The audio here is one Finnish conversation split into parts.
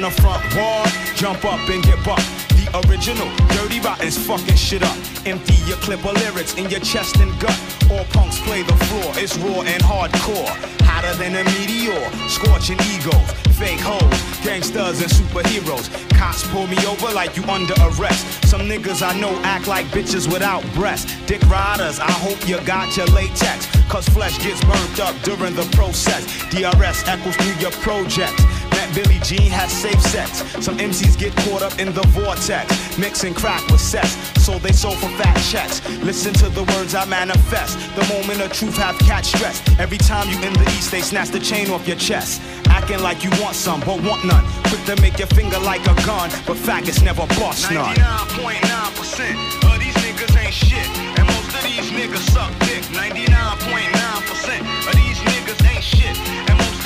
wanna front wall, jump up and get bucked. The original, dirty rottens fucking shit up. Empty your clip of lyrics in your chest and gut. All punks play the floor, it's raw and hardcore. Hotter than a meteor, scorching egos, fake hoes, gangsters and superheroes. Cops pull me over like you under arrest. Some niggas I know act like bitches without breasts. Dick riders, I hope you got your latex. Cause flesh gets burnt up during the process. DRS echoes through your projects. Met Billy Jean has safe sex. Some MCs get caught up in the vortex. Mixing crack with sex. So they sold for fat checks. Listen to the words I manifest. The moment of truth have catch stress. Every time you in the east, they snatch the chain off your chest. Acting like you want some, but want none. Quick to make your finger like a gun. But faggots never bust none. 99.9% of these niggas ain't shit. And most of these niggas suck dick. 99.9% of these niggas ain't shit. And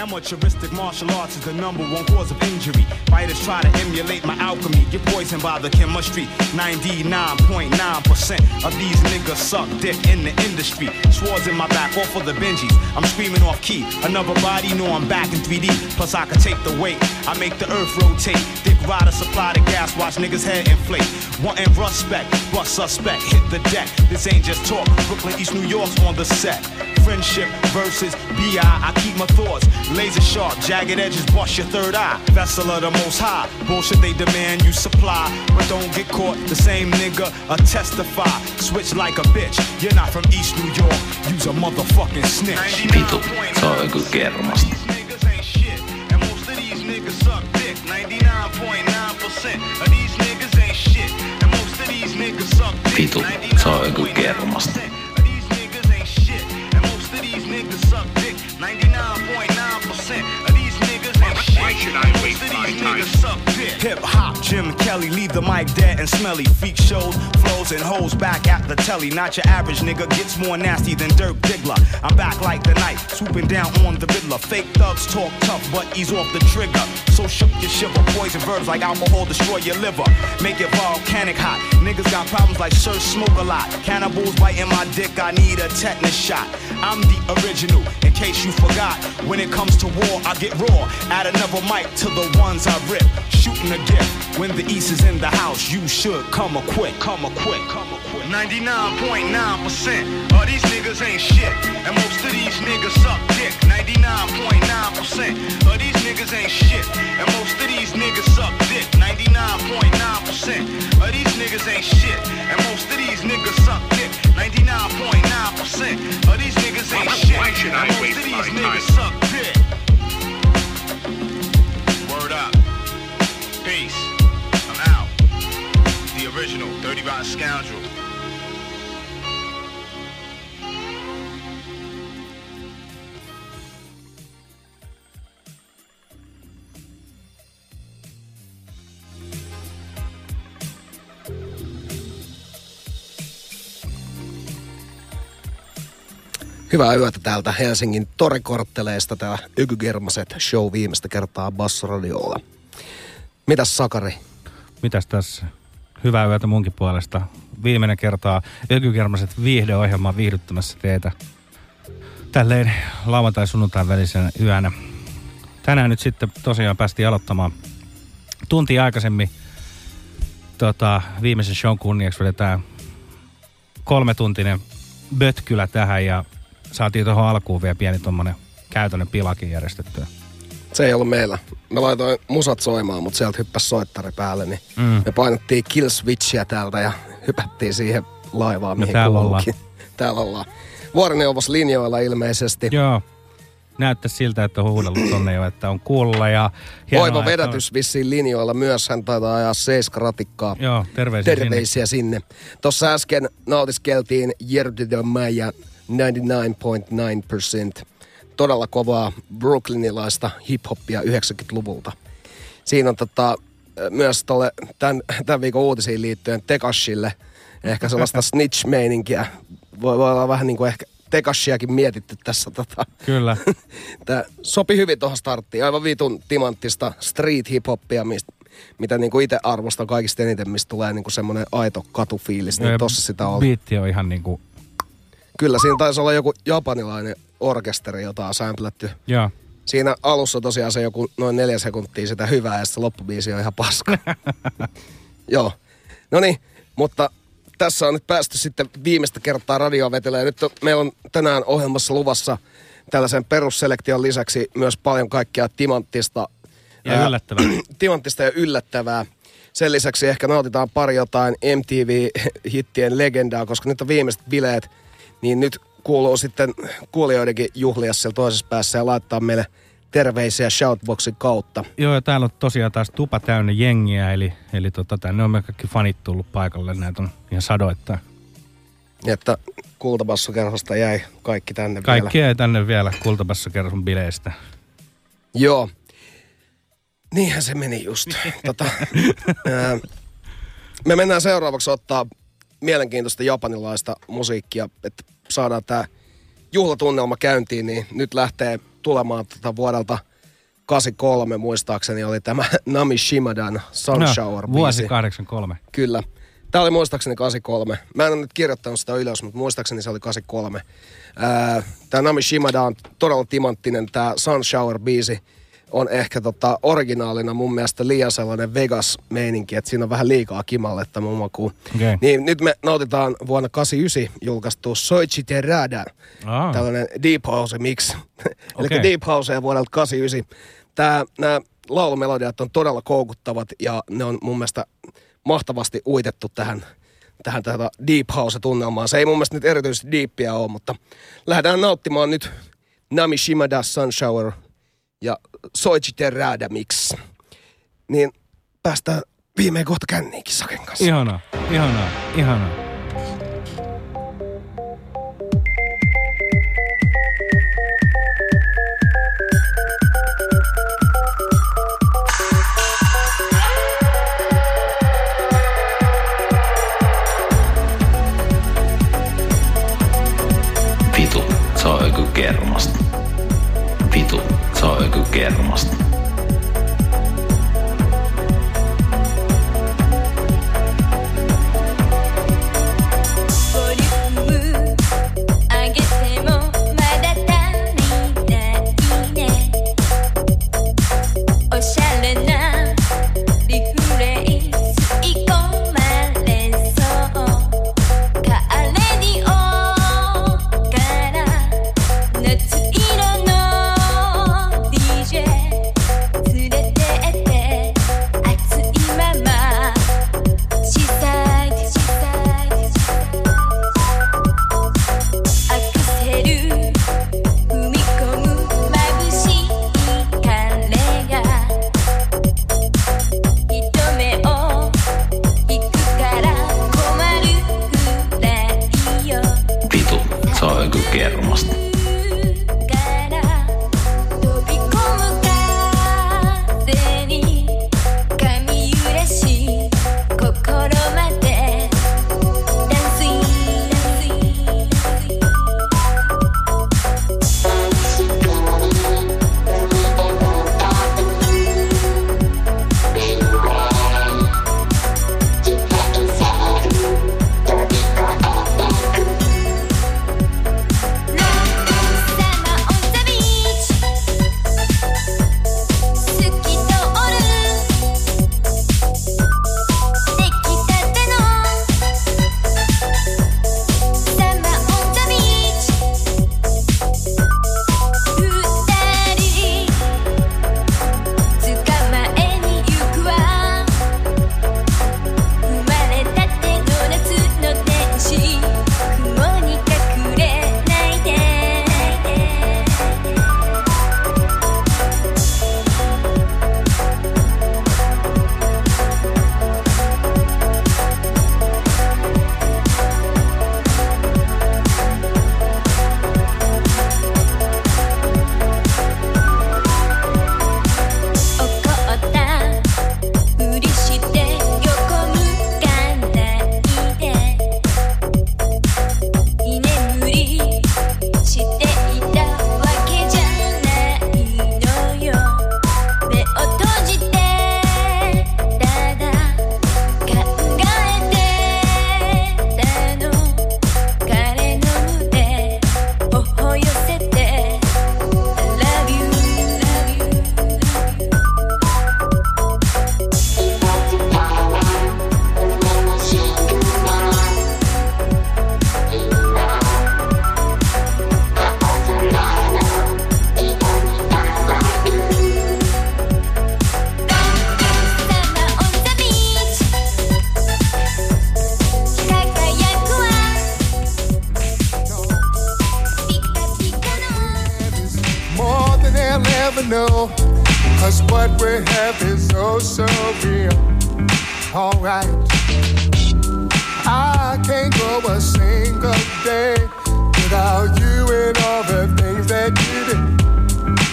Amateuristic martial arts is the number one cause of injury. Fighters try to emulate my alchemy, get poisoned by the chemistry. 99.9% of these niggas suck dick in the industry. Swords in my back, off for the Benjis. I'm screaming off key. Another body know I'm back in 3D. Plus I can take the weight. I make the earth rotate. Dick rider supply the gas, watch niggas head inflate. Wanting respect, but suspect hit the deck. This ain't just talk. Brooklyn, East New York's on the set. Friendship versus BI. I keep my thoughts laser sharp, jagged edges, bust your third eye. Vessel of the most high. Bullshit they demand you supply, but don't get caught. The same nigga a testify. Switch like a bitch. You're not from East New York. You's a motherfucking snitch. Vitu, se on kyllä kermasta. These niggas ain't shit, most of these niggas suck dick. 99.9% of these niggas ain't shit, and most of these niggas suck dick. Vitu, se on kyllä kermasta. 99.9% should I waste my time? niggas suck dick. Hip hop, Jim Kelly, leave the mic dead and smelly. Freak shows, flows, and hoes back at the telly. Not your average nigga, gets more nasty than Dirk Diggler. I'm back like the night, swooping down on the Riddler. Fake thugs talk tough, but ease off the trigger. So shook your shiver, poison verbs like alcohol destroy your liver. Make it volcanic hot. Niggas got problems like Sir Smoke a lot. Cannibals biting my dick, I need a tetanus shot. I'm the original, in case you forgot. When it comes to war, I get raw. Add another mic to the ones I rip. Shooting a gift. When the East is in the house, you should come a quick, come a quick, come a quick. 99.9% of these niggas ain't shit. And most of these niggas suck dick. 99.9% of these niggas ain't shit. And most of these niggas suck dick. 99.9% of these niggas ain't shit. And most of these niggas suck dick. 99.9% of these niggas ain't shit. and most of these niggas suck dick. The original, Dirty Rotten Scoundrel. Hyvää yötä täältä Helsingin torikortteleista. Tää Ykygermaset show viimeistä kertaa Bassoradiolla. Mitäs Sakari? Mitäs tässä? Hyvää yötä munkin puolesta. Viimeinen kertaa Ökykermaset viihdeohjelmaa viihdyttämässä teitä. Tälleen lauantai-sunnuntain välisen yönä. Tänään nyt sitten tosiaan päästiin aloittamaan tunti aikaisemmin tota, viimeisen shown kunniaksi vedetään kolmetuntinen bötkylä tähän ja saatiin tuohon alkuun vielä pieni tuommoinen käytännön pilakin järjestettyä. Se ei ollut meillä. Mä laitoin musat soimaan, mutta sieltä hyppäsi soittari päälle, niin mm. me painettiin kill switchiä täältä ja hypättiin siihen laivaan, mihin täällä kuuluukin. Täällä ollaan. Vuorineuvos linjoilla ilmeisesti. Joo. Näyttäisi siltä, että on huudellut tonne jo, että on kuulla ja... hienoa, Oiva että vedätys vissiin linjoilla myös. Hän taitaa ajaa seiskaratikkaa. On, joo, terveisiä, Terveisiä sinne. Tuossa äsken nautiskeltiin Jerdy de Maja 99.9%. Todella kovaa brooklynilaista hip-hoppia 90-luvulta. Siinä on tota, myös tolle tämän, tämän viikon uutisiin liittyen Tekashille ehkä sellaista snitch-meininkiä. Voi, voi olla vähän niin kuin ehkä Tekashiakin mietitty tässä tota, Kyllä. Tämä sopi hyvin tuohon starttiin. Aivan vitun timanttista street hip-hoppia, mistä mitä niin kuin itse arvostan kaikista eniten, mistä tulee niin kuin semmoinen aito katufiilis, niin tossa sitä on. Biitti on ihan niinku, Kyllä, siinä taisi olla joku japanilainen orkesteri, jota on sämplätty. joo. Siinä alussa tosiaan se joku noin neljä sekuntia sitä hyvää ja sitten loppubiisi on ihan paska. Joo. No niin, mutta tässä on nyt päästy sitten viimeistä kertaa radioa vetelemään. Nyt on, meillä on tänään ohjelmassa luvassa tällaisen perusselektion lisäksi myös paljon kaikkea timanttista. Ja ää, yllättävää. timanttista ja yllättävää. Sen lisäksi ehkä nautitaan pari jotain MTV-hittien legendaa, koska nyt on viimeiset bileet, niin nyt kuuluu sitten kuulijoidenkin juhlia siellä toisessa päässä ja laittaa meille terveisiä Shoutboxin kautta. Joo, ja täällä on tosiaan taas tupa täynnä jengiä, eli, eli tota, tänne on me kaikki fanit tullut paikalle, näitä on ihan sadoittain. Että kultabassokerhosta jäi kaikki tänne Kaikki vielä. ei tänne vielä kultabassa kerran bileistä. Joo. Niinhän se meni just. tota, ää, me mennään seuraavaksi ottaa mielenkiintoista japanilaista musiikkia, että saadaan tämä juhlatunnelma käyntiin, niin nyt lähtee tulemaan tota vuodelta 83 muistaakseni oli tämä Nami Shimadan Sunshower No, vuosi 83. Kyllä. Tämä oli muistaakseni 83. Mä en ole nyt kirjoittanut sitä ylös, mutta muistaakseni se oli 83. Tämä Nami Shimada on todella timanttinen. Tämä Sunshower-biisi on ehkä tota, originaalina mun mielestä liian sellainen Vegas-meininki, että siinä on vähän liikaa kimalletta makuun. Okei. Niin nyt me nautitaan vuonna 89 julkaistu Soichi Terada, Aa. tällainen Deep House mix. Eli Okei. Deep House vuodelta 89. Tää, nämä laulumelodiat on todella koukuttavat ja ne on mun mielestä mahtavasti uitettu tähän, tähän tätä Deep House-tunnelmaan. Se ei mun mielestä nyt erityisesti deeppiä ole, mutta lähdetään nauttimaan nyt Nami Shimada Sunshower ja Soichi Terada mix. Niin päästään viimein kohta känniinkin Saken kanssa. Ihanaa, ihanaa, ihanaa. kermasta.「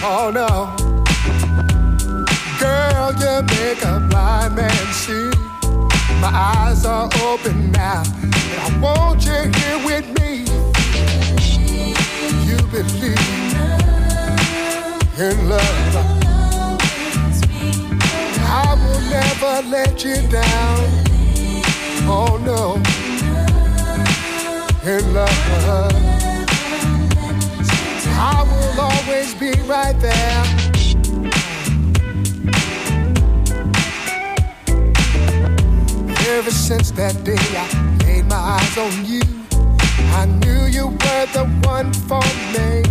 Oh no. Girl, you make a blind man see. My eyes are open now, and I want you here with me. You believe in love. I will never let you down. Oh no, in love. I will always be right there. Ever since that day I laid my eyes on you, I knew you were the one for me.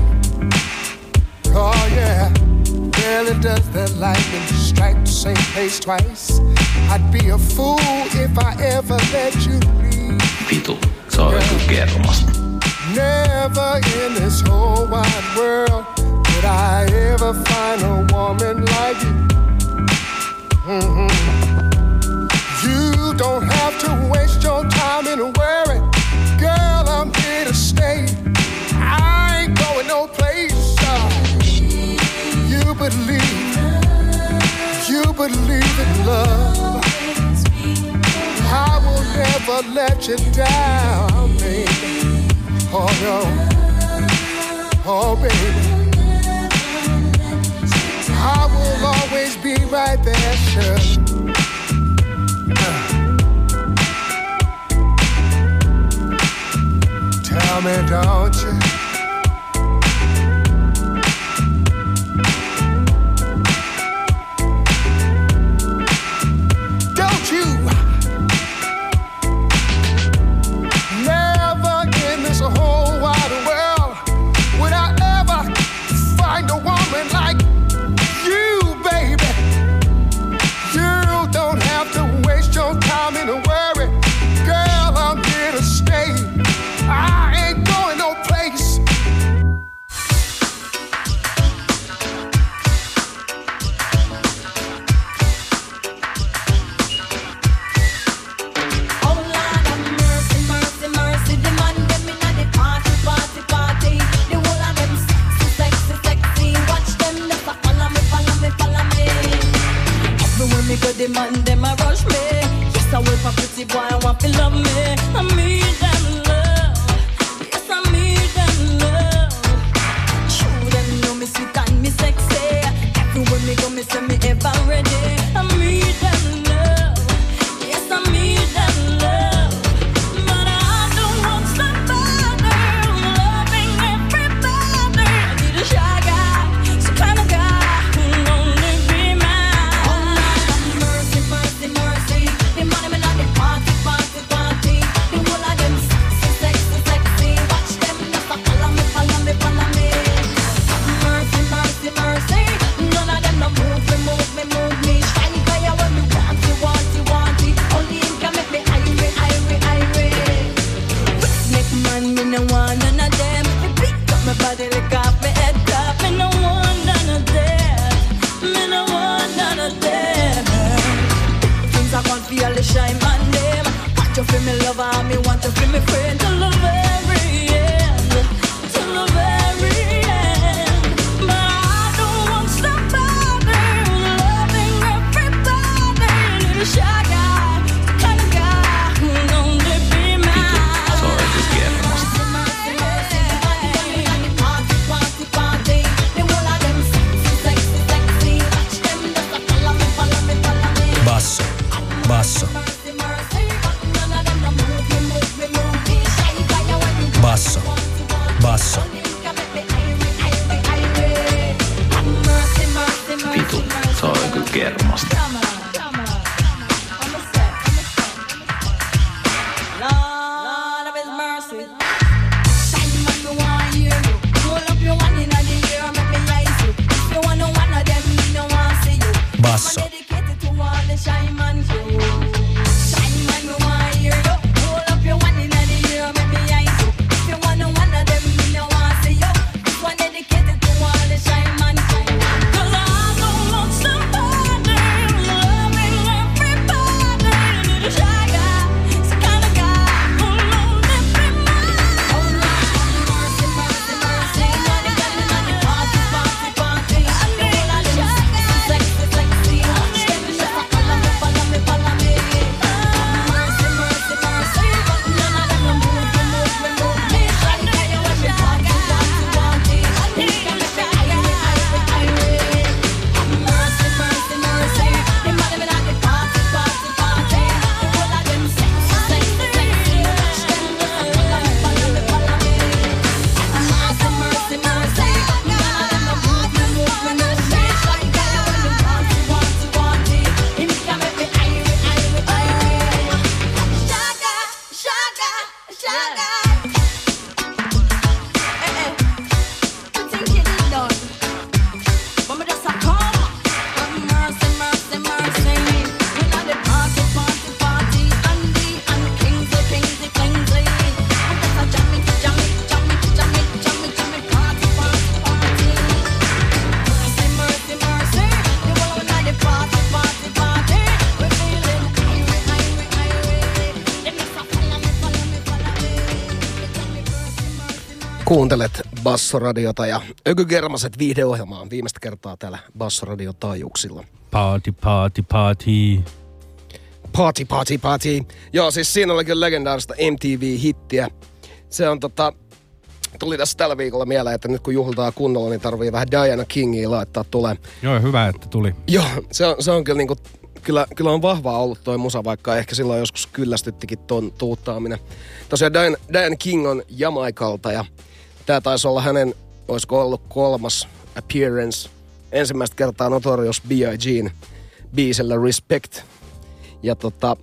Oh, yeah. Rarely does the lightning strike the same place twice. I'd be a fool if I ever let you leave. Beetle, so yeah. I could get almost. Never in this whole wide world could I ever find a woman like you. Mm -hmm. You don't have to waste your time in worry. Girl, I'm here to stay. I ain't going no place. Uh, you believe, you believe in love. I will never let you down, baby. Oh no, oh baby. I will always be right there, sure. Tell me, don't you? Kuuntelet Bassoradiota ja Ökygermaset viihdeohjelmaa viimeistä kertaa täällä Bassoradio taajuuksilla. Party, party, party. Party, party, party. Joo, siis siinä oli kyllä legendaarista MTV-hittiä. Se on tota, tuli tässä tällä viikolla mieleen, että nyt kun juhlitaan kunnolla, niin tarvii vähän Diana Kingia laittaa tulee. Joo, hyvä, että tuli. Joo, se on, se on kyllä niinku, kyllä, kyllä on vahvaa ollut toi musa, vaikka ehkä silloin joskus kyllästyttikin ton tuuttaaminen. Tosiaan Diana, Diana King on Jamaikalta ja tää taisi olla hänen, olisiko ollut kolmas appearance ensimmäistä kertaa Notorious B.I.G.'n biisellä Respect. Ja tota,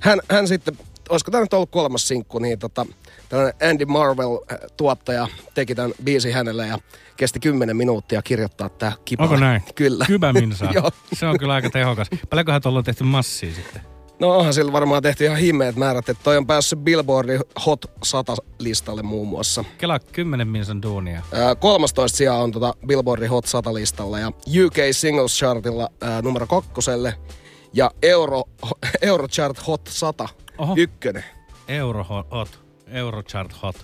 hän, hän sitten, olisiko tämä nyt ollut kolmas sinkku, niin tota, tällainen Andy Marvel-tuottaja teki tämän biisin hänelle ja kesti 10 minuuttia kirjoittaa tämä kipa. Onko näin? Kyllä. Hyvä minsa. Joo. Se on kyllä aika tehokas. Paljonkohan tuolla on tehty massia sitten? No onhan sillä varmaan tehty ihan himmeet määrät, että toi on päässyt Billboardin Hot 100-listalle muun muassa. Kela 10 minsan duunia. Ää, 13 sijaa on tota Billboardin Hot 100-listalla ja UK Singles Chartilla ää, numero kakkoselle ja Euro, Eurochart Hot 100 Oho. ykkönen. Euro hot. Eurochart hot.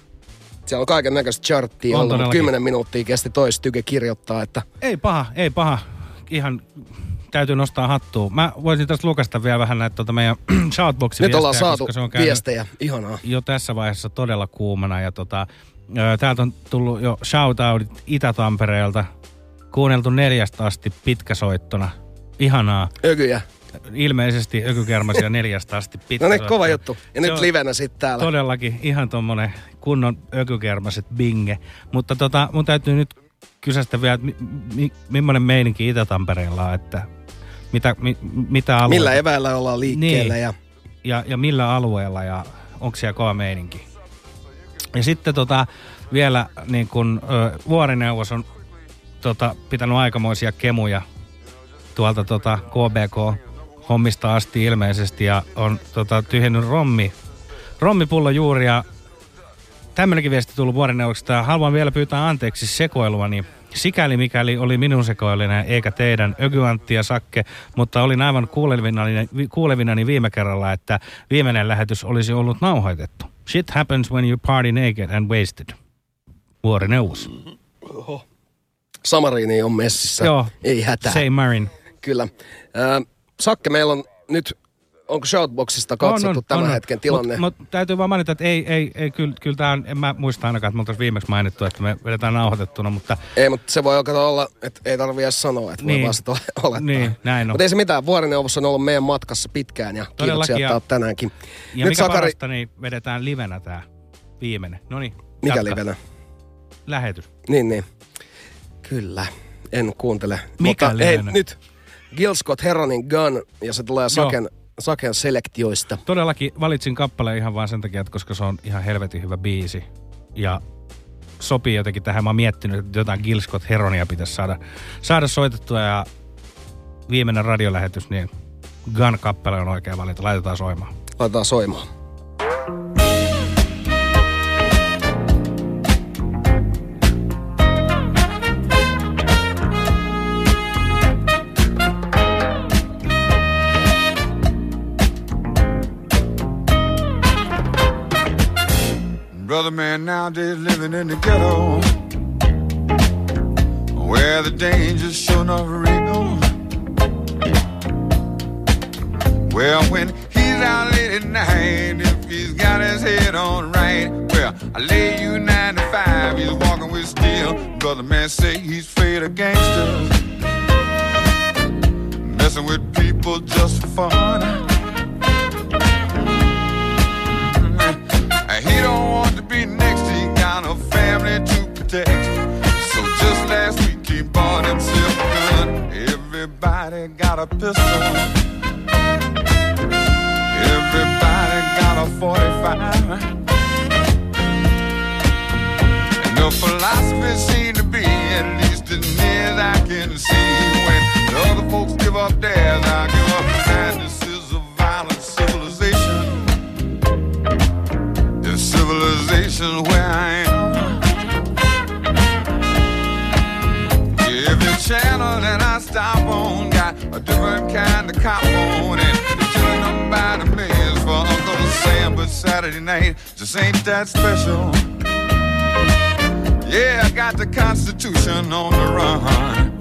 Siellä on kaiken näköistä charttia On ollut, mutta todellakin. 10 minuuttia kesti toi styke kirjoittaa, että Ei paha, ei paha. Ihan täytyy nostaa hattua. Mä voisin tästä lukasta vielä vähän näitä tuota meidän shoutboxin nyt ollaan viestejä, saatu se on viestejä. Ihanaa. jo tässä vaiheessa todella kuumana. Ja tota, täältä on tullut jo shoutoutit Itä-Tampereelta. Kuunneltu neljästä asti pitkäsoittona. Ihanaa. Ökyjä. Ilmeisesti ökykermasia neljästä asti No pitkäsoittona. niin, kova juttu. Ja Se nyt livenä sitten täällä. Todellakin ihan tommonen kunnon ökykermaset binge. Mutta tota, mun täytyy nyt kysästä vielä, että mi, mi, millainen meininki Itä-Tampereella on, että mitä, mi, mitä alueella, Millä eväillä ollaan liikkeellä Niin. ja ja, ja millä alueella ja onko siellä kova meininki. Ja sitten tota, vielä niin kun, ö, vuorineuvos on tota, pitänyt aikamoisia kemuja tuolta tota, KBK-hommista asti ilmeisesti ja on tota, tyhjennyt rommi, rommipullo juuri ja tämmöinenkin viesti tullut vuorineuvoksesta. Haluan vielä pyytää anteeksi sekoiluani. Sikäli mikäli oli minun sekoilinen eikä teidän Ökyantti ja Sakke, mutta olin aivan kuulevinani, kuulevinani viime kerralla, että viimeinen lähetys olisi ollut nauhoitettu. Shit happens when you party naked and wasted. Vuorineuvos. Samariini on messissä. Joo. Ei hätää. Say Marin. Kyllä. Ää, Sakke, meillä on nyt, onko Shoutboxista katsottu tämän hetken tilanne? Mutta mut, täytyy vaan mainita, että ei, ei, ei kyllä, kyllä tämä on, en mä muista ainakaan, että me oltaisiin viimeksi mainittu, että me vedetään nauhoitettuna, mutta Ei, mutta se voi kato olla, että ei tarvi edes sanoa, että voi Niin. sit ole- olettaa. Niin, näin on. Mutta ei se mitään, vuorineuvos on ollut meidän matkassa pitkään ja kiitoksia, Todellakin, että ja- oot tänäänkin. ja Nyt mikä Sakari, parasta, niin vedetään livenä tämä viimeinen. No niin, mikä livenä? Lähetys. Niin, niin. Kyllä, en kuuntele. Mikä Mutta hei, nyt Gil Scott Heronin Gun, ja se tulee Saken, Saken selektioista. Todellakin valitsin kappaleen ihan vaan sen takia, että koska se on ihan helvetin hyvä biisi. Ja sopii jotenkin tähän. Mä oon miettinyt, että jotain Gil Scott Heronia pitäisi saada, saada soitettua ja viimeinen radiolähetys, niin Gun-kappale on oikea valinta. Laitetaan soimaan. Laitetaan soimaan. Brother man nowadays living in the ghetto Where the danger's sure enough real. Well, when he's out late at night If he's got his head on right Well, I lay you 95 He's walking with steel. Brother man say he's afraid of gangsters Messing with people just for fun be next, he got a family to protect. So just last week he bought himself a gun. Everybody got a pistol. Everybody got a 45. And the philosophy seemed to be, at least as near as I can see, when the other folks give up theirs, I civilization where I am. Every channel that I stop on got a different kind of cop on it. Killing them by the millions for Uncle Sam, but Saturday night just ain't that special. Yeah, I got the Constitution on the run.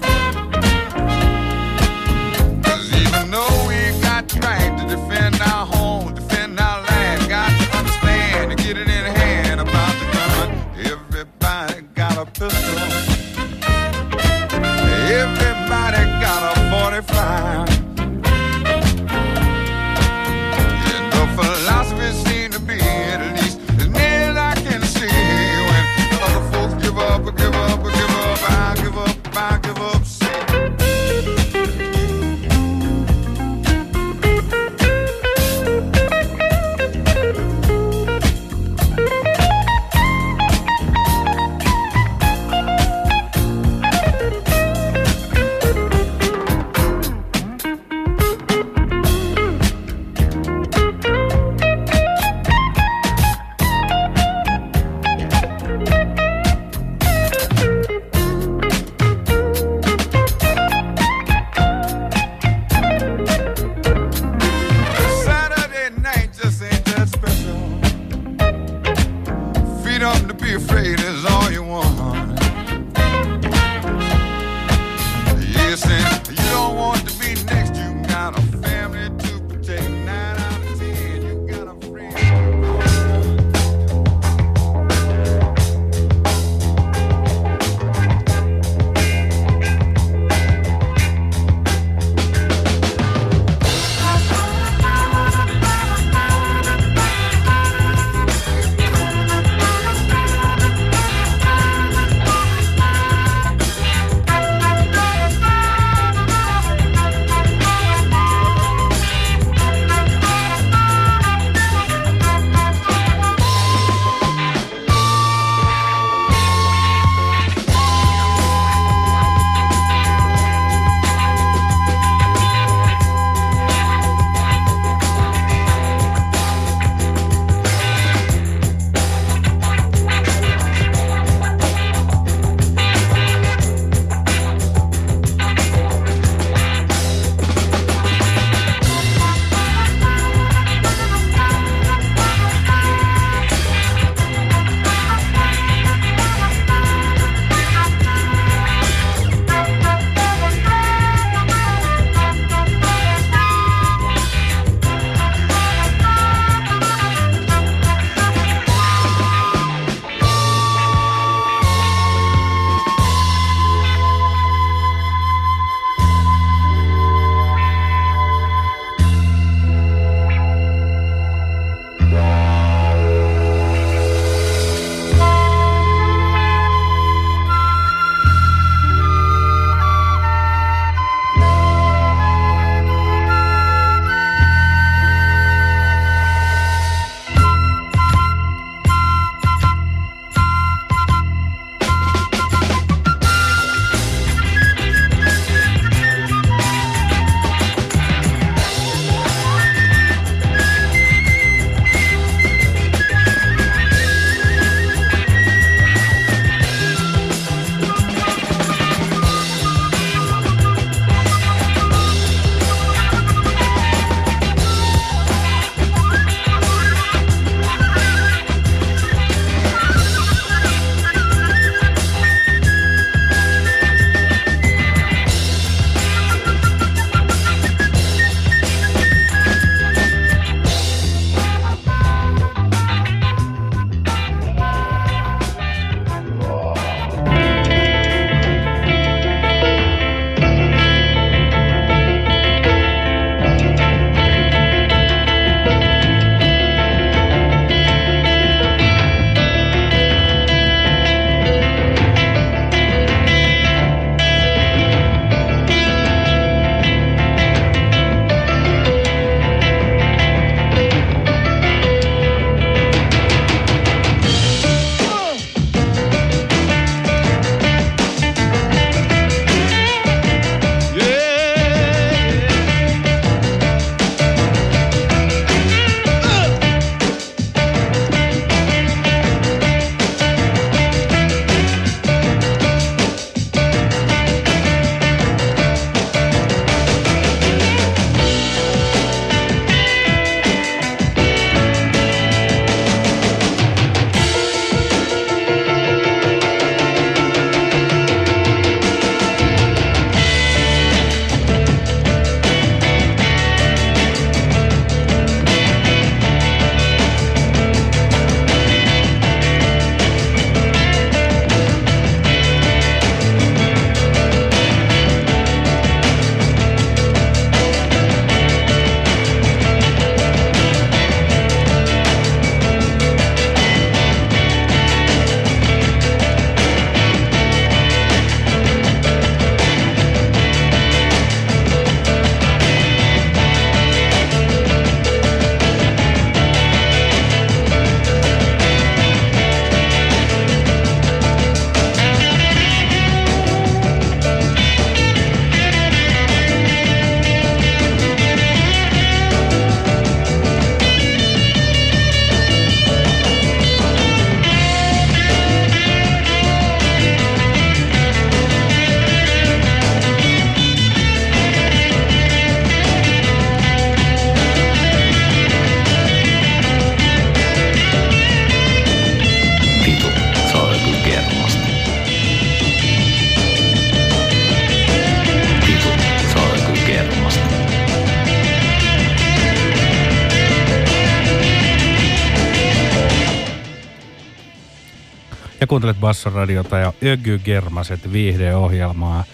Ja kuuntelet Bassoradiota ja Ögy Germaset viihdeohjelmaa.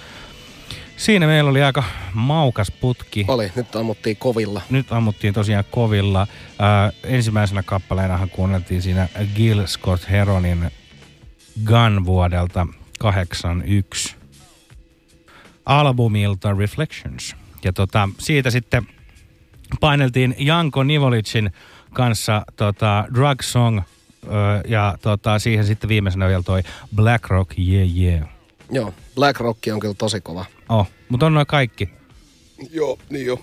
Siinä meillä oli aika maukas putki. Oli, nyt ammuttiin kovilla. Nyt ammuttiin tosiaan kovilla. Ää, ensimmäisenä kappaleenahan kuunneltiin siinä Gil Scott Heronin Gun vuodelta 81 albumilta Reflections. Ja tota, siitä sitten paineltiin Janko Nivolicin kanssa tota, Drug Song ja tota, siihen sitten viimeisenä vielä toi Black Rock Yeah Yeah. Joo, Black Rock on kyllä tosi kova. Oh, mutta on noin kaikki. Joo, niin jo.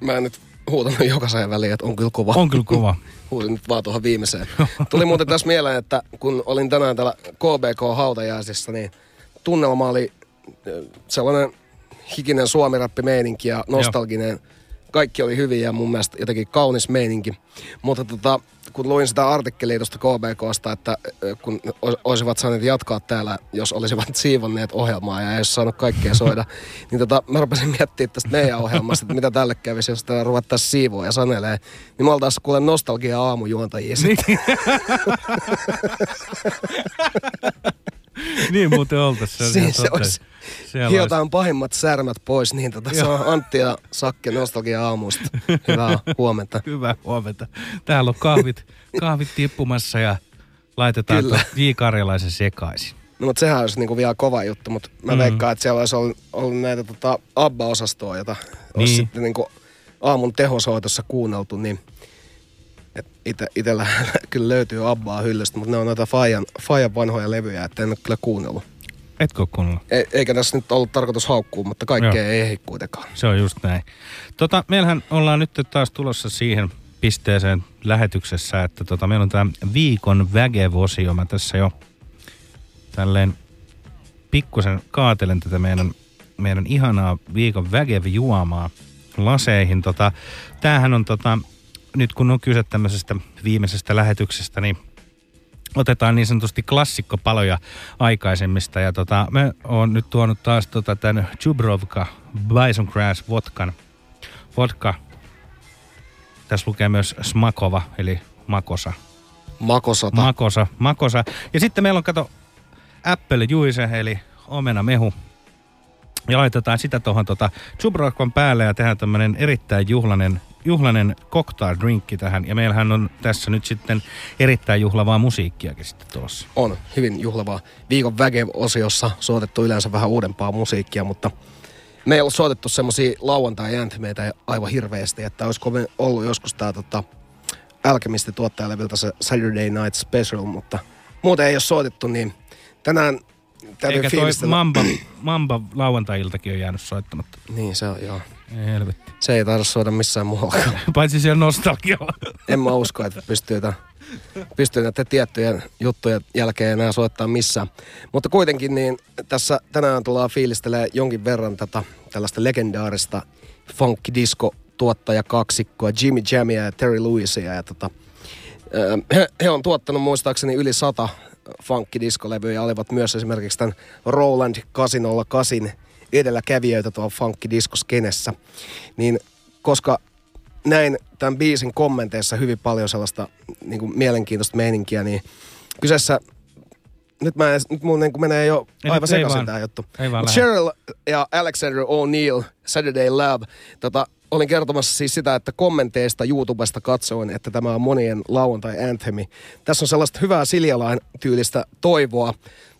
Mä en nyt huutanut jokaiseen väliin, että on kyllä kova. On kyllä kova. Huusin nyt vaan tuohon viimeiseen. Tuli muuten tässä mieleen, että kun olin tänään täällä KBK-hautajaisissa, niin tunnelma oli sellainen hikinen suomirappi-meininki ja nostalginen. Kaikki oli hyvin ja mun mielestä jotenkin kaunis meininki. Mutta tota, kun luin sitä artikkelia tuosta KBKsta, että kun olisivat saaneet jatkaa täällä, jos olisivat siivonneet ohjelmaa ja ei olisi saanut kaikkea soida, niin tota, mä rupesin miettimään tästä meidän ohjelmasta, että mitä tälle kävisi, jos täällä ruvettaisiin siivoa ja sanelee. Niin me oltaisiin kuule nostalgia aamujuontajia sitten. niin muuten oltais. Se, Siinä se olisi. Siellä Hiotaan pahimmat särmät pois, niin tota, se on Antti ja Sakke nostalgia aamusta. Hyvää huomenta. Hyvää huomenta. Täällä on kahvit, kahvit tippumassa ja laitetaan J. Karjalaisen sekaisin. No, mutta sehän olisi niinku vielä kova juttu, mutta mä Mm. veikkaan, että siellä olisi ollut, ollut näitä tota, ABBA-osastoa, jota. Niin. olisi sitten niinku aamun tehosoitossa kuunneltu, niin et ite, itellä kyllä löytyy ABBaa hyllystä, mutta ne on noita Fajan, Fajan vanhoja levyjä, että en ole kyllä kuunnellut. Etkö ole kuunnellut? E, eikä tässä nyt ollut tarkoitus haukkua, mutta kaikkea Joo. ei ehdi kuitenkaan. Se on just näin. Tota, meillähän ollaan nyt taas tulossa siihen pisteeseen lähetyksessä, että tota, meillä on tämä viikon vägevosio. Mä tässä jo tälleen pikkusen kaatelen tätä meidän, meidän ihanaa viikon vägev-juomaa laseihin. Tota, tämähän on tota, nyt kun on kyse tämmöisestä viimeisestä lähetyksestä, niin otetaan niin sanotusti klassikkopaloja aikaisemmista. Ja tota, me on nyt tuonut taas tota tämän Jubrovka Bison Grass vodkan. Vodka. Tässä lukee myös Smakova, eli Makosa. Makosota. Makosa, Makosa. Ja sitten meillä on, kato, Apple Juice, eli omena mehu. Ja laitetaan sitä tuohon tota Jubrovkan päälle ja tehdään tämmöinen erittäin juhlainen, juhlainen cocktail drinkki tähän. Ja meillähän on tässä nyt sitten erittäin juhlavaa musiikkiakin sitten tuossa. on hyvin juhlavaa. Viikon väkev-osiossa soitettu yleensä vähän uudempaa musiikkia, mutta me ei ole soitettu semmosia lauantai-ääntimeitä aivan hirveästi, että olisiko me ollut joskus tää tota, Alchemisti tuottajaleviltä se Saturday Night Special, mutta muuten ei ole soitettu, niin tänään täytyy Eikä toi fiilistellä. Mamba, Mamba lauantai-iltakin on jäänyt soittamatta. Niin se on, joo. Ei helvetti. Se ei taida soida missään muualla. Paitsi siellä nostalgialla. en mä usko, että pystyy, tämän, pystyy näiden tiettyjen juttujen jälkeen enää soittaa missään. Mutta kuitenkin niin tässä tänään tullaan fiilistelemään jonkin verran tätä tällaista legendaarista funky disco tuottaja kaksikkoa Jimmy Jamia ja Terry Lewisia. Ja tota, he, he, on tuottanut muistaakseni yli sata funkkidiskolevyä ja olivat myös esimerkiksi tämän Roland 808 edelläkävijöitä tuolla funkkidiskoskenessä. Niin koska näin tämän biisin kommenteissa hyvin paljon sellaista niin kuin mielenkiintoista meininkiä, niin kyseessä nyt, mä, nyt mun niin kuin menee jo Ei aivan sekaisin tämä juttu. Cheryl ja Alexander O'Neill, Saturday Love, tota, olin kertomassa siis sitä, että kommenteista YouTubesta katsoin, että tämä on monien lauantai-anthemi. Tässä on sellaista hyvää Siljalain tyylistä toivoa.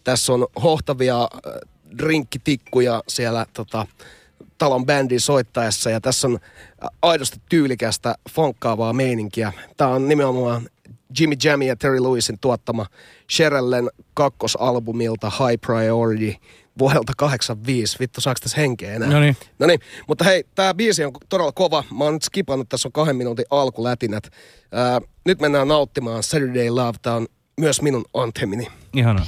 Tässä on hohtavia äh, drinkkitikkuja siellä tota, talon bändin soittaessa ja tässä on aidosti tyylikästä, fonkkaavaa meininkiä. Tämä on nimenomaan Jimmy Jammy ja Terry Lewisin tuottama Sherellen kakkosalbumilta High Priority vuodelta 85. Vittu, saako tässä henkeä enää? Noniin. No niin, mutta hei, tämä biisi on todella kova. Mä oon nyt skipannut, tässä on kahden minuutin alkulätinät. Ää, nyt mennään nauttimaan Saturday Love. Tämä on myös minun anthemini. Ihanaa.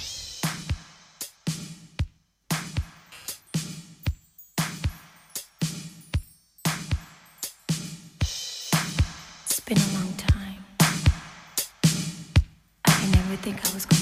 Think I was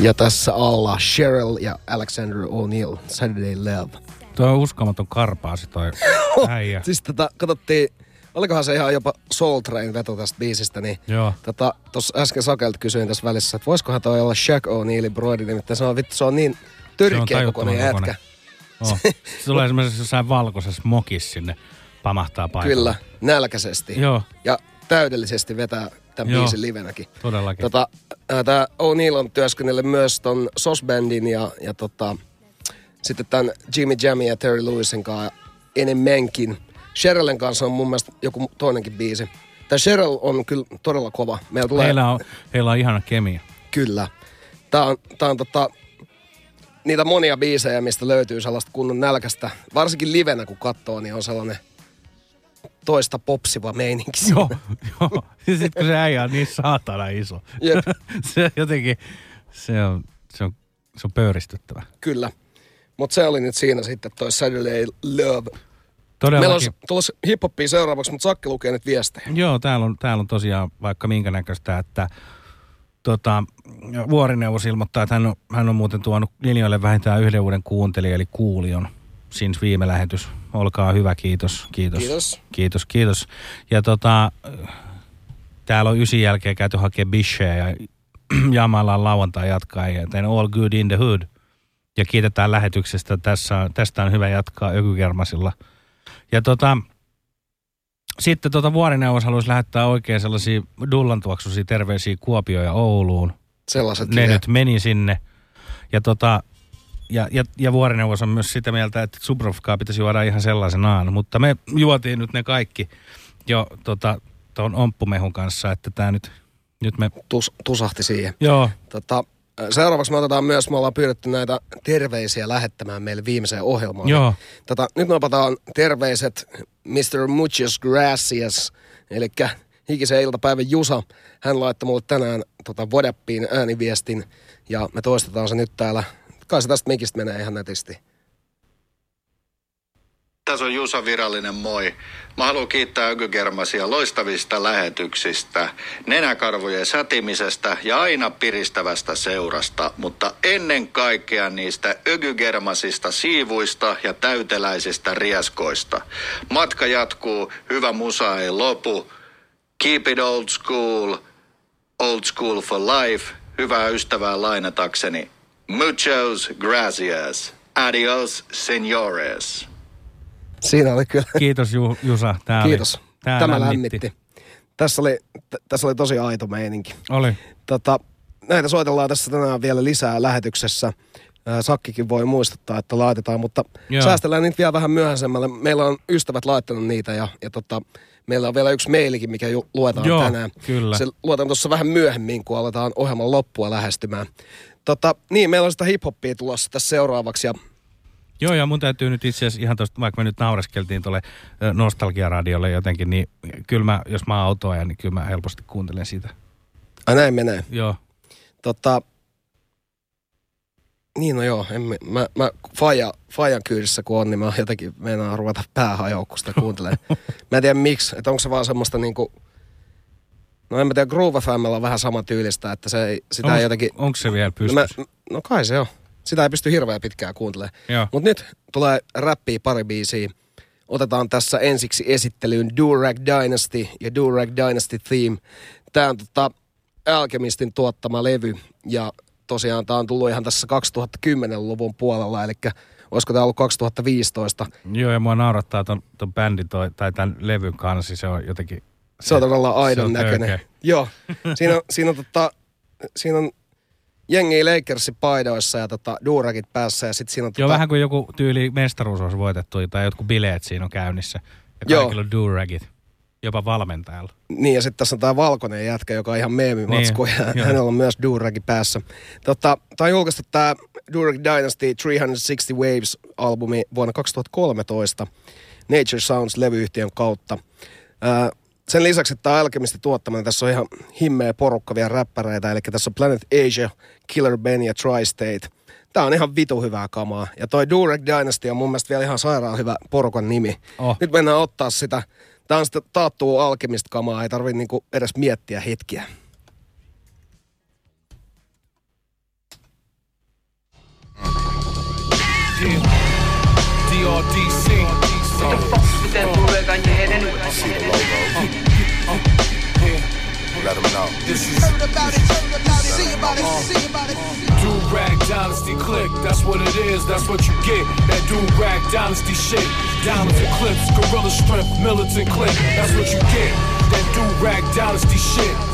Ja tässä alla Cheryl ja Alexander O'Neill, Saturday Love. Tuo on uskomaton karpaasi toi äijä. Siis tota, katsottiin, olikohan se ihan jopa Soul Train veto tästä biisistä, niin Joo. tota, tuossa äsken Sakelta kysyin tässä välissä, että voisikohan toi olla Shaq O'Neillin broidi, nimittäin se on vittu, se on niin törkeä kokoinen tajuttoman jätkä. Oh. Se tulee esimerkiksi jossain valkoisessa mokissa sinne pamahtaa paikalle. Kyllä, nälkäisesti. Joo. Ja täydellisesti vetää tämän Joo. biisin livenäkin. Todellakin. Tota, tämä O'Neill on työskennellyt myös ton Sos Bandin ja, ja tota, sitten tämän Jimmy Jammin ja Terry Lewisin kanssa enemmänkin. Sherrillen kanssa on mun mielestä joku toinenkin biisi. Tämä Cheryl on kyllä todella kova. Meillä tulee... Heillä on, heillä on ihana kemia. Kyllä. Tää on, tää on tota, niitä monia biisejä, mistä löytyy sellaista kunnon nälkästä. Varsinkin livenä, kun katsoo, niin on sellainen toista popsiva meininki. siinä. Joo, joo. Ja sit kun se äijä on niin saatana iso. Jep. se jotenkin, se on, se on, se on pöyristyttävä. Kyllä. Mutta se oli nyt siinä sitten toi Saturday Love. Meillä Todellakin. on tulossa hiphoppia seuraavaksi, mutta Sakki lukee nyt viestejä. Joo, täällä on, täällä on tosiaan vaikka minkä näköistä, että tota, Vuorineuvos ilmoittaa, että hän on, hän on muuten tuonut linjoille vähintään yhden uuden kuuntelijan, eli Kuulion, since viime lähetys. Olkaa hyvä, kiitos, kiitos. Kiitos. Kiitos, kiitos. Ja tota, täällä on ysin jälkeen käyty hakemaan bisheä ja Jamallaan lauantai jatkaa, joten all good in the hood. Ja kiitetään lähetyksestä. Tässä tästä on hyvä jatkaa Ökykermasilla. Ja tota, sitten tota vuorineuvos haluaisi lähettää oikein sellaisia dullantuoksuisia terveisiä Kuopioon ja Ouluun. Sellaiset Ne vie. nyt meni sinne. Ja, tota, ja, ja, ja vuorineuvos on myös sitä mieltä, että Subrovkaa pitäisi juoda ihan sellaisenaan. Mutta me juotiin nyt ne kaikki jo tota, tuon omppumehun kanssa, että tämä nyt, nyt me... Tus, tusahti siihen. Joo, Tota, seuraavaksi me otetaan myös, me ollaan pyydetty näitä terveisiä lähettämään meille viimeiseen ohjelmaan. Joo. Tota, nyt me otetaan terveiset Mr. Muchas Gracias, eli hikisen iltapäivän Jusa. Hän laittoi mulle tänään tota, Whatsappiin ääniviestin ja me toistetaan se nyt täällä. Kai se tästä mikistä menee ihan netisti. Tässä on Jusa Virallinen, moi. Mä haluan kiittää Ökygermasia loistavista lähetyksistä, nenäkarvojen sätimisestä ja aina piristävästä seurasta, mutta ennen kaikkea niistä Ökygermasista siivuista ja täyteläisistä rieskoista. Matka jatkuu, hyvä musa ei lopu. Keep it old school, old school for life. Hyvää ystävää lainatakseni. Muchos gracias. Adios, señores. Siinä oli kyllä. kiitos Ju, Jusa. Tää Kiitos. Oli, tää Tämä lämmitti. Tässä oli, t- tässä oli tosi aito meininki. Oli. Tota, näitä soitellaan tässä tänään vielä lisää lähetyksessä. Sakkikin voi muistuttaa, että laitetaan, mutta Joo. Joo. säästellään niitä vielä vähän myöhäisemmälle. Meillä on ystävät laittanut niitä ja, ja tota, meillä on vielä yksi mailikin, mikä ju- luetaan Joo, tänään. kyllä. Se luetaan tuossa vähän myöhemmin, kun aletaan ohjelman loppua lähestymään. Tota, niin, meillä on sitä hiphoppia tulossa tässä seuraavaksi ja Joo, ja mun täytyy nyt itse asiassa ihan tosta, vaikka me nyt naureskeltiin tuolle nostalgiaradiolle jotenkin, niin kyllä mä, jos mä autoajan, niin kyllä mä helposti kuuntelen sitä. ai näin menee. Joo. Tota, niin no joo, en, mä, mä, mä Faja, Fajan kyydissä kun on, niin mä jotenkin meinaan ruveta sitä kuuntelen. mä en tiedä miksi, että onko se vaan semmoista niinku, no en mä tiedä, Groove FMllä on vähän sama tyylistä, että se ei, sitä ei Onks- jotenkin... Onko se vielä no, pystyssä? mä, no kai se on. Sitä ei pysty hirveän pitkään kuuntelemaan. Mutta nyt tulee räppiä pari biisiä. Otetaan tässä ensiksi esittelyyn Durag Dynasty ja Durag Dynasty Theme. Tämä on tota Alchemistin tuottama levy ja tosiaan tämä on tullut ihan tässä 2010-luvun puolella, eli olisiko tämä ollut 2015. Joo, ja mua naurattaa ton, ton bändin toi, tai tämän levyn kanssa, se on jotenkin... Se on se aidon on näköinen. törkeä. Joo, siinä on, siinä on, tota, siinä on jengi Lakersin paidoissa ja tota, duurakit päässä ja sitten siinä on Joo, tota, vähän kuin joku tyyli mestaruus olisi voitettu tai jotkut bileet siinä on käynnissä. Ja Joo. kaikilla on duragit. Jopa valmentajalla. Niin, ja sitten tässä on tämä valkoinen jätkä, joka on ihan meemimatsku, Niin, ja joo. hänellä on myös Duragi päässä. Tota, tämä on julkaistu tämä Durag Dynasty 360 Waves-albumi vuonna 2013 Nature Sounds-levyyhtiön kautta. Ää, sen lisäksi, että tämä on Alchemisti tuottaminen, tässä on ihan himmeä porukka vielä räppäreitä, eli tässä on Planet Asia, Killer Ben ja Tri-State. Tämä on ihan vitu hyvää kamaa. Ja toi Durag Dynasty on mun mielestä vielä ihan sairaan hyvä porukan nimi. Oh. Nyt mennään ottaa sitä. Tämä on sitä taattua alkemista kamaa, ei tarvitse niinku edes miettiä hetkiä. DRDC. With that on your head anyway? I see the logo. Let them know. This is. Heard about it, heard about it, see about it, see about it. Do rag dynasty click, that's what it is, that's what you get. That do rag dynasty shit. Diamonds and clips, gorilla strength, militant click, that's what you get. That do rag dynasty shit.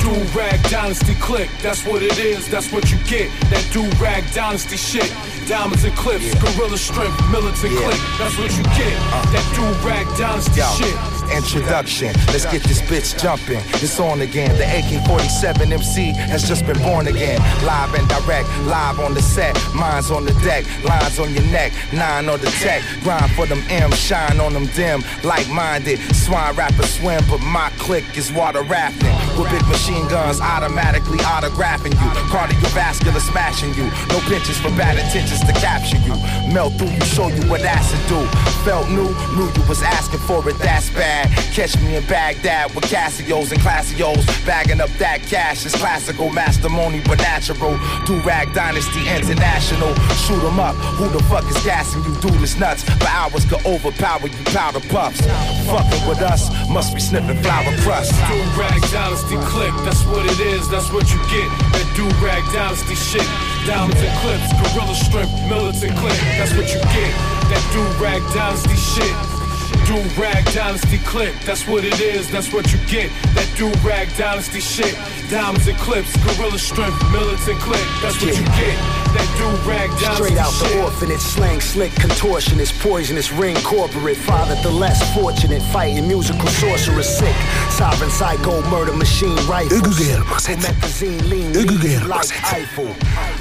Do Rag Dynasty Click. That's what it is. That's what you get. That Do Rag Dynasty shit. Diamonds and clips, gorilla strength, militant Yeah. click. That's what you get. Uh. That Do Rag Dynasty Yo, shit. Introduction. Let's get this bitch jumping. It's on again. The AK-47 MC has just been born again. Live and direct, live on the set. Minds on the deck, lines on your neck, nine on the tech. Grind for them M, shine on them dim. Like-minded, swine rappers swim, but my click is water rafting. With big machine guns automatically autographing you. Cardiovascular smashing you. No pinches for bad intentions to capture you. Melt through you, show you what acid do. Felt new, knew you was asking for it, that's bad. Catch me in Baghdad with Casios and Classios. Bagging up that cash is classical, mastermony but natural. Do Rag Dynasty International. Shoot 'em up. Who the fuck is gassing you? Dude is nuts. For hours could overpower you powder puffs. Fucking with us, must be sniffing flower crust. Do Rag Dynasty Click, that's what it is, that's what you get. That Do Rag Dynasty shit. Diamonds and clips, gorilla strength, militant click, that's what you get. That Do Rag Dynasty shit. Do Rag Dynasty Click, that's what it is, that's what you get. That Do Rag Dynasty shit. Diamonds and clips, gorilla strength, militant click, that's what you get. That Do Rag Dynasty Straight out the shit. orphanage, slang slick, contortionist, poisonous, ring corporate, father the less fortunate, fighting musical sorcerer sick, sovereign psycho, murder machine rifle. Promethazine, lean, lean like Eiffel.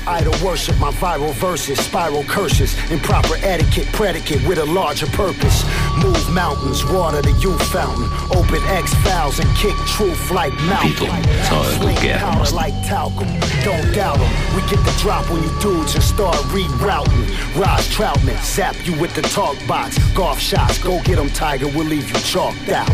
Idol worship, my viral verses, spiral curses, improper etiquette, predicate with a larger purpose. Move mountains, water the youth fountain, open X files and kick truth like Vitu, Malcolm. se on joku Sling power like talcum. Don't doubt them. We get the drop on you dudes and start rerouting. Ross Troutman, zap you with the talk box. Golf shots, go get them, Tiger. We'll leave you chalked out.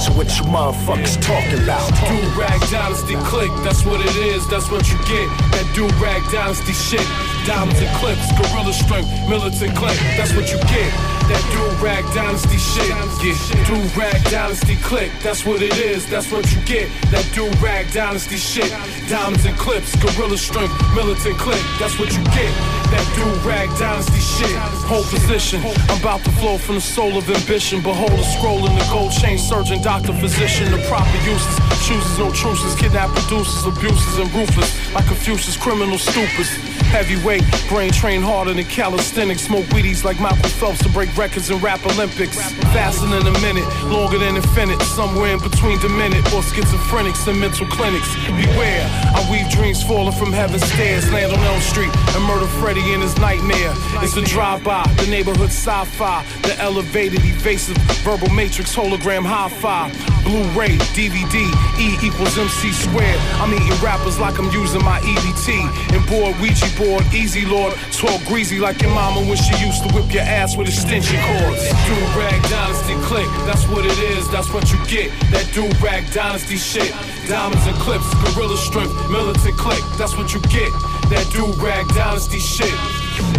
So what you motherfuckers talking about? Do Rag Dynasty Click, that's what it is, that's what you get. That Do Rag Dynasty shit. Diamonds and clips, gorilla strength, militant click, that's what you get. That Do Rag Dynasty shit. Yeah. Do Rag Dynasty Click, that's what it is, that's what you get. That Do Rag Dynasty shit. Diamonds and clips, gorilla strength, militant click, that's what you get. That Do Rag Dynasty shit. Whole position, I'm about to flow from the soul of ambition. Behold a scroll in the gold chain, surgeon, doctor, physician. The proper uses, chooses no truces, kidnap producers, abuses, and ruthless. Like Confucius, criminal stupids. Heavyweight, brain train harder than calisthenics. Smoke weedies like Michael Phelps to break records in rap Olympics. Faster than a minute, longer than infinite. Somewhere in between demented or schizophrenics and mental clinics. Beware, I weave dreams falling from heaven's stairs. Land on Elm Street and murder Freddy in his nightmare. It's a drive-by, the neighborhood sci-fi, the elevated, evasive, verbal matrix, hologram, high-fi, Blu-ray, DVD, E equals MC squared. I'm eating rappers like I'm using my EBT. And board, Ouija board, easy lord, 12 greasy like your mama when she used to whip your ass with extension cords. Do rag dynasty click, that's what it is, that's what you get. That do rag dynasty shit. Diamonds and clips, gorilla strength, militant click, that's what you get. That do rag dynasty shit.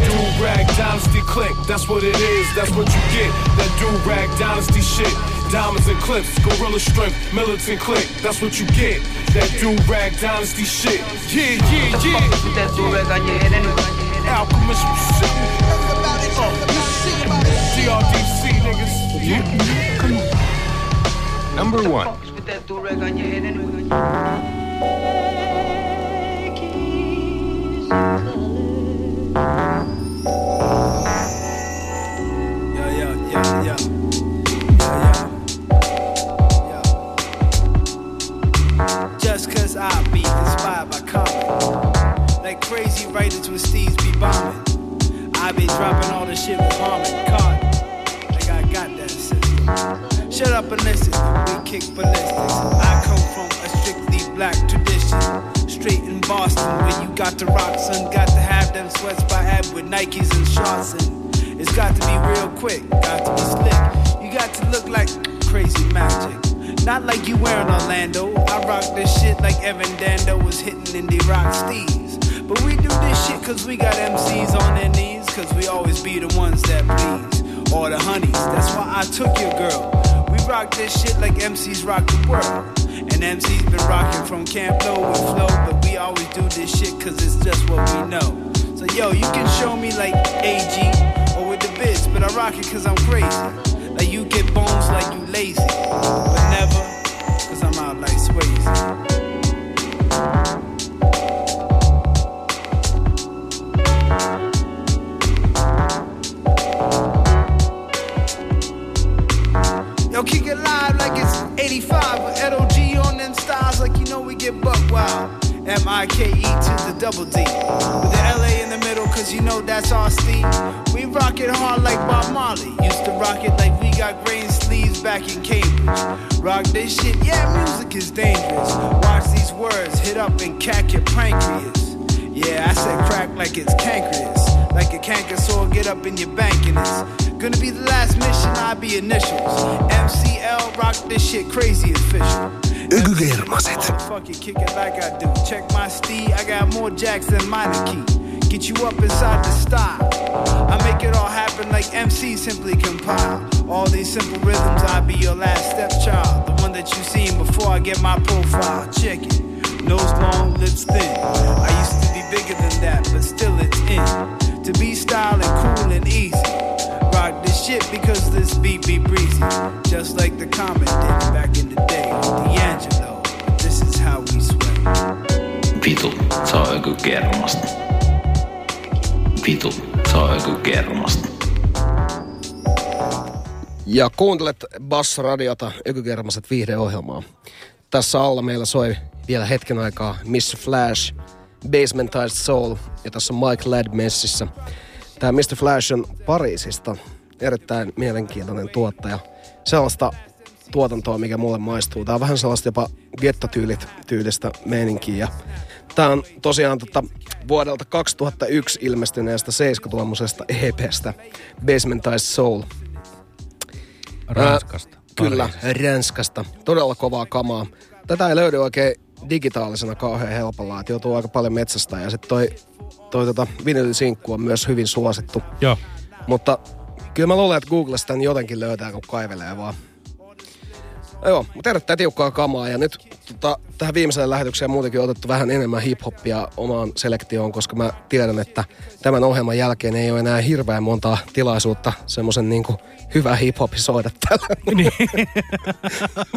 Do rag dynasty click, that's what it is, that's what you get. That do rag dynasty shit. Diamonds and clips, gorilla strength, militant click. That's what you get. That do rag dynasty shit. Yeah, yeah, yeah. Alchemist, you see? Niggas. Yeah. Come on. Number one. as I be inspired by common. Like crazy writers with Steve's be bombing. I be dropping all the shit with bombing cotton. Like I got that system. Shut up and listen, we kick ballistics. I come from a strictly black tradition. Straight in Boston, where you got the rocks and got to have them sweats by ab with Nikes and shorts. And it's got to be real quick, got to be slick. You got to look like crazy magic. Not like you wearing Orlando. I rock this shit like Evan Dando was hitting indie rock steez. But we do this shit cause we got MCs on their knees. Cause we always be the ones that please. Or the honeys. That's why I took your girl. We rock this shit like MCs rock the world. And MCs been rocking from Camp Low with Flow. But we always do this shit cause it's just what we know. So yo, you can show me like AG or with the bits. But I rock it cause I'm crazy. Like you get bones like you lazy. But never, cause I'm out like Swayze. Yo, kick it live like it's 85 with LOG on them styles like you know we get buck wild. M-I-K-E to the double D. With the middle, cause you know that's our steam. We rock it hard like Bob Marley. Used to rock it like we got green sleeves back in Cambridge. Rock this shit, yeah, music is dangerous. Watch these words hit up and cack your pancreas. Yeah, I said crack like it's cancreas. Like a canker sore, get up in your bank and it's gonna be the last mission, I be initials. MCL, rock this shit crazy official. Ykygermaset. Fuck it, kick it like I do. Check my steed, I got more jacks than minor key. Get you up inside the style. I make it all happen like MC simply compile. All these simple rhythms, I be your last stepchild. The one that you seen before I get my profile. Check it. Nose long, lips thin. I used to be bigger than that, but still it's in. To be style and cool and easy. Rock this shit because this beat be breezy. Just like the comet did back in the day. D'Angelo, this is how we sweat. Vitu, se on joku kermasta. Vitu, se on joku kermasta. Ja kuuntelet Bass-radiota, Ykykermaset viihdeohjelmaa. Tässä alla meillä soi vielä hetken aikaa Mr. Flash, Basementized Soul ja tässä on Mike Ladd messissä. Tämä Mr. Flash on Pariisista, erittäin mielenkiintoinen tuottaja. Sellaista tuotantoa, mikä mulle maistuu. Tää on vähän sellaista jopa gettotyylit tyylistä meininkiä. Tää on tosiaan tota, vuodelta 2001 ilmestyneestä 70-tuommoisesta EPstä Basementized Soul. Ranskasta. Ää, kyllä, Ranskasta. Todella kovaa kamaa. Tätä ei löydy oikein digitaalisena kauhean helpolla, että joutuu aika paljon metsästä. Ja sitten toi, toi tota vinylisinkku on myös hyvin suosittu. Joo. Mutta kyllä mä luulen, että Googlesta tämän jotenkin löytää, kun kaivelee vaan. Joo, mutta erittäin tiukkaa kamaa ja nyt tota, tähän viimeiseen lähetykseen muutenkin on otettu vähän enemmän hip-hoppia omaan selektioon, koska mä tiedän, että tämän ohjelman jälkeen ei ole enää hirveän montaa tilaisuutta semmoisen niin hyvä hip-hop soida täällä. Niin.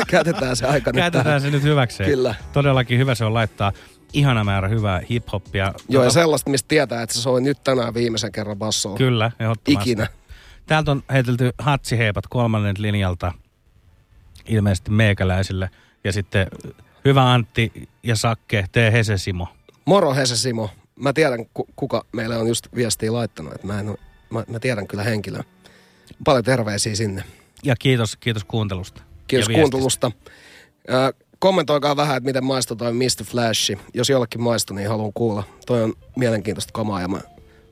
Käytetään se aika nyt Käytetään tähän. se nyt hyväkseen. Kyllä. Todellakin hyvä se on laittaa ihana määrä hyvää hip-hoppia. Joo, ja Tota, sellaista, mistä tietää, että se soi nyt tänään viimeisen kerran bassoa. Kyllä, ehdottomasti. Ikinä. Täältä on heitelty hatsiheipat kolmannen linjalta ilmeisesti meikäläisille. Ja sitten hyvä Antti ja Sakke, tee Hese Simo. Moro Hese Simo. Mä tiedän, ku- kuka meille on just viestiä laittanut. Että mä, en, mä, mä tiedän kyllä henkilöä. Paljon terveisiä sinne. Ja kiitos, kiitos kuuntelusta. Kiitos kuuntelusta. Ö, kommentoikaa vähän, että miten maistuu toi Mr. Flash. Jos jollekin maistuu, niin haluan kuulla. Toi on mielenkiintoista kamaa ja mä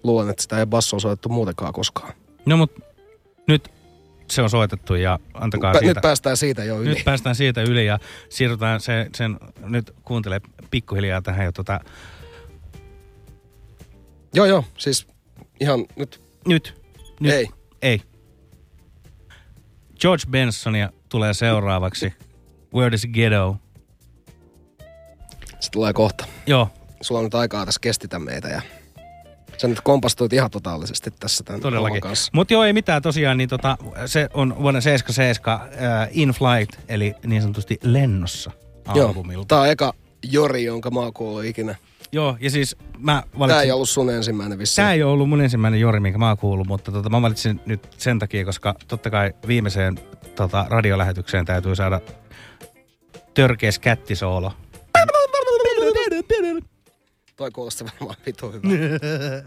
luulen, että sitä ei bassoa soitettu muutenkaan koskaan. No mut nyt se on soitettu ja antakaa Pä- siitä. nyt päästään siitä jo yli. Nyt päästään siitä yli ja siirrytään se, sen, nyt kuuntele pikkuhiljaa tähän jo tota, Joo, joo, siis ihan nyt. nyt, nyt. Ei. Ei. George Bensonia tulee seuraavaksi. Where is Ghetto? Se tulee kohta. Joo, Sulla on nyt aikaa tässä kestitä meitä ja sä nyt kompastuit ihan totaalisesti tässä tämän todellakin. Mutta joo, ei mitään tosiaan, niin tota, se on vuonna 77 äh, In Flight, eli niin sanotusti lennossa Joo, albumilta. tää on eka Jori, jonka mä oon kuullut ikinä. Joo, ja siis mä Tää valitsin... ei ollut sun ensimmäinen vissiin. Tämä ei ollut mun ensimmäinen Jori, minkä mä oon kuullut, mutta tota, mä valitsin nyt sen takia, koska totta kai viimeiseen tota, radiolähetykseen täytyy saada törkeä kättisoolo. Toi kuulosti varmaan vitu hyvä.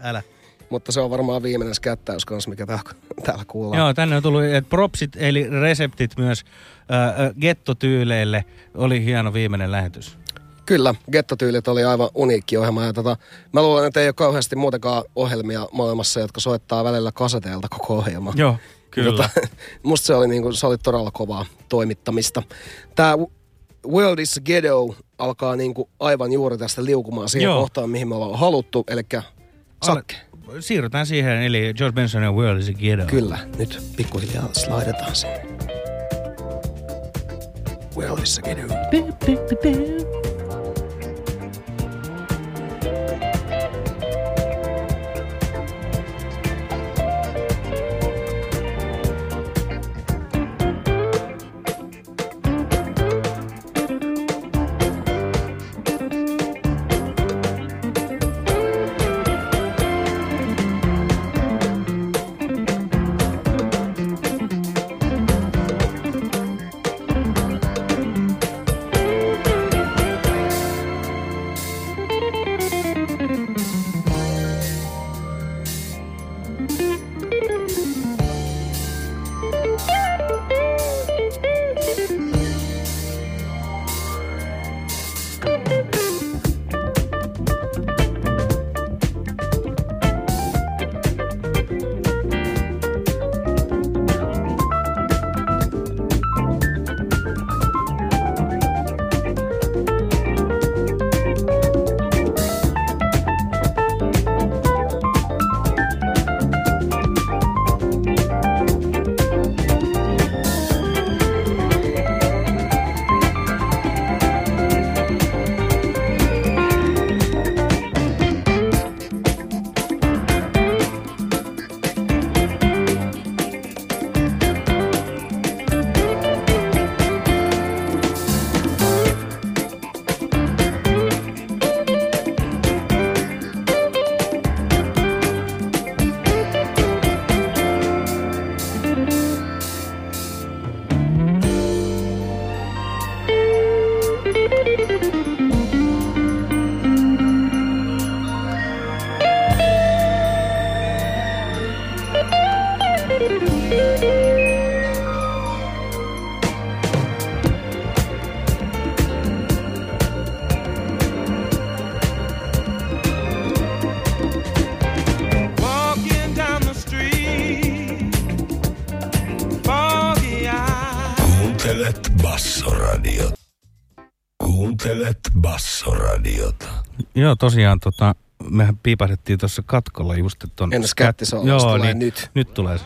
Älä. Mutta se on varmaan viimeinen skättäys kanssa, mikä täällä, täällä kuullaan. Joo, tänne on tullut että propsit eli reseptit myös äh, gettotyyleille. Oli hieno viimeinen lähetys. Kyllä, gettotyylit oli aivan uniikki ohjelma. Ja tota, mä luulen, että ei ole kauheasti muutenkaan ohjelmia maailmassa, jotka soittaa välillä kaseteilta koko ohjelma. Joo, kyllä. musta se oli, niinku, se oli todella kovaa toimittamista. Tämä World is Ghetto alkaa niinku aivan juuri tästä liukumaan siihen Joo. kohtaan, mihin me ollaan haluttu. Eli Sakke. Siirrytään siihen, eli George Bensonin World is a Ghetto. Kyllä, nyt pikkuhiljaa slaidetaan sinne. World is a Ghetto. Joo, tosiaan tota, mehän piipahdettiin tuossa katkolla just, että on... Entäs kättisoolosta Joo, tulee niin, nyt? Nyt tulee se.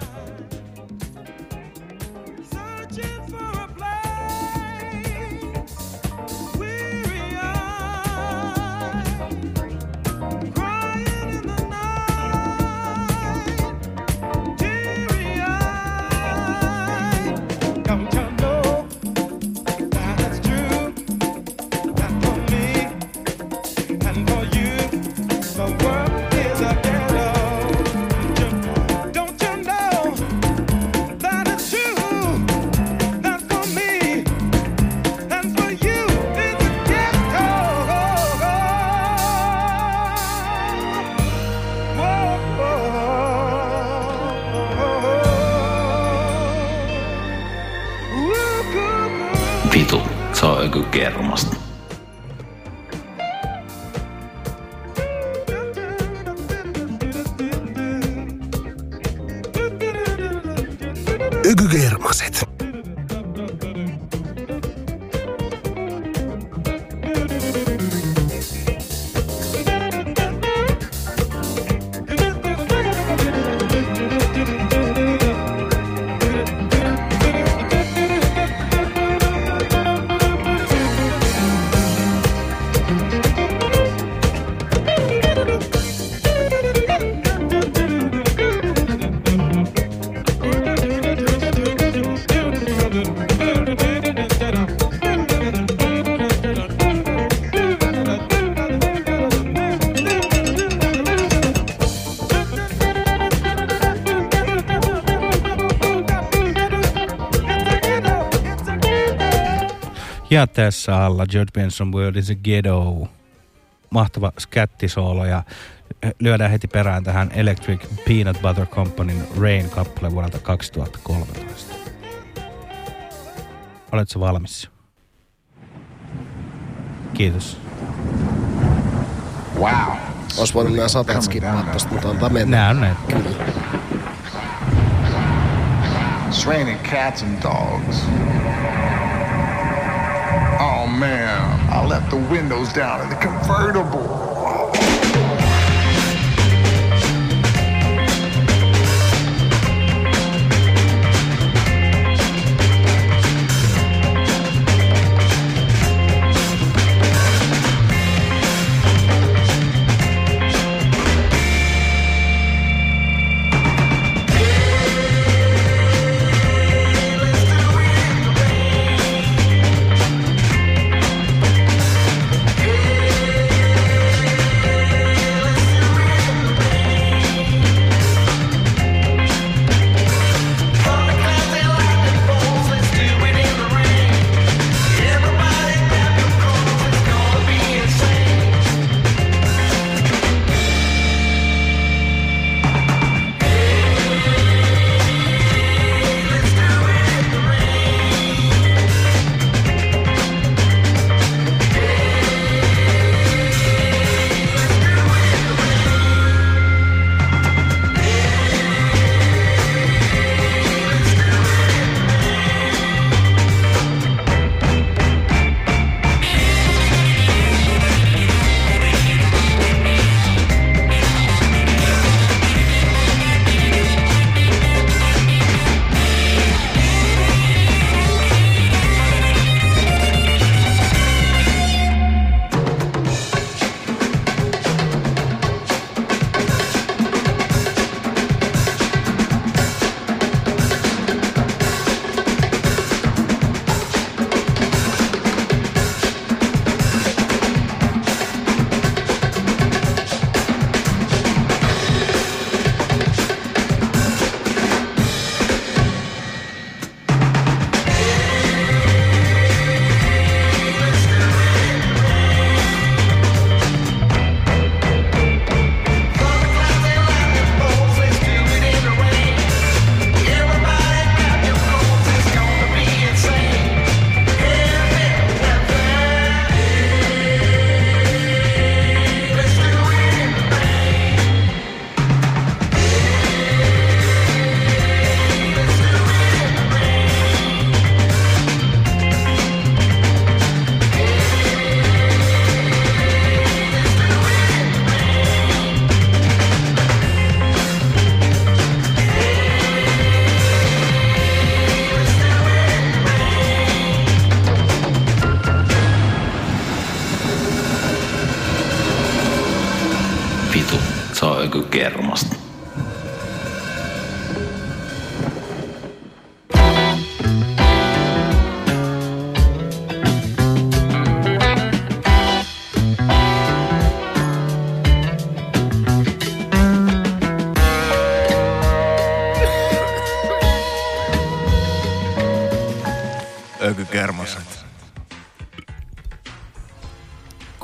Ja tässä alla George Benson World is a Ghetto. mahtava skättisoolo ja lyödään heti perään tähän Electric Peanut Butter Companyn Rain-kappale vuodelta 2013. Oletko valmis? Kiitos. Wow. Olisi voinut nämä sateet skippaa tosta, mutta antaa mennä. Nää on näitä. Kyllä. It's raining cats and dogs. Oh man, I left the windows down in the convertible.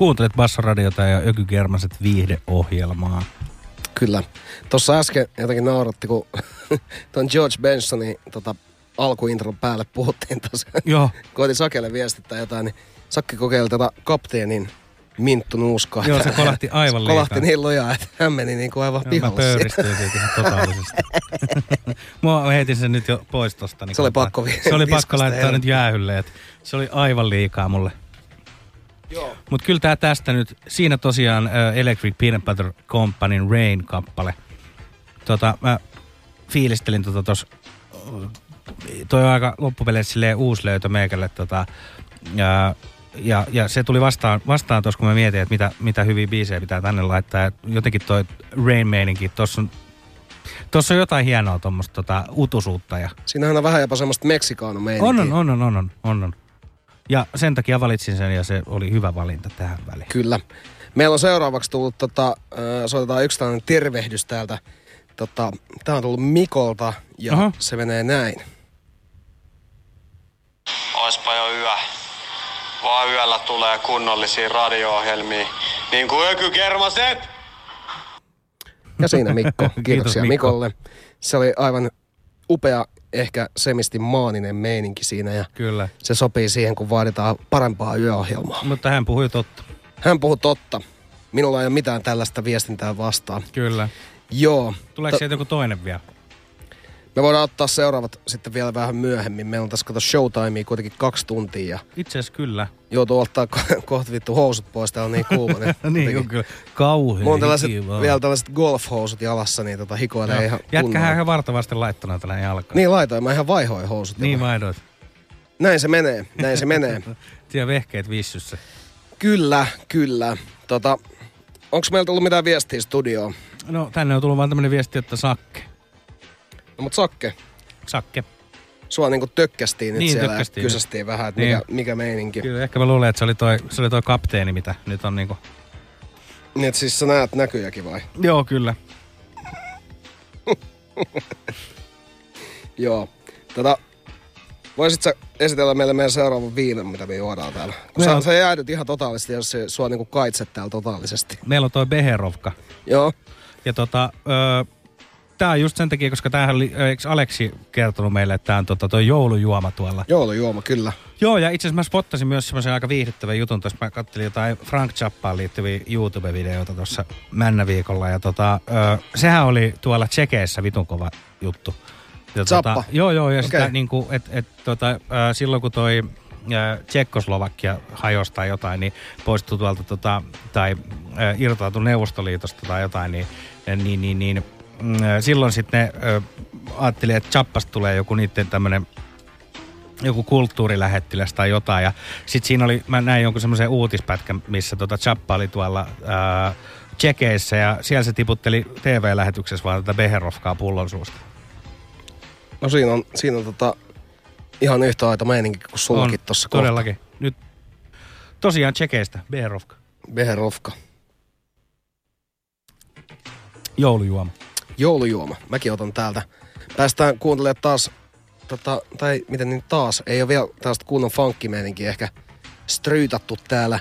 Kuuntelet Bassoradiota ja Ökykermaset viihdeohjelmaa. Kyllä. Tuossa äsken jotenkin nauratti, kun ton George Bensonin tota, alkuintron päälle puhuttiin tuossa. Joo. Koitin Sakelle viestittää jotain, niin Sakki kokeili tätä kapteenin minttu nuuskaa. Joo, se kolahti aivan Se kolahti liikaa. niin lujaa, että hän meni niin kuin aivan Joo, mä pihalle. siitä. pöyristyin siitä ihan totaalisesti. Mä heitin sen nyt jo pois tosta. Niin Se oli pakko Se oli pakko laittaa nyt jäähylle, että se oli aivan liikaa mulle. Mutta kyllä tää tästä nyt, siinä tosiaan uh, Electric Peanut Butter Companyn Rain-kappale. Tota, mä fiilistelin tota tos, toi on aika loppupeleissä silleen uusi löytö meikälle tota, ja, ja, ja, se tuli vastaan, vastaan tuossa, kun mä mietin, että mitä, mitä hyviä biisejä pitää tänne laittaa. Ja jotenkin toi Rain meininki, tuossa on, tossa on jotain hienoa tuommoista tota, utusuutta. Ja... Siinähän on vähän jopa semmoista meksikaano On, on, on, on, on, on, on, on. Ja sen takia valitsin sen ja se oli hyvä valinta tähän väliin. Kyllä. Meillä on seuraavaksi tullut, tota, äh, soitetaan yksi tällainen tervehdys täältä. Tota, tää on tullut Mikolta ja Aha. se menee näin. Oispa jo yö. Vaan yöllä tulee kunnollisia radio-ohjelmia. Niin kuin ökykermaset! Ja siinä Mikko. Kiitoksia Mikko. Mikolle. Se oli aivan upea, ehkä semisti maaninen meininki siinä ja Kyllä. se sopii siihen, kun vaaditaan parempaa yöohjelmaa. Mutta hän puhui totta. Hän puhui totta. Minulla ei ole mitään tällaista viestintää vastaan. Kyllä. Joo. Tuleeko Ta- sieltä joku toinen vielä? Me voidaan ottaa seuraavat sitten vielä vähän myöhemmin. Meillä on tässä kato showtimea kuitenkin kaksi tuntia ja Itse asiassa kyllä. joutuu ottaa ko- kohta vittu housut pois, täällä on niin kuuma. Niin, niin on kyllä. Kauhean Mulla on tällaiset, vielä tällaiset golfhousut jalassa, niin tota hikoilee ihan Jätkähän ihan vartavasti laittanut tällä jalkaan. Niin laitoin, mä ihan vaihoin housut. Niin vaihdoit. Näin se menee, näin se menee. Siellä vehkeet vissyssä. Kyllä, kyllä. Tota, onko meillä tullut mitään viestiä studioon? No tänne on tullut vaan tämmönen viesti, että sakke. No mut Sakke, Sakke. sua niinku tökkästiin nyt Niin, siellä tökkästiin. kysästiin vähän, että Niin. mikä, mikä meininki. Kyllä, ehkä mä luulen, että se oli toi, se oli toi kapteeni, mitä nyt on niinku... Niin, että siis sä näet näkyjäkin vai? Joo, kyllä. Joo. Tota, voisit sä esitellä meille meidän seuraavan viinan, mitä me juodaan täällä? Kun sä, on- sä jäädyt ihan totaalisesti, jos se sua niinku kaitset täällä totaalisesti. Meillä on toi Beherovka. Joo. Ja tota, öö, tää on just sen takia, koska tämähän oli, eikö Aleksi kertonut meille, että tää on tota, toi joulujuoma tuolla. Joulujuoma, kyllä. Joo, ja itse asiassa mä spottasin myös semmoisen aika viihdyttävän jutun. Tuossa mä kattelin jotain Frank Zappaan liittyviä YouTube-videoita tuossa männäviikolla. Ja tota, ö, sehän oli tuolla Tsekeissä vitun kova juttu. Ja Zappa? Tota, joo, joo, ja Okei. sitä niinku, et, et, tota, ö, silloin kun toi Tsekkoslovakia hajosi tai jotain, niin poistui tuolta tota, tai irtautui Neuvostoliitosta tai jotain, niin, niin, niin, niin mm, ö, silloin sitten ne ö, ajatteli, että Chappasta tulee joku niiden tämmönen joku kulttuurilähettiläs tai jotain. Ja sitten siinä oli, mä näin jonkun semmoisen uutispätkän, missä tota Chappa oli tuolla ää, Tsekeissä ja siellä se tiputteli TV-lähetyksessä vaan tätä Beherovkaa pullon suusta. No siinä on, siinä on tota, ihan yhtä aito meininki kuin sullakin kohta. Todellakin. Nyt tosiaan Tsekeistä, Beherovka. Beherovka. Joulujuoma. Joulujuoma. Mäkin otan täältä. Päästään kuuntelemaan taas, tota, tai miten niin taas, ei ole vielä tällaista kunnon funkkimeininkiä ehkä stryytattu täällä.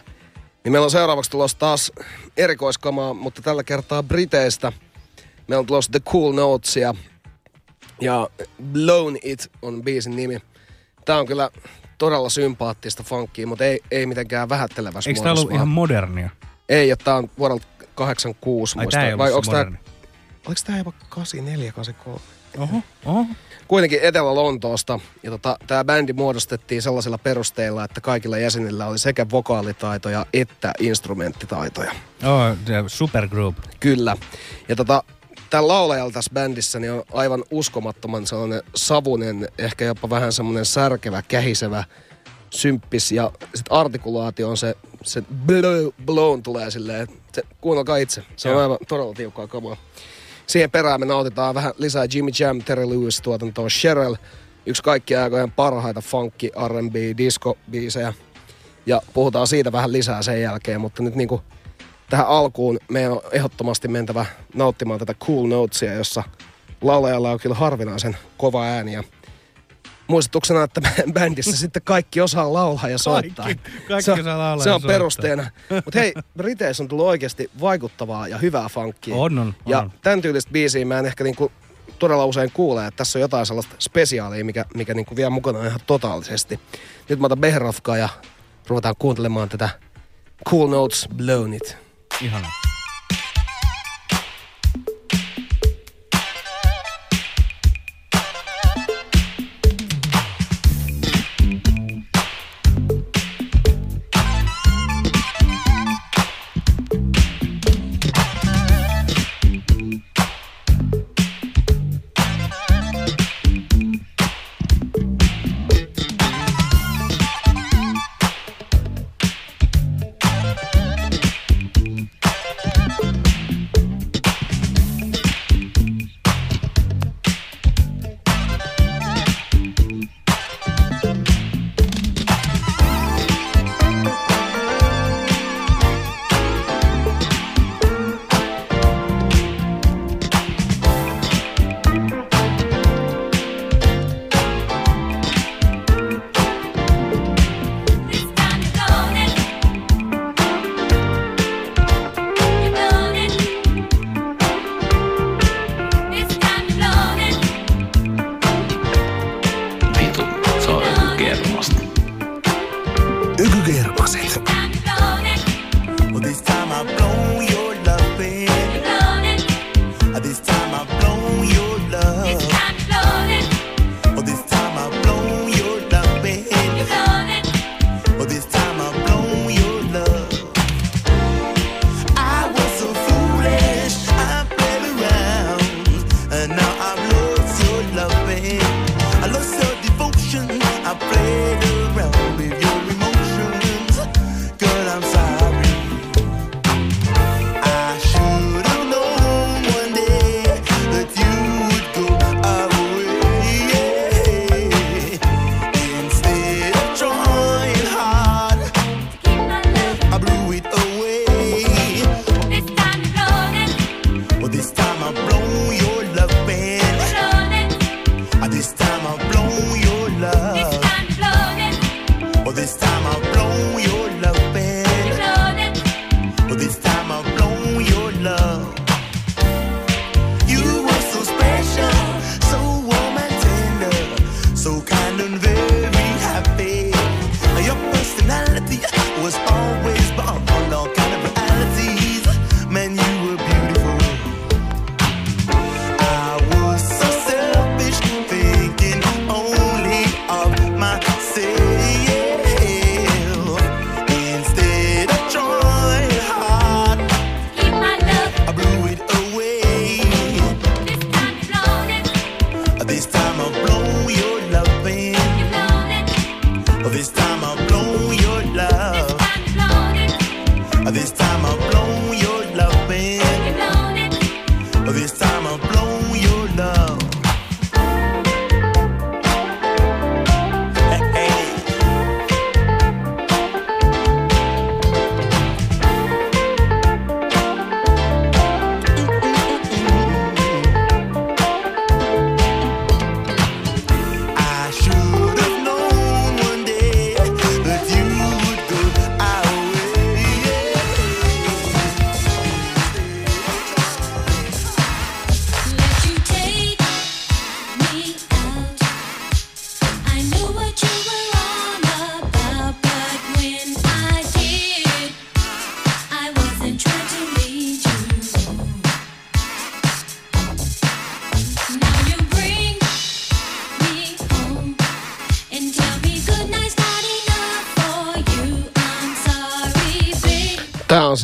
Niin meillä on seuraavaksi tulossa taas erikoiskamaa, mutta tällä kertaa Briteistä. Meillä on tulossa The Cool Notesia ja Blown It on biisin nimi. Tää on kyllä todella sympaattista funkia, mutta ei, ei mitenkään vähättelevässä Eikö tämä muodossa, ollut ihan modernia? Ei, että tää on vuodelta 86 Ai, muista. tää ei Vai se onks tää. Oliko tää jopa 84, 83? Oho, oho. Kuitenkin Etelä-Lontoosta. Ja tota, tämä bändi muodostettiin sellaisilla perusteilla, että kaikilla jäsenillä oli sekä vokaalitaitoja että instrumenttitaitoja. Oh, the supergroup. Kyllä. Ja tota, tällä laulajalla tässä bändissä niin on aivan uskomattoman sellainen savunen, ehkä jopa vähän semmoinen särkevä, kähisevä, symppis ja sit artikulaatio on se, se blow, blown tulee silleen, se, kuunnelkaa itse, se on Joo. aivan todella tiukkaa kamaa. Siihen perään me nautitaan vähän lisää Jimmy Jam, Terry Lewis tuotantoa, Cheryl, yksi kaikkien aikojen parhaita funky, R&B, disco-biisejä. Ja puhutaan siitä vähän lisää sen jälkeen, mutta nyt niinku tähän alkuun meidän on ehdottomasti mentävä nauttimaan tätä Cool Notesia, jossa laulajalla on kyllä harvinaisen kova ääni. Ja muistutuksena, että bändissä sitten kaikki osaa laulaa ja soittaa. Kaikki- kaikki se on, osaa laulaa Se ja on soittaa. perusteena. Mutta hei, Briteissä on tullut oikeasti vaikuttavaa ja hyvää funkia. On, on, Ja on. tämän tyylistä biisiä mä en ehkä niinku todella usein kuule, että tässä on jotain sellaista spesiaalia, mikä, mikä niinku vie mukana ihan totaalisesti. Nyt mä otan Behrafkaa ja ruvetaan kuuntelemaan tätä Cool Notes Blown It. Ihana.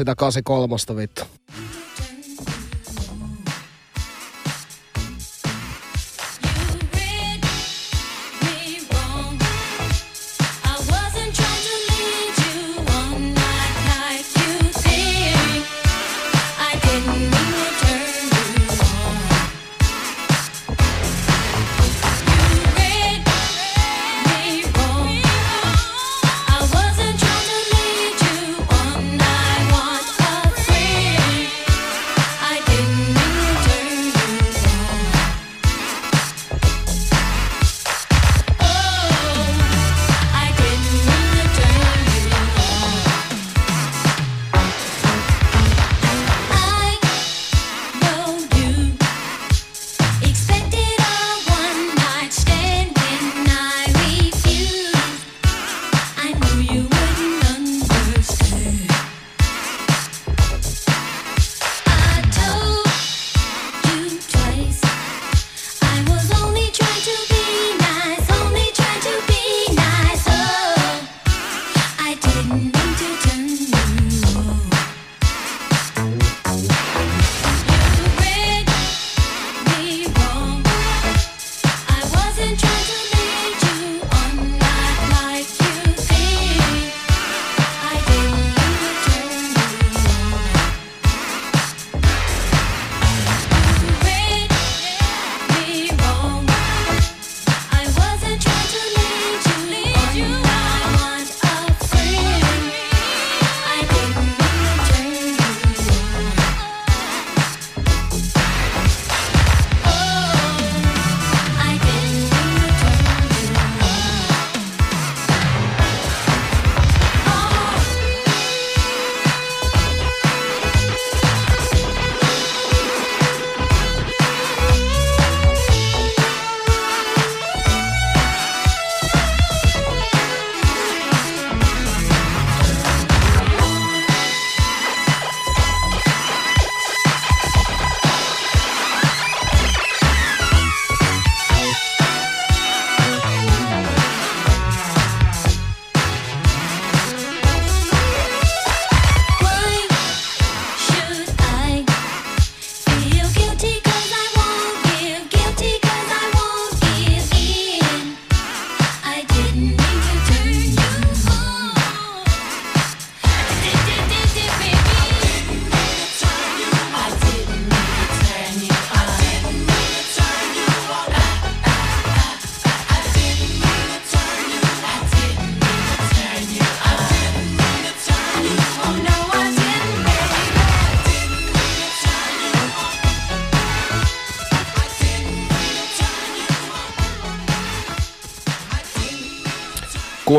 Sitä 83 vittu.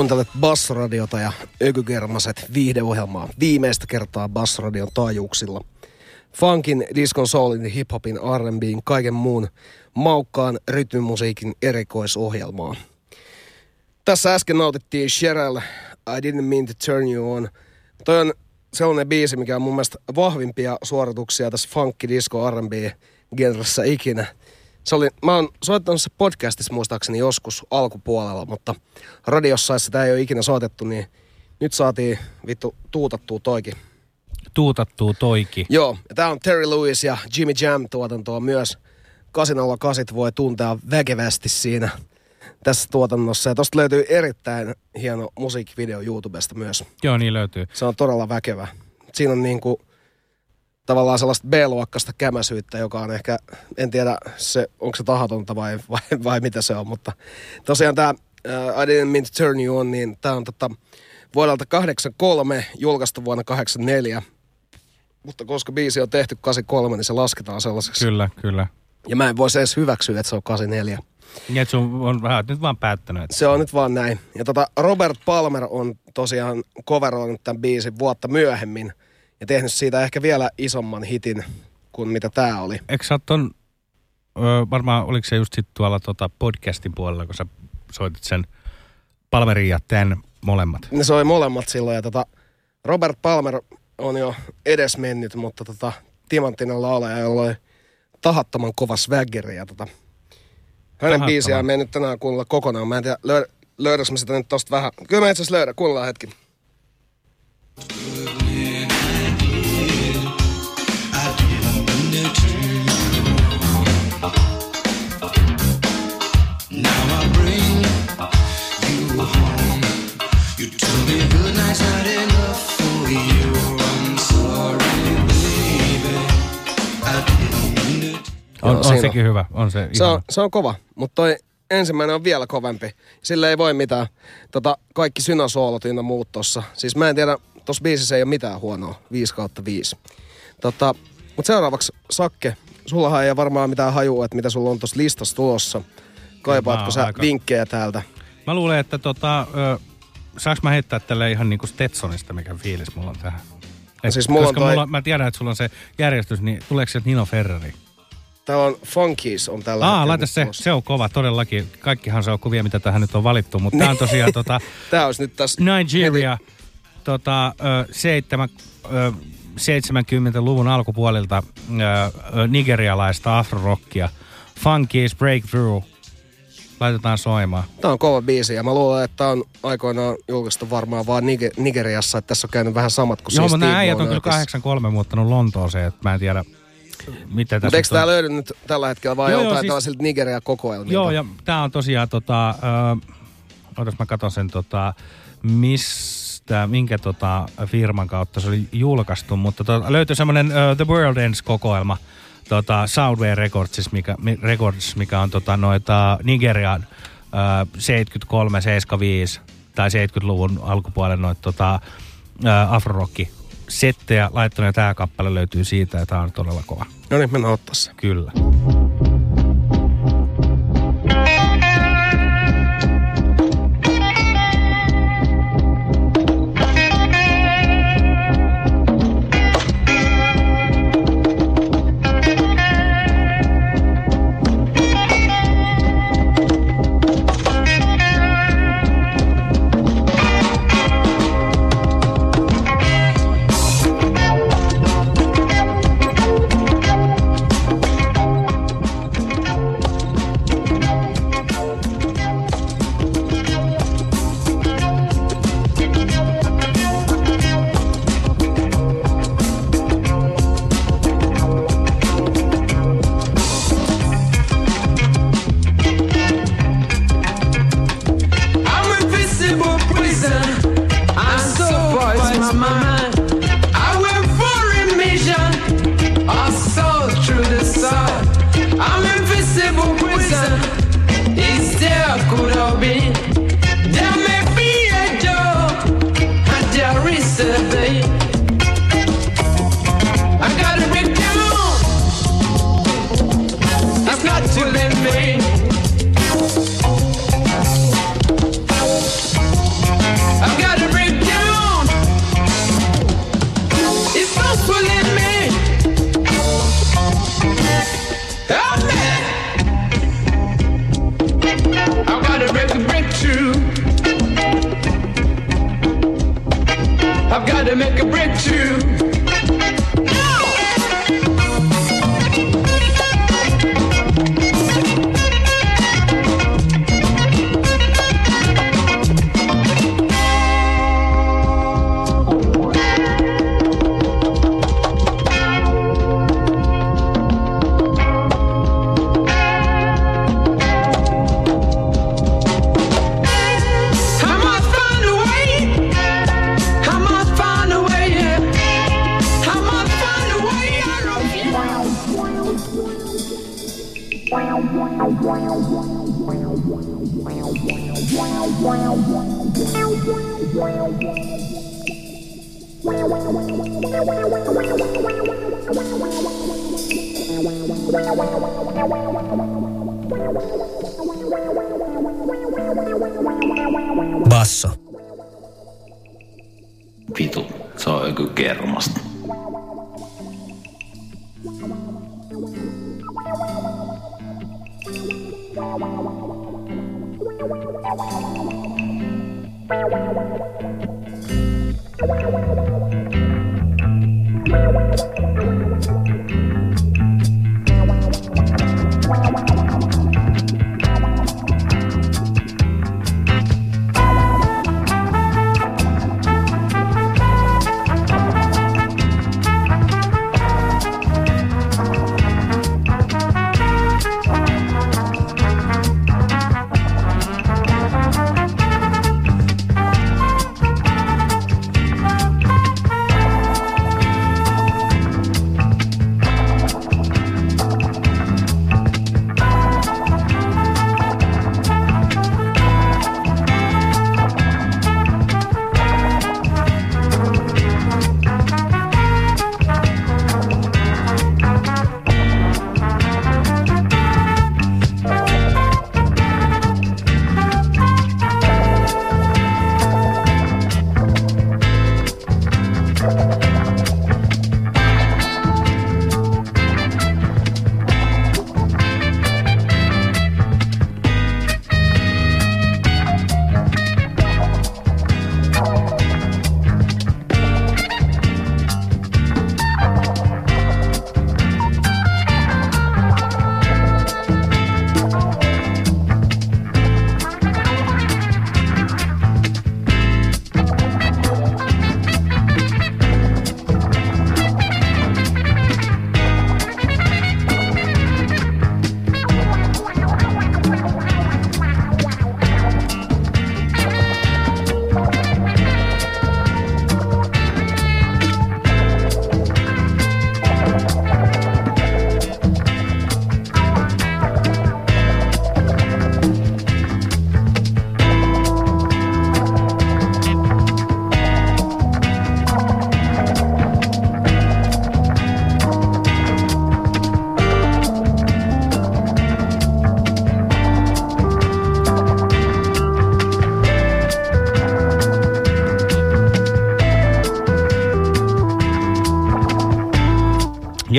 Kuuntelet Bassradiota ja Ökykermaset viihdeohjelmaa viimeistä kertaa Bassradion taajuuksilla. Funkin, diskon, soulin, hiphopin, R&Bin, kaiken muun maukkaan rytmimusiikin erikoisohjelmaa. Tässä äsken nautittiin Cheryl, I didn't mean to turn you on. Toi on sellainen biisi, mikä on mun mielestä vahvimpia suorituksia tässä funkki, disco, R&B genressä ikinä. Se oli, mä oon soittanut se podcastissa muistaakseni joskus alkupuolella, mutta radiossa sitä ei ole ikinä soitettu, niin nyt saatiin vittu tuutattua toikin. Tuutattuu toiki. Joo, ja tää on Terry Lewis ja Jimmy Jam tuotantoa myös. 808 voi tuntea väkevästi siinä tässä tuotannossa. Ja tosta löytyy erittäin hieno musiikkivideo YouTubesta myös. Joo, niin löytyy. Se on todella väkevä. Siinä on niinku tavallaan sellaista B-luokkasta kämäsyyttä, joka on ehkä, en tiedä se, onko se tahatonta vai, vai, vai mitä se on, mutta tosiaan tämä uh, I Didn't Mean to Turn You On, niin tämä on tota, vuodelta 83, julkaistu vuonna 84, mutta koska biisi on tehty 83, niin se lasketaan sellaiseksi. Kyllä, kyllä. Ja mä en voisi edes hyväksyä, että se on 84. Niin, että sun on vähän nyt vaan päättänyt. Että... Se on nyt vaan näin. Ja tota, Robert Palmer on tosiaan coveroinut tämän biisin vuotta myöhemmin ja tehnyt siitä ehkä vielä isomman hitin kuin mitä tämä oli. Eikö sä ton, ö, varmaan oliko se just sit tuolla tota podcastin puolella, kun sä soitit sen Palmerin ja tämän molemmat? Ne soi molemmat silloin ja tota, Robert Palmer on jo edesmennyt, mutta tota, timanttinen laulaja, jolla oli tahattoman kova swaggeri ja tota, hänen biisiään me ei nyt tänään kuunnella kokonaan. Mä en tiedä, löydä, löydäks mä sitä nyt tosta vähän. Kyllä mä itse asiassa löydän, kuunnellaan hetki. On, on sekin hyvä, on se Se on, se on kova, mutta toi ensimmäinen on vielä kovempi. Sille ei voi mitään. Tota, kaikki synasoolot ynnä muut tossa. Siis mä en tiedä, tossa biisissä ei ole mitään huonoa. 5 kautta 5. Tota, mutta seuraavaksi Sakke, sullahan ei ole varmaan mitään hajua, että mitä sulla on tossa listassa tulossa. Kaipaatko sä aika- vinkkejä täältä? Mä luulen, että tota, ö, saaks mä heittää tälle ihan niinku Stetsonista, mikä fiilis mulla on tähän. Et, siis mulla on koska toi- mulla, mä tiedän, että sulla on se järjestys, niin tuleeko sieltä Nino Ferrari? Täällä on Funkies on tällä Aa, laita se, tulossa. se on kova todellakin. Kaikkihan se on kuvia, mitä tähän nyt on valittu, mutta tää on tosiaan tota, Tää olisi nyt tässä... Nigeria, tota, ö, seitsemän, ö, 70-luvun alkupuolilta ö, nigerialaista afrorockia. Funkies Breakthrough. Laitetaan soimaan. Tää on kova biisi ja mä luulen, että on aikoinaan julkaistu varmaan vaan Niger- Nigeriassa, että tässä on käynyt vähän samat kuin Joo, siis mutta nämä äijät on kyllä Wonderissa. 83 muuttanut Lontooseen, että mä en tiedä, mitä tässä Mutta eikö tää löydy nyt tällä hetkellä vai Joo, joltain siis... tällaisilta Nigeria-kokoelmilta? Joo, ja tää on tosiaan tota, ö, otas mä katon sen tota, mistä, minkä tota firman kautta se oli julkaistu, mutta tota, löytyi semmonen uh, The World Ends-kokoelma, tota, Soundware Records, mikä, mi, Records, mikä on tota, noita Nigerian uh, 73, 75 tai 70-luvun alkupuolen noita tota, uh, afrorocki settejä laittanut ja tää kappale löytyy siitä ja tää on todella kova. No niin, mennään ottaa se. Kyllä. Basso.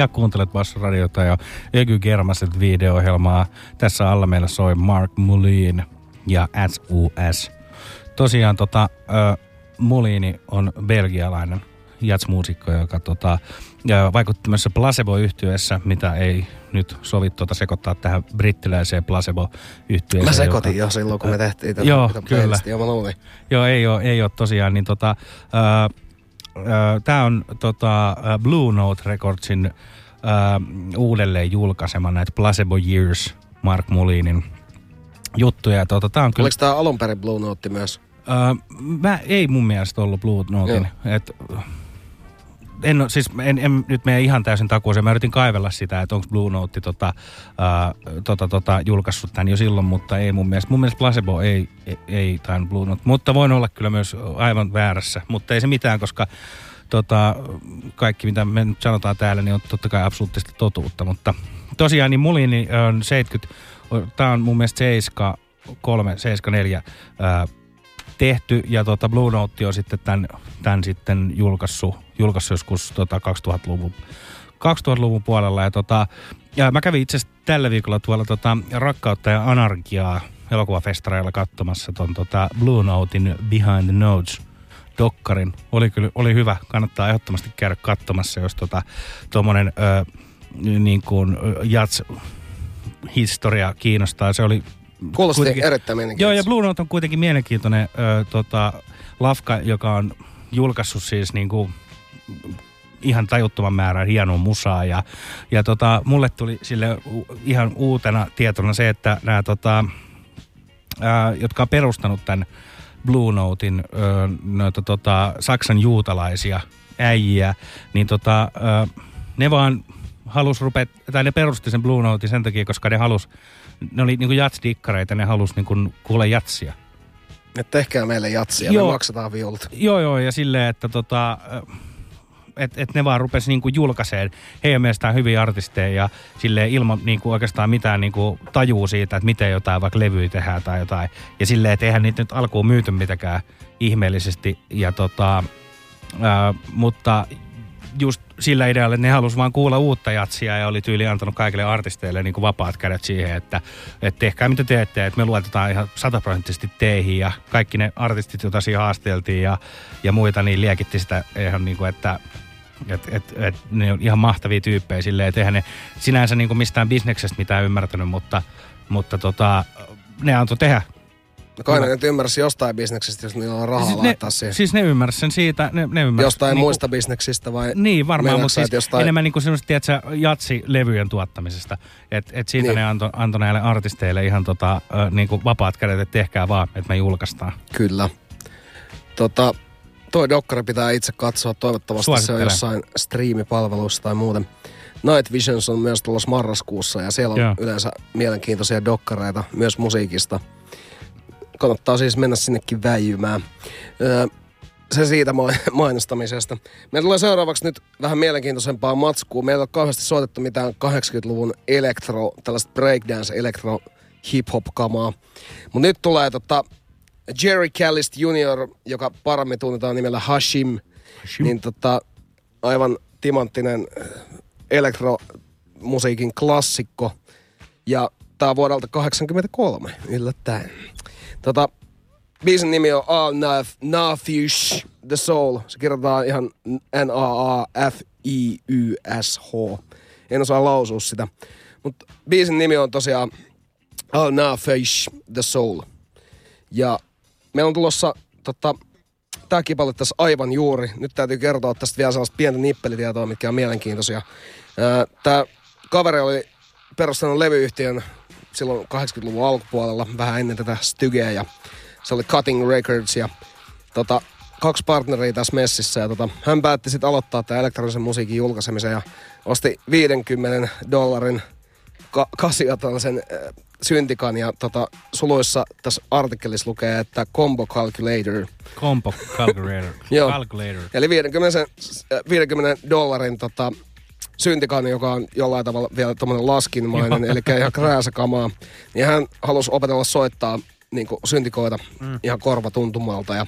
Ja kuuntelet Bassoradiota ja Öky Germaset video-ohjelmaa. Tässä alla meillä soi Mark Mulin ja SUS. Tosiaan tota, ö, Mulini on belgialainen jatsmuusikko, joka tota, ja vaikutti myös placebo yhtyessä mitä ei nyt sovi tuota sekoittaa tähän brittiläiseen placebo yhtyeeseen Mä sekoitin jo silloin, kun me tehtiin tätä Joo, tätä kyllä. playlistia, mä luulin. Joo, ei ole, ei ole tosiaan. Niin tota, Tämä on tota, Blue Note Recordsin ää, uudelleen julkaisema näitä Placebo Years Mark Mulinin juttuja. Ja Tota, tää on kyllä, Oliko tää alun perin Blue Note myös? ää, mä, ei mun mielestä ollut Blue Notein. Et, en, siis en, en, nyt mene ihan täysin takuuseen. Mä yritin kaivella sitä, että onko Blue Note tota, ää, tota, tota, julkaissut tämän jo silloin, mutta ei mun mielestä. Mun mielestä Placebo ei, ei, ei tainnut Blue Note, mutta voin olla kyllä myös aivan väärässä. Mutta ei se mitään, koska tota, kaikki mitä me nyt sanotaan täällä, niin on totta kai absoluuttisesti totuutta. Mutta tosiaan niin Mulini on 70, tämä on mun mielestä 73, 74 ää, tehty ja tota Blue Note on sitten tämän, tämän sitten julkaissut, julkaissut joskus tota 2000-luvun 2000-luvun puolella. Ja, tota, ja mä kävin itse asiassa tällä viikolla tuolla tota, Rakkautta ja anarkiaa elokuvafestareilla katsomassa ton tota Blue Notein Behind the Notes dokkarin. Oli kyllä oli hyvä, kannattaa ehdottomasti käydä katsomassa, jos tota, tuommoinen niin jats historia kiinnostaa. Se oli Kuulosti kuitenkin- erittäin Joo, mielenkiintoista. ja Blue Note on kuitenkin mielenkiintoinen ö, tota, lafka, joka on julkaissut siis niin kuin ihan tajuttoman määrän hienoa musaa. Ja, ja tota, mulle tuli sille ihan uutena tietona se, että nämä, tota, ää, jotka on perustanut tämän Blue Notein, ö, noita, tota, Saksan juutalaisia äijiä, niin tota, ö, ne vaan halus rupea, tai ne perusti sen Blue Notein sen takia, koska ne halus, ne oli niinku jatsdikkareita, ne halus niinku kuulla jatsia. Että tehkää meille jatsia, Joo. me maksetaan viulut. Joo, joo, ja silleen, että tota, että et ne vaan rupesi niinku julkaiseen heidän mielestään hyviä artisteja ja silleen ilman niinku oikeastaan mitään niinku tajuu siitä, että miten jotain vaikka levyä tehdään tai jotain. Ja silleen, että eihän niitä nyt alkuun myyty mitenkään ihmeellisesti. Ja tota, ää, mutta just sillä idealla, että ne halusi vaan kuulla uutta jatsia ja oli tyyli antanut kaikille artisteille niin kuin vapaat kädet siihen, että, että tehkää mitä teette, että me luotetaan ihan sataprosenttisesti teihin ja kaikki ne artistit, joita siinä haasteltiin ja, ja muita, niin liekitti sitä ihan niin kuin, että et, et, et, ne on ihan mahtavia tyyppejä silleen, että eihän ne sinänsä niin kuin mistään bisneksestä mitään ymmärtänyt, mutta, mutta tota, ne antoi tehdä No kai ne nyt ymmärsi jostain bisneksestä, jos niillä on rahaa Siis laittaa ne, siihen. siis ne ymmärsi sen siitä, ne, ne ymmärsi. Jostain niinku- muista bisneksistä vai? Niin, varmaan, mutta siis jostain... enemmän niin kuin semmoista, tiedätkö, jatsi-levyjen tuottamisesta. Että et siitä Niin. ne antoi anto näille artisteille ihan tota, ö, niin kuin vapaat kädet, että tehkää vaan, että me julkaistaan. Kyllä. Tota, toi dokkari pitää itse katsoa. Toivottavasti se on Suosittelen. jossain striimipalveluissa tai muuten. Night Visions on myös tulossa marraskuussa ja siellä on Joo. yleensä mielenkiintoisia dokkareita myös musiikista. Kannattaa siis mennä sinnekin väijymään. Öö, se siitä mainostamisesta. Meillä tulee seuraavaksi nyt vähän mielenkiintoisempaa matskua. Meillä ei ole kauheasti soitettu mitään 80-luvun elektro, tällaista breakdance, elektro, hip-hop kamaa. Mutta nyt tulee tota Jerry Callist Jr., joka paremmin tunnetaan nimellä Hashim. Hashim. Niin tota, aivan timanttinen äh, elektromusiikin klassikko. Ja tää on vuodelta 83, yllättäen. Tota, biisin nimi on All Nafish The Soul. Se kirjoitetaan ihan N-A-A-F-I-Y-S-H. En osaa lausua sitä. Mutta biisin nimi on tosiaan All Nafish The Soul. Ja meillä on tulossa tota, tämä kipalle tässä aivan juuri. Nyt täytyy kertoa tästä vielä sellaista pientä nippelitietoa, mitkä on mielenkiintoisia. Tämä kaveri oli perustanut levyyhtiön silloin 80-luvun alkupuolella, vähän ennen tätä Stygeä, ja se oli Cutting Records, ja tota, kaksi partneria tässä messissä, ja tota, hän päätti sitten aloittaa tämän elektronisen musiikin julkaisemisen, ja osti 50 dollarin ka- kasioton äh, syntikan, ja tota, suluissa tässä artikkelissa lukee, että Combo Calculator. Compo calculator. Joo. calculator. Eli 50, sen, äh, 50 dollarin tota, syntikan, joka on jollain tavalla vielä tuommoinen laskinmainen, eli ihan krääsäkamaa. Niin hän halusi opetella soittaa niin syntikoita Mm. ihan korvatuntumalta. Ja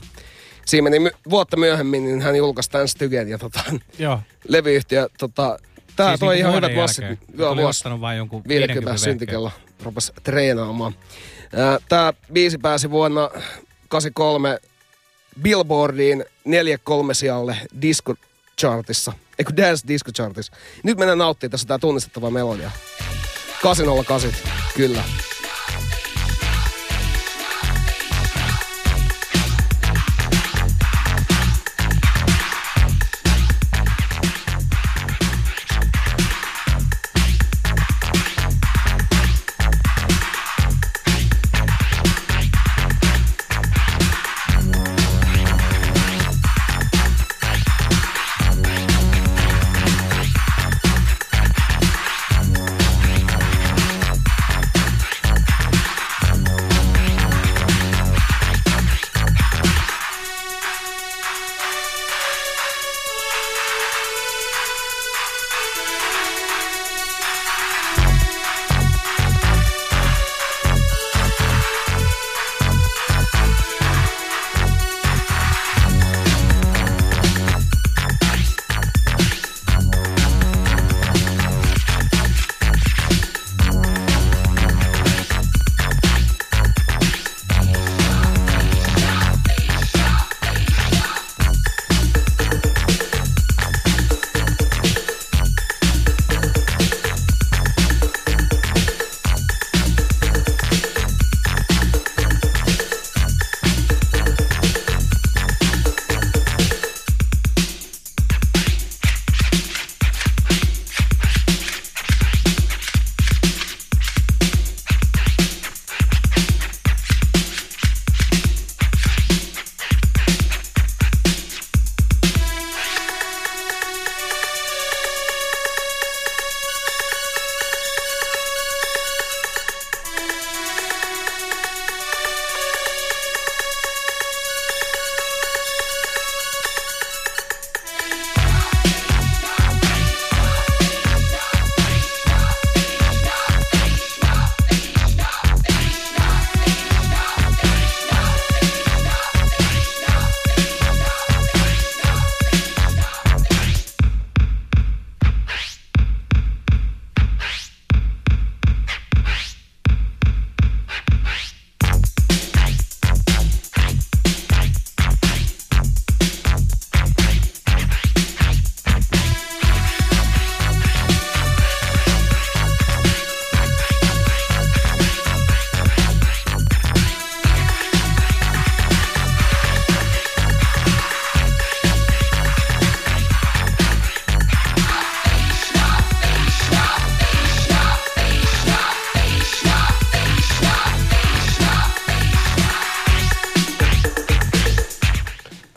siinä meni my- vuotta myöhemmin, niin hän julkaisi tämän Stygen ja tota, Joo. levyyhtiö. Tota, Tää Siis toi niinku ihan hyvät massit. Joo, vuosi vain jonkun 50 50 syntikellä. Rupes treenaamaan. Ää, Tää biisi pääsi vuonna 83 Billboardiin 4-3 sijalle disco chartissa. Eikö Dance Disco Chartissa. Nyt mennään nauttimaan tässä tää tunnistettava melodia. 808, kyllä.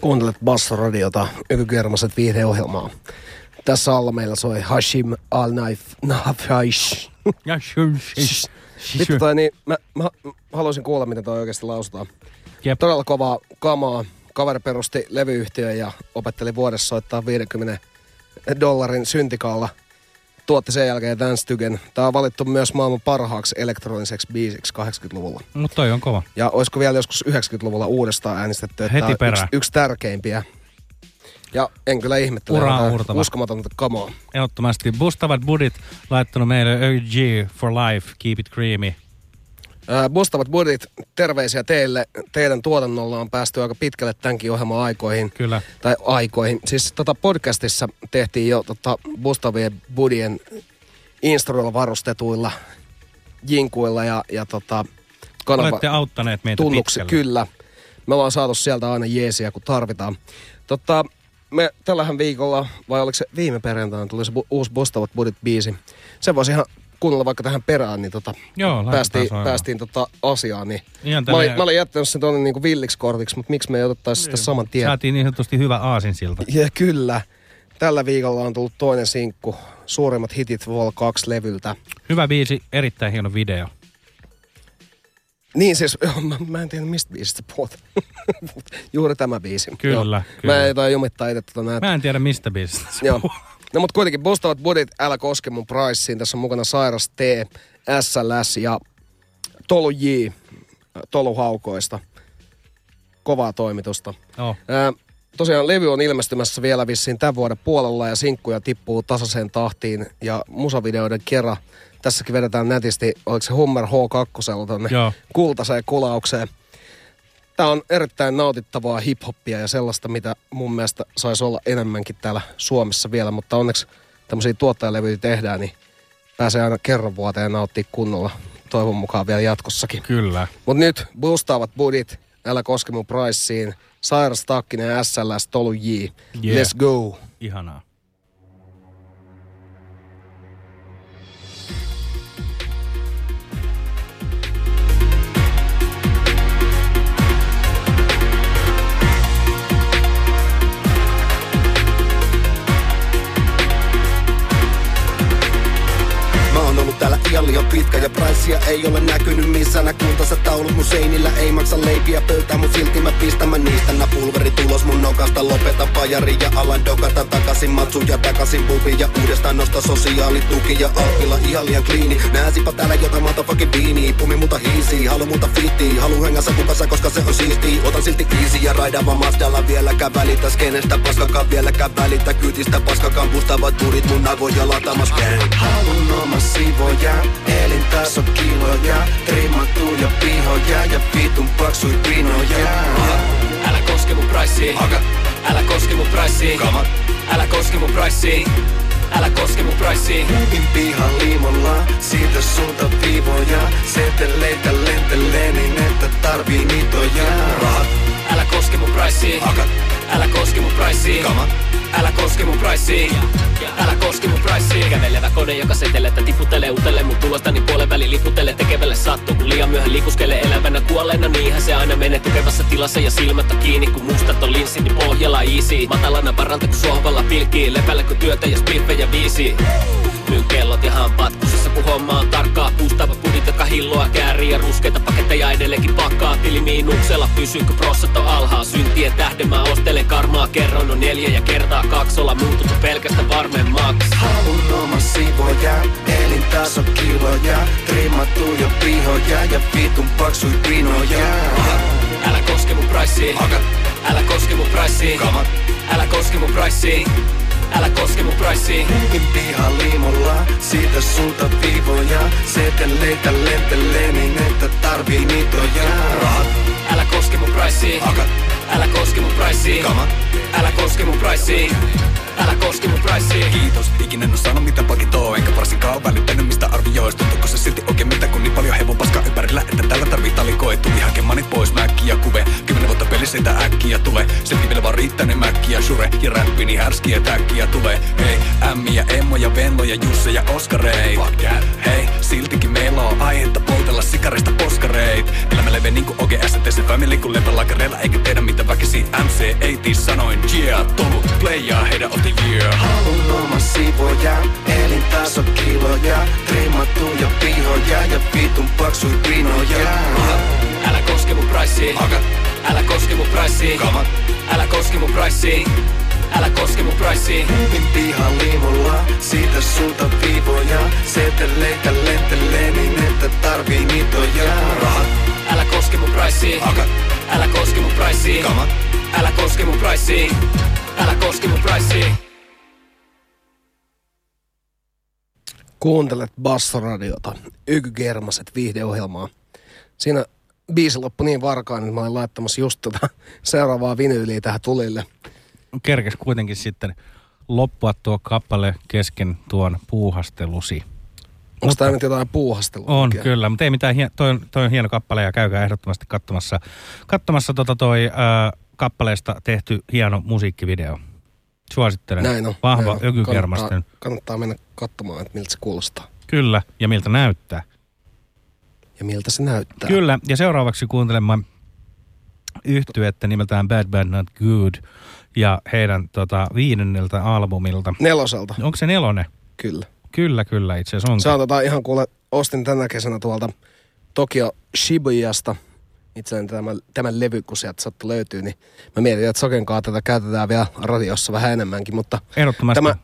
Kuuntelet Bassoradiota, Ykykermaset viihdeohjelmaa. Tässä alla meillä soi Hashim Al Naif Nafaish. Vittu toi niin, mä, mä, mä haluaisin kuulla, miten toi oikeasti lausutaan. Jep. Todella kovaa kamaa. Kaveri perusti levyyhtiön ja opetteli vuodessa soittaa 50 dollarin syntikaalla. Tuotti sen jälkeen Dance Tygen. Tää on valittu myös maailman parhaaksi elektroniseksi biisiksi 80-luvulla. Mutta toi on kova. Ja olisiko vielä joskus 90-luvulla uudestaan äänestetty, että Heti on yksi, perään. yksi tärkeimpiä. Ja en kyllä ihmettele, Ura jotain uurtava. uskomatonta kamaa. Ehdottomasti. Bustavat Budit laittanut meille OG for life, keep it creamy. Ää, Bustavat Budit, terveisiä teille. Teidän tuotannolla on päästy aika pitkälle tämänkin ohjelman aikoihin. Kyllä. Tai aikoihin. Siis tota podcastissa tehtiin jo tota Bustavien Budien instruilla varustetuilla jinkuilla ja, ja tota, kanava, Olette auttaneet meitä tunnuksi, pitkälle. kyllä. Me ollaan saatu sieltä aina jeesiä, kun tarvitaan. Tota, me tällähän viikolla, vai oliko se viime perjantaina, tuli se bu- uusi Bustavat Budit biisi. Sen voisi ihan kuunnella vaikka tähän perään, niin tota, Joo, päästiin, päästiin tota asiaan. Niin. Ihan mä, olin, mä olin jättänyt sen tuonne niinku villiksi kortiksi, mutta miksi me ei otettaisi sitä saman tien? Saatiin niin sanotusti hyvä aasinsilta. Ja kyllä. Tällä viikolla on tullut toinen sinkku, suurimmat hitit Vol 2-levyltä. Hyvä biisi, erittäin hieno video. Niin siis, joo, mä, mä en tiedä mistä biisistä puhut. Juuri tämä biisi. Kyllä, joo. kyllä. Mä en toi jumittaa itse tota näitä. Mä en tiedä mistä biisistä. Joo. No mut kuitenkin Bustavat Budit, älä koske mun priceen. Tässä on mukana Sairas T, SLS ja Tolu J, Tolu Haukoista. Kovaa toimitusta. Joo. Ää, tosiaan levy on ilmestymässä vielä vissiin tämän vuoden puolella ja sinkkuja tippuu tasaiseen tahtiin ja musavideoiden kerran. Tässäkin vedetään nätisti, oliko se Hummer H2 tonne Joo. kultaiseen kulaukseen. Tämä on erittäin nautittavaa hiphoppia ja sellaista, mitä mun mielestä saisi olla enemmänkin täällä Suomessa vielä, mutta onneksi tämmöisiä tuottajalevyjä tehdään, niin pääsee aina kerran vuoteen nauttia kunnolla. Toivon mukaan vielä jatkossakin. Kyllä. Mutta nyt boostaavat budit, älä koske mun priceen, Sairas Takkinen SLS Tolu J. Yeah. Let's go. Ihanaa. Täällä ihan liian pitkä ja pricea ei ole näkynyt missään. Kultaiset taulut mun seinillä ei maksa leipiä pöytää Mut silti mä pistän mä niistä nää pulveri tulos mun nokasta. Lopeta pajari ja alan dokata takaisin matsu ja takaisin pubi Ja uudestaan nosta sosiaalituki ja alpilla ihan liian kliini. Nääsipä täällä jotain motherfucking viiniä Pumi multa hiisi, halu multa fitti Halu hengässä kukassa koska se on siisti Otan silti easy ja raidaan vaan Mazdalla vieläkään välitä Skenestä. Paskakaan vieläkään välitä Kytistä paskakaan pustavat turit mun aivoja lataamas gang Halun oma sivoja, elintaso kiloja Trimmattuja pihoja ja vitun paksui pinoja Älä koske mun priceen. Älä koske mun priceen. Älä koske mun priceen. Älä koske mun priceen. Hyvin pihan liimolla, siitä sulta viivoja Seteleitä lentelee niin että tarvii mitoja Rahat, Älä koske mun priceen. Älä koske mun priceen. Älä koske mun priceen. Älä koske mun priceen. Kävelevä kone, joka setelettä tiputtelee utelle mun tulostani puolen väli liputtelee tekevälle sattuu. Kun liian myöhään liikuskelee elävänä kuolleena, niinhän se aina menee tukevassa tilassa ja silmät on kiinni. Kun mustat on linssit, niin pohjalla easy. Matalana varalta kun sohvalla pilkii, lepällä kun työtä ja spliffejä viisi. Myyn kellot ja hampaat kusessa kun homma on tarkkaa. Puustava pudit, jotka hilloa käärii ja ruskeita paketteja edelleenkin pakkaa. Tili miinuksella pysyykö prossat on alhaa Syntien tähden mä ostelen karmaa. Kerron on neljä ja kertaa kaksi Olla muututtu pelkästä varmemmaksi Halun oma sivoja, elintaso kiloja. Trimmattuja pihoja ja vitun paksui pinoja. Älä koske mun priceen Älä koske mun priceen Älä koske mun priceen Älä koske mun priceen Hyvin pihan liimolla, siitä sulta viivoja. Seteleitä lentelee niin että tarvii mitoja Rahat, Älä koske mun priceen Älä koske mun priceen Älä koske mun priceen Älä koske mun priceen Kiitos, ikinä en oo saanut mitä pakitoo Enkä varsinkaan oo välittänyt mistä arvioista. Tuntuuko se silti oikein mitä kun niin paljon hevon paskaa ympärillä Että tällä tarvii talikoe Tuli hakemaan manit pois? Mäkki ja kuve Kymmenen vuotta sitä äkkiä tulee. Silti vielä vaan riittää ne mäkki ja shure Ja räppi niin härski että äkkiä tulee. Hei, Ämmi ja Emmo ja Venlo ja Jusse ja Oskarei Fuck that. Hei, siltikin meillä on aihetta poltella sikarista poskareit. Elämällä leve niinku OGS, se family kun lempalakareilla, eikä tehdä mitä väkisi MC, ei sanoin, yeah, tolu, playaa, heidän otti yeah. Haluun oma siivoja, elintaso kiloja, trimmattuja pihoja ja vitun paksui pinoja. Älä koske mun priceen. Älä koske mun priceen. Älä koske mun priceen. Älä koske mun priceen. Hyvin pihan liimulla, siitä sulta viivoja, seteleitä lentelee niin että tarvii mitoja. Rahat, Älä koske mun priceen. Älä koske mun priceen. Älä koske mun priceen. Älä koske mun priceen. Kuuntelet Bassoradiota, Ykygermaset viihdeohjelmaa. Siinä biisi loppui niin varkaan, että mä olin laittamassa just tota seuraavaa vinyyliä tähän tulille. Kerkes kuitenkin sitten loppua tuo kappale kesken tuon puuhastelusi. Onko tämä nyt jotain puuhastelua? On oikein? kyllä, mutta ei mitään, hien, toi, on, toi on hieno kappale ja käykää ehdottomasti katsomassa, katsomassa tota toi ää, kappaleesta tehty hieno musiikkivideo. Suosittelen. Näin on. Vahva näin on. ökykermasten. Kannattaa, kannattaa mennä katsomaan, että miltä se kuulostaa. Kyllä, ja miltä näyttää. Ja miltä se näyttää. Kyllä, ja seuraavaksi kuuntelemme yhtyettä nimeltään Bad Bad Not Good ja heidän tota, viidenneltä albumilta. Neloselta. Onko se nelonen? Kyllä. Kyllä, kyllä, itse asiassa onkin. Se on tota ihan kuule, ostin tänä kesänä tuolta Tokio Shibuyasta itselleen tämän, tämän levy, kun sieltä sattui löytyy, niin mä mietin, että Sokenkaa tätä käytetään vielä radiossa vähän enemmänkin, mutta Ehdottomasti. tämä,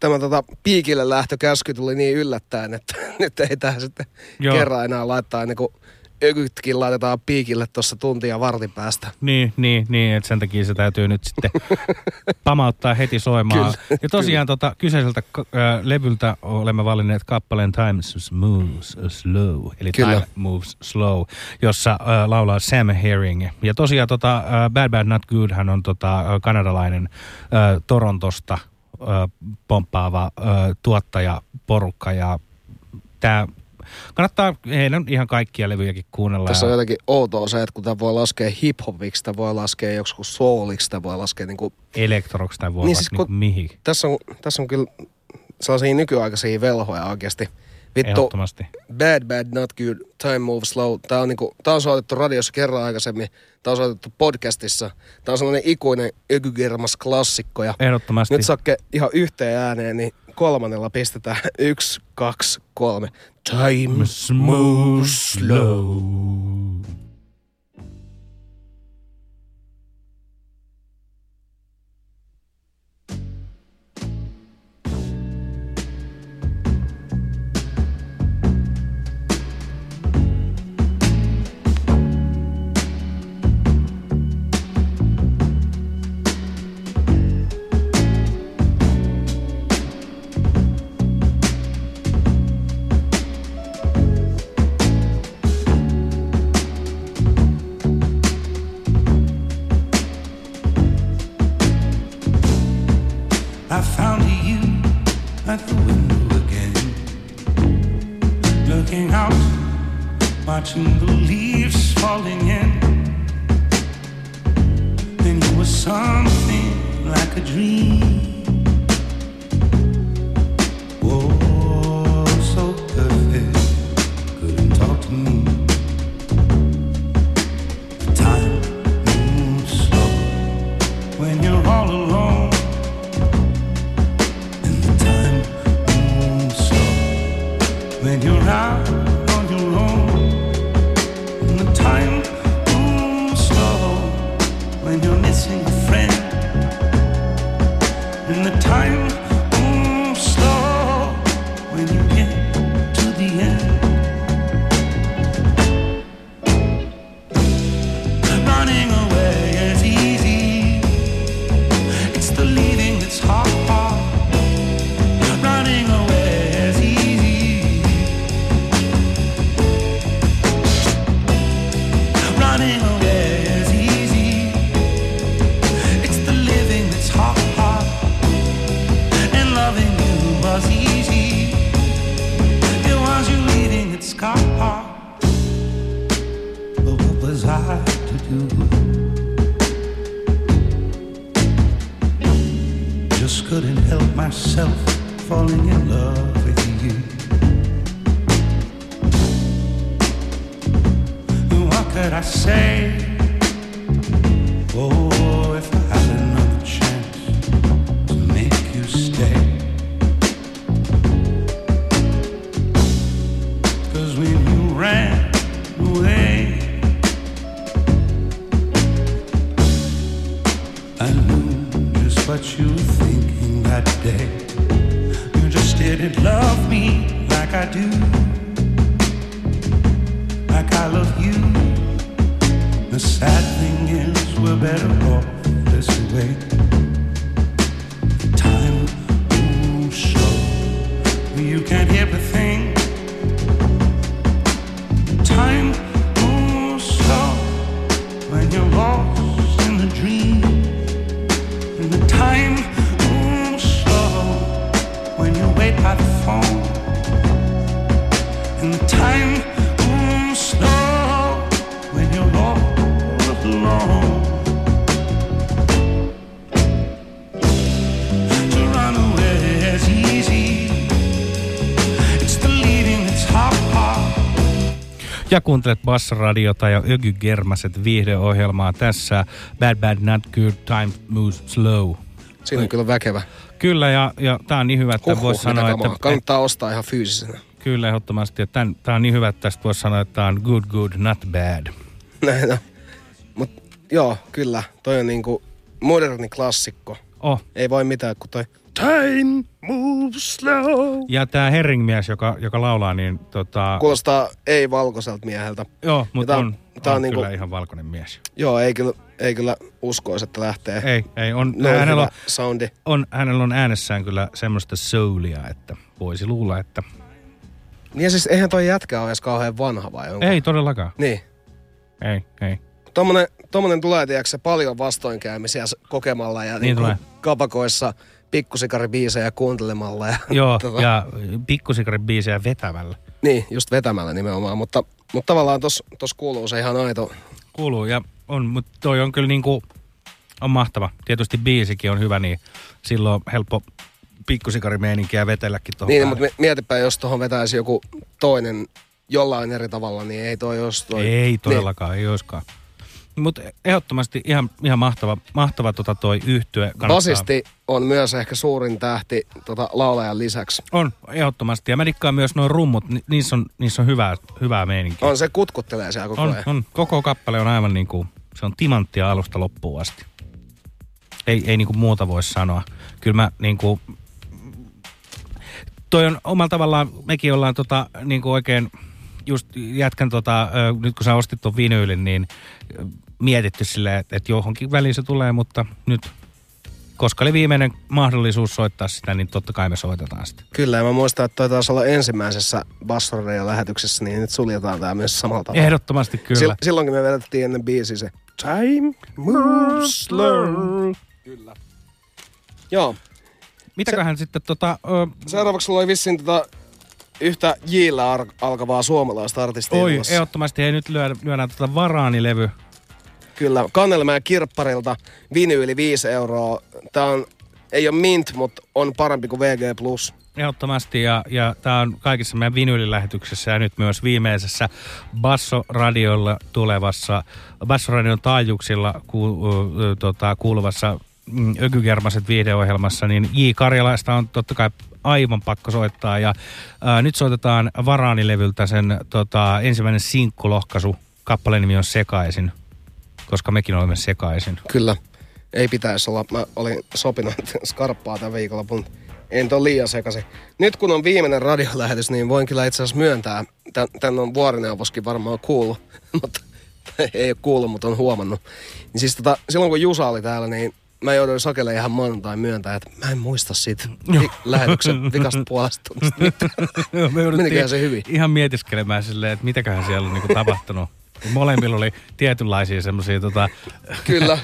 tämä tota, piikille lähtökäsky tuli niin yllättäen, että nyt ei tähän sitten. Joo. kerran enää laittaa ennen kuin ökytkin laitetaan piikille tuossa tuntia vartin päästä. Niin, niin, niin, että sen takia se täytyy nyt sitten pamauttaa heti soimaan. Kyllä, ja tosiaan tota, kyseiseltä äh, levyltä olemme valinneet kappaleen Time Moves Slow, eli Kyllä. Time Moves Slow, jossa äh, laulaa Sam Herring. Ja tosiaan tota, äh, Bad Bad Not Good, hän on tota, kanadalainen äh, Torontosta äh, pomppaava äh, tuottajaporukka ja tämä kannattaa heidän ihan kaikkia levyjäkin kuunnella. Tässä ja- on jotenkin outoa se, että kun tämä voi laskea hip-hopiksi, sitä voi laskea joksikin souliksi, sitä voi laskea niinku... Elektroksi tai voi Niin niin siis niin mihin. Tässä on, tässä on kyllä sellaisia nykyaikaisia velhoja oikeasti. Vittu, Ehdottomasti. Bad Bad Not Good, Time Moves Slow. Tää on, niinku, tää on soitettu radiossa kerran aikaisemmin. Tää on soitettu podcastissa. Tää on sellainen ikuinen ykygermas klassikko. Ja Ehdottomasti. nyt Sakke ihan yhteen ääneen, niin kolmannella pistetään yksi, kaksi, kolme. Time moves slow. Watching the leaves falling in. And you were something like a dream. Oh, so perfect, couldn't talk to me. Time moves slow when you're all alone. And the time moves slow when you're out myself falling in love with you. What could I say? Ja kuuntelet Bass-radiota ja Ögy Germaset viihdeohjelmaa tässä. Bad Bad Not Good Time Moves Slow. Siinä on kyllä väkevä. Kyllä, ja, ja tämä on niin hyvä, että Huhhuh, voisi sanoa, kamaa. että... Kannattaa ostaa ihan fyysisenä. Kyllä, ehdottomasti. Tämä on niin hyvä, että tästä voisi sanoa, että tämä on good, good, not bad. Näin on. Mut joo, kyllä. Toi on niinku moderni klassikko. Oh. Ei voi mitään, kun toi Time moves slow. Ja tämä Herringmies, joka, joka laulaa, niin tota... Kuulostaa ei-valkoiselta mieheltä. Joo, mutta on, tää on, on niinku- kyllä ihan valkoinen mies. Joo, ei kyllä, ei kyllä uskoisi, että lähtee. Ei, ei. On, Noin hänellä, on, hyvä soundi. on, hänellä on äänessään kyllä semmoista soulia, että voisi luulla, että... Niin ja siis eihän toi jätkä ole edes kauhean vanha vai onko? Ei todellakaan. Niin. Ei, ei. Tommonen, tommonen tulee, tiedätkö, paljon vastoinkäymisiä kokemalla ja Niin tulee. kapakoissa pikkusikaribiisejä kuuntelemalla. Ja, Joo, tota, ja pikkusikaribiisejä vetämällä. Niin, just vetämällä nimenomaan, mutta, mutta tavallaan tos kuuluu se ihan aito. Kuuluu ja on, mutta toi on kyllä niinku, on mahtava. Tietysti biisikin on hyvä, niin silloin on helppo pikkusikarimeininkiä vetelläkin tuohon Niin, mutta mi- mietipä, jos tuohon vetäisi joku toinen jollain eri tavalla, niin ei toi jos toi... Ei todellakaan, ei olisikaan. Mutta ehdottomasti ihan, ihan mahtava, mahtava tota toi yhtye. Niin. Basisti on myös ehkä suurin tähti tota, laulajan lisäksi. On, ehdottomasti. Ja mä dikkaan myös noin rummut, ni- niissä on, niissä on hyvää, hyvää meininkiä. On, se kutkuttelee siellä koko on, ajan. on, koko kappale on aivan niin kuin, se on timanttia alusta loppuun asti. Ei, ei niin kuin muuta voi sanoa. Kyllä mä niin kuin, toi on omalla tavallaan, mekin ollaan tota, niin kuin oikein, just jätkän tota, nyt kun sä ostit ton vinyylin, niin mietitty silleen, että, että johonkin väliin se tulee, mutta nyt, koska oli viimeinen mahdollisuus soittaa sitä, niin totta kai me soitetaan sitä. Kyllä, ja mä muistan, että toi taisi olla ensimmäisessä Bassoreja lähetyksessä, niin nyt suljetaan tää myös samalla tavalla. Ehdottomasti kyllä. Sil- silloinkin me vedettiin ennen biisi se Time moves slow. Kyllä. Joo. Mitäköhän sitten tota... Ö, Seuraavaksi sulla oli vissiin tota yhtä Jillä ar- alkavaa suomalaista artistia. Oi, tulossa. ehdottomasti ei nyt lyödä, lyödään tota varaanilevy. Kyllä, Kannelmäen kirpparilta vinyyli 5 euroa. Tää on, ei ole mint, mutta on parempi kuin VG+. Ehdottomasti ja, ja tämä on kaikissa meidän vinyylilähetyksissä ja nyt myös viimeisessä Basso-radiolla tulevassa, Basso-radion taajuuksilla ku, ö, tota, kuuluvassa mm, Ökygermaset viihdeohjelmassa, niin J. Karjalaista on totta kai aivan pakko soittaa ja ää, nyt soitetaan Varaanilevyltä sen tota, ensimmäinen sinkkulohkaisu. Kappaleen nimi on Sekaisin, koska mekin olemme sekaisin. Kyllä, ei pitäisi olla. Mä olin sopinut skarppaa tämän viikonlopun. En ole liian sekaisin. Nyt kun on viimeinen radiolähetys, niin voin kyllä itse asiassa myöntää. Tän, tän on vuorineuvoskin varmaan kuullut, mutta ei ole kuullut, mutta on huomannut. Niin siis tota, silloin kun Jusa oli täällä, niin mä jouduin Sakelle ihan maanantai myöntää, että mä en muista siitä vi- lähetyksen vikasta puolesta tunnista. Me Meniköhän se hyvin? Ihan mietiskelemään silleen, että mitäköhän siellä on niinku tapahtunut. Molemmilla oli tietynlaisia semmoisia tota, Kyllä.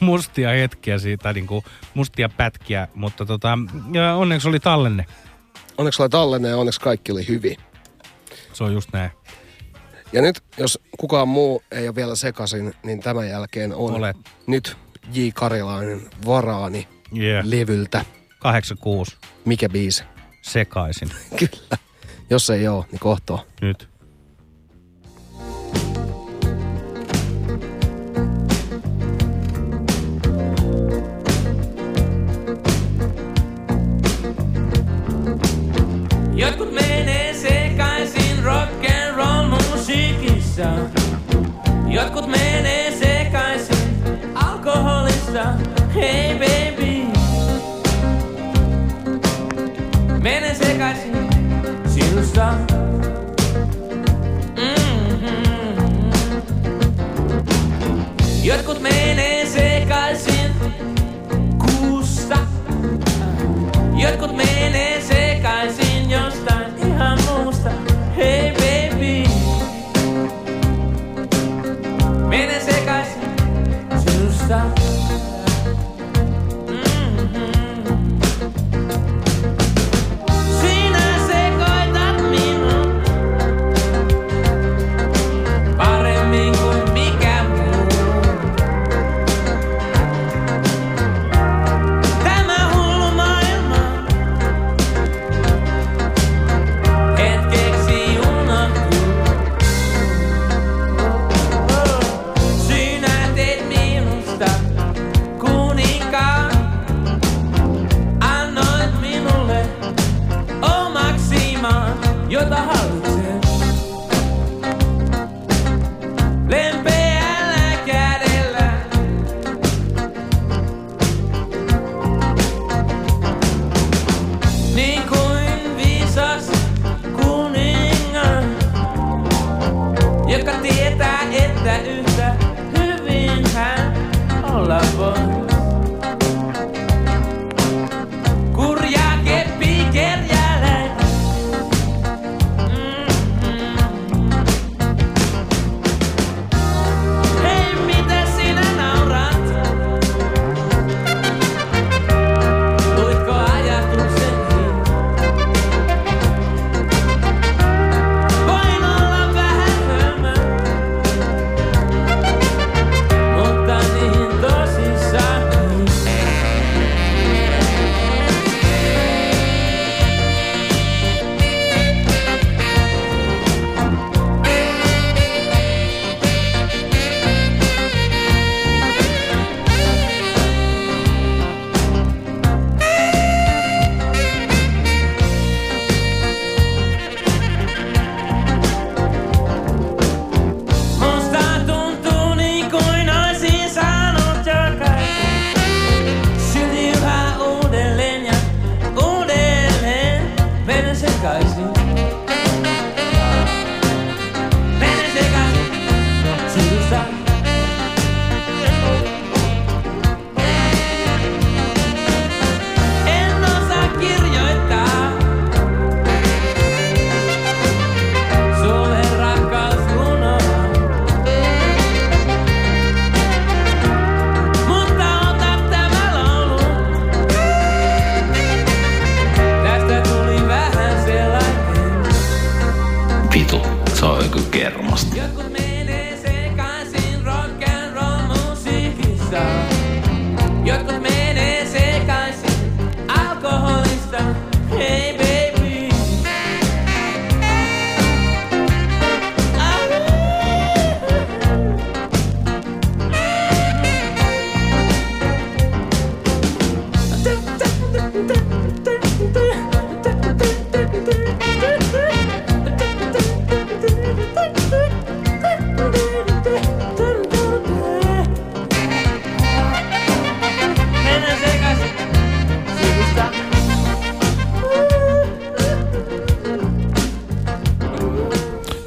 mustia hetkiä siitä, niinku mustia pätkiä, mutta tota, ja onneksi oli tallenne. Onneksi oli tallenne ja onneksi kaikki oli hyvin. Se on just näin. Ja nyt, jos kukaan muu ei ole vielä sekaisin, niin tämän jälkeen on Olet. nyt J. Karilainen Varaani yeah. levyltä. 86. Mikä biisi? Sekaisin. Kyllä. Jos ei ole, niin kohtoa. Nyt. Jotkut me menee sekaisin kuusta. Jotkut menee olla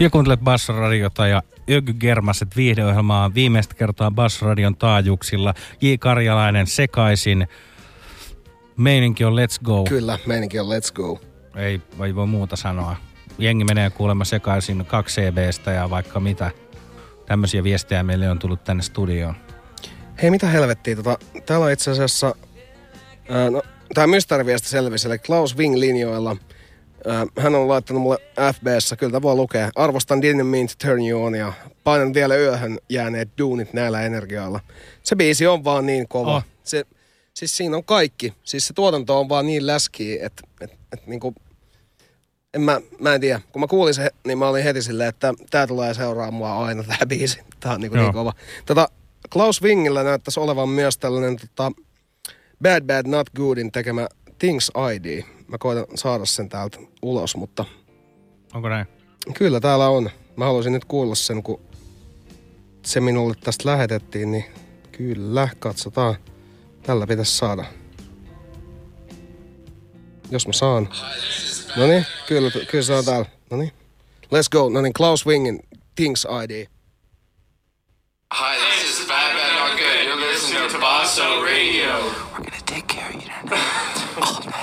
Ja kuuntelet Bassradiota ja Ögy Germaset viihdeohjelmaa viimeistä kertaa Bassradion taajuuksilla. J. Karjalainen sekaisin. Meininki on let's go. Kyllä, meininki on let's go. Ei, ei voi muuta sanoa. Jengi menee kuulemma sekaisin kaksi CBstä ja vaikka mitä. Tämmöisiä viestejä meille on tullut tänne studioon. Hei, mitä helvettiä? Tota, täällä on itse asiassa... Ää, no, tämä mysteeriviesti selvisi, eli Klaus Wing linjoilla. Ää, hän on laittanut mulle FBssä, kyllä voi lukea. Arvostan Didn't Mean to Turn You On ja painan vielä yöhön jääneet duunit näillä energioilla. Se biisi on vaan niin kova. Oh. Se, siis siinä on kaikki. Siis se tuotanto on vaan niin läskiä, että et, et, niinku, en mä, mä en tiedä. Kun mä kuulin se, niin mä olin heti silleen, että tää tulee seuraa mua aina tää biisi. Tää on niinku Joo. niin kova. Tota, Klaus Wingillä näyttäisi olevan myös tällainen tota, Bad Bad Not Goodin tekemä Things ID. Mä koitan saada sen täältä ulos, mutta Onko näin? kyllä täällä on. Mä haluaisin nyt kuulla sen, kun se minulle tästä lähetettiin, niin kyllä, katsotaan. Tällä pitäisi saada. Jos mä saan. No niin, kyllä, kyllä se on täällä. No niin. Let's go. No niin, Klaus Wingin Things ID. Hi, this is Bad Bad Radio. We're gonna take care of you tonight. All night.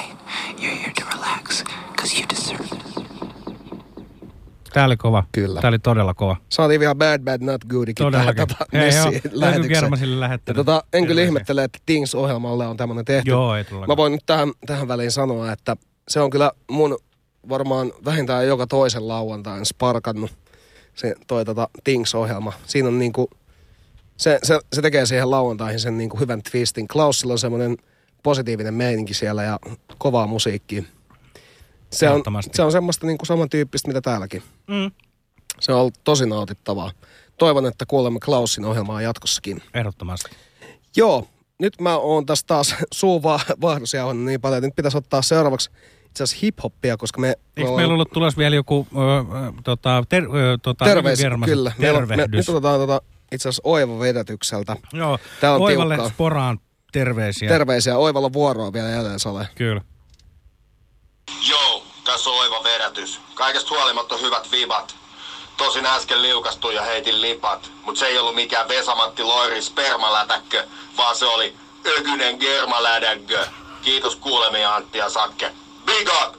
You're here to relax, cause you deserve it. Tää oli kova. Kyllä. Tää oli todella kova. Saatiin vielä Bad Bad Not Goodikin tähän Todellakin. tota, Hei, joo. Ja tota, en kyllä ihmettele, että Things-ohjelmalle on tämmöinen tehty. Joo, ei todellakaan. Mä voin nyt tähän, tähän väliin sanoa, että se on kyllä mun varmaan vähintään joka toisen lauantain sparkannut se toi tota Things-ohjelma. Siinä on niinku, se, se, se tekee siihen lauantaihin sen niinku hyvän twistin. Klausilla on semmoinen positiivinen meininki siellä ja kovaa musiikkia. Se on, se on semmoista niinku samantyyppistä, mitä täälläkin. Mm. Se on ollut tosi nautittavaa. Toivon, että kuulemme Klausin ohjelmaa jatkossakin. Ehdottomasti. Joo, nyt mä oon tässä taas suu va- vaahdusjauhannut niin paljon, että nyt pitäisi ottaa seuraavaksi itse asiassa hip-hoppia, koska me... Eikö ollaan- meillä ollut tulossa vielä joku ö, ö, tota, ter, ö, tota, Germaset kyllä. On, me, tervehdys? nyt otetaan tota, itse asiassa Oiva vedätykseltä. Joo, Tää on Oivalle tiukkaa. Sporaan terveisiä. Terveisiä. Oivalla vuoroa vielä jäljellä Sale. Kyllä. Joo, tässä on oiva vedätys. Kaikesta huolimatta hyvät vibat. Tosin äsken liukastuin ja heitin lipat, mut se ei ollut mikään Vesamantti Loiri spermalätäkkö, vaan se oli Ökynen germalädäkkö. Kiitos kuulemia Antti ja Sakke. Big up!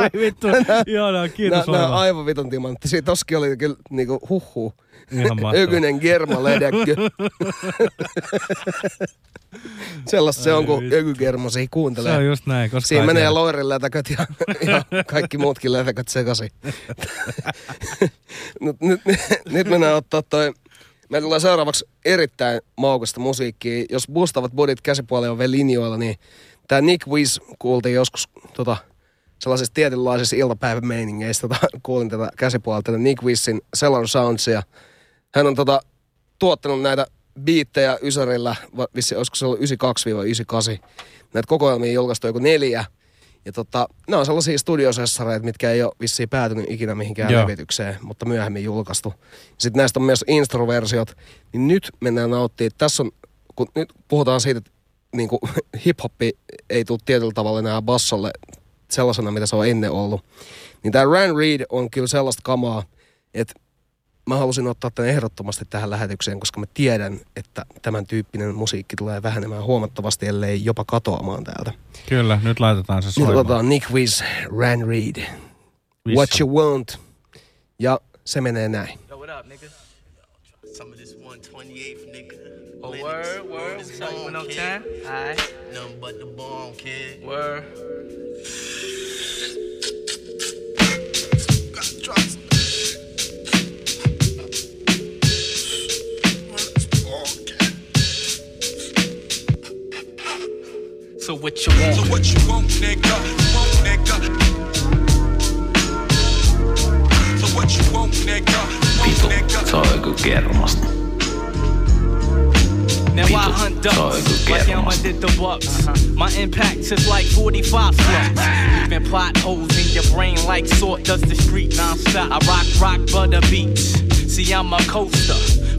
Ai vittu, ihanaa, kiitos Nää, nää Oiva. aivan vitun timanttisia. Toskin oli kyllä niinku huhhuh. Ihan mahtavaa. Ökynen germaledäkkö. Sellaista se on, kun ökygermosia kuuntelee. Se on just näin, koska Siinä menee loirin lätäköt ja, ja kaikki muutkin lätäköt sekaisin. nyt, nyt, nyt mennään ottaa toi... Meillä tulee seuraavaksi erittäin maukasta musiikkia. Jos boostavat bodit käsipuolella on vielä linjoilla, niin tämä Nick Wiz kuultiin joskus tota, sellaisissa tietynlaisissa iltapäivämeiningeissä. Tota, kuulin tätä käsipuolelta, tätä Nick Wizin Cellar Soundsia. Hän on tota, tuottanut näitä biittejä Ysärillä, vissi, olisiko se ollut 92-98. Näitä kokoelmia julkaistu joku neljä. Ja tota, nämä on sellaisia studiosessareita, mitkä ei ole vissiin päätynyt ikinä mihinkään Joo. levitykseen, mutta myöhemmin julkaistu. Sitten näistä on myös instruversiot. Niin nyt mennään nauttimaan. Tässä on, kun nyt puhutaan siitä, että niin kuin hip-hoppi ei tule tietyllä tavalla enää bassolle sellaisena, mitä se on ennen ollut. Niin tämä Ran Reed on kyllä sellaista kamaa, että mä halusin ottaa tämän ehdottomasti tähän lähetykseen, koska mä tiedän, että tämän tyyppinen musiikki tulee vähenemään huomattavasti, ellei jopa katoamaan täältä. Kyllä, nyt laitetaan se Nyt soimaan. otetaan Nick Wiz, Ran Reed, What You Want. Ja se menee näin. Yo, what up, nigga? Some of this 128th, nigga. Oh, word, word. What's up. Nothing but the bomb, kid. Word. So what you want? So what you want, nigga? You Want, nigga? So what you want, nigga? Want, nigga? Se on joku kermasta. Now I hunt ducks like I'm under the bucks. Uh-huh. My impact is like 45 slugs. Leaving potholes in your brain like sort does the street non-stop. I rock, rock butter beats. See, I'm a coaster.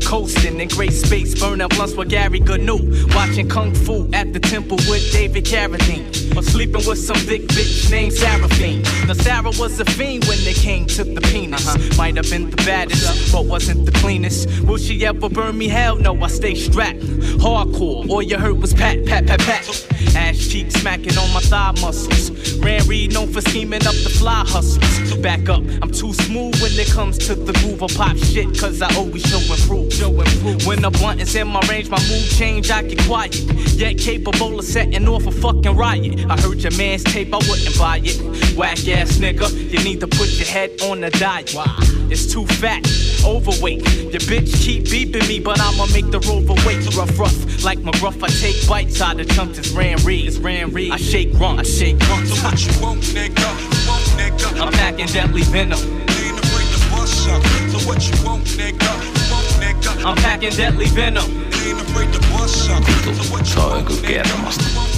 Coasting in great space, burning blunts with Gary Gnu. Watching Kung Fu at the temple with David Carradine. Or sleeping with some big bitch named Seraphine. Now, Sarah was a fiend when it came to the penis. Uh-huh. Might have been the baddest, but wasn't the cleanest. Will she ever burn me? Hell no, I stay strapped. Hardcore, all you heard was pat, pat, pat, pat. Ass cheeks smacking on my thigh muscles. Ran Reed known for scheming up the fly hustles. Back up, I'm too smooth when it comes to the groove of pop shit, cause I always show improve. Show improve. When the blunt is in my range, my mood change, I get quiet. Yet capable of setting off a fucking riot. I heard your man's tape, I wouldn't buy it. Whack ass nigga, you need to put your head on the diet. It's too fat, overweight. Your bitch keep beeping me, but I'ma make the rover wait. Rough, rough, like my McGruff, I take bites out of chunks. It's Ran Reed, it's Ran Reed. I shake rump, I shake rump. So what you want, nigga? Want, nigga? I'm packing deadly venom. Ain't afraid to bust up. So what you want, nigga? Want, nigga? I'm packing deadly venom. Ain't afraid to bust up. So what you want,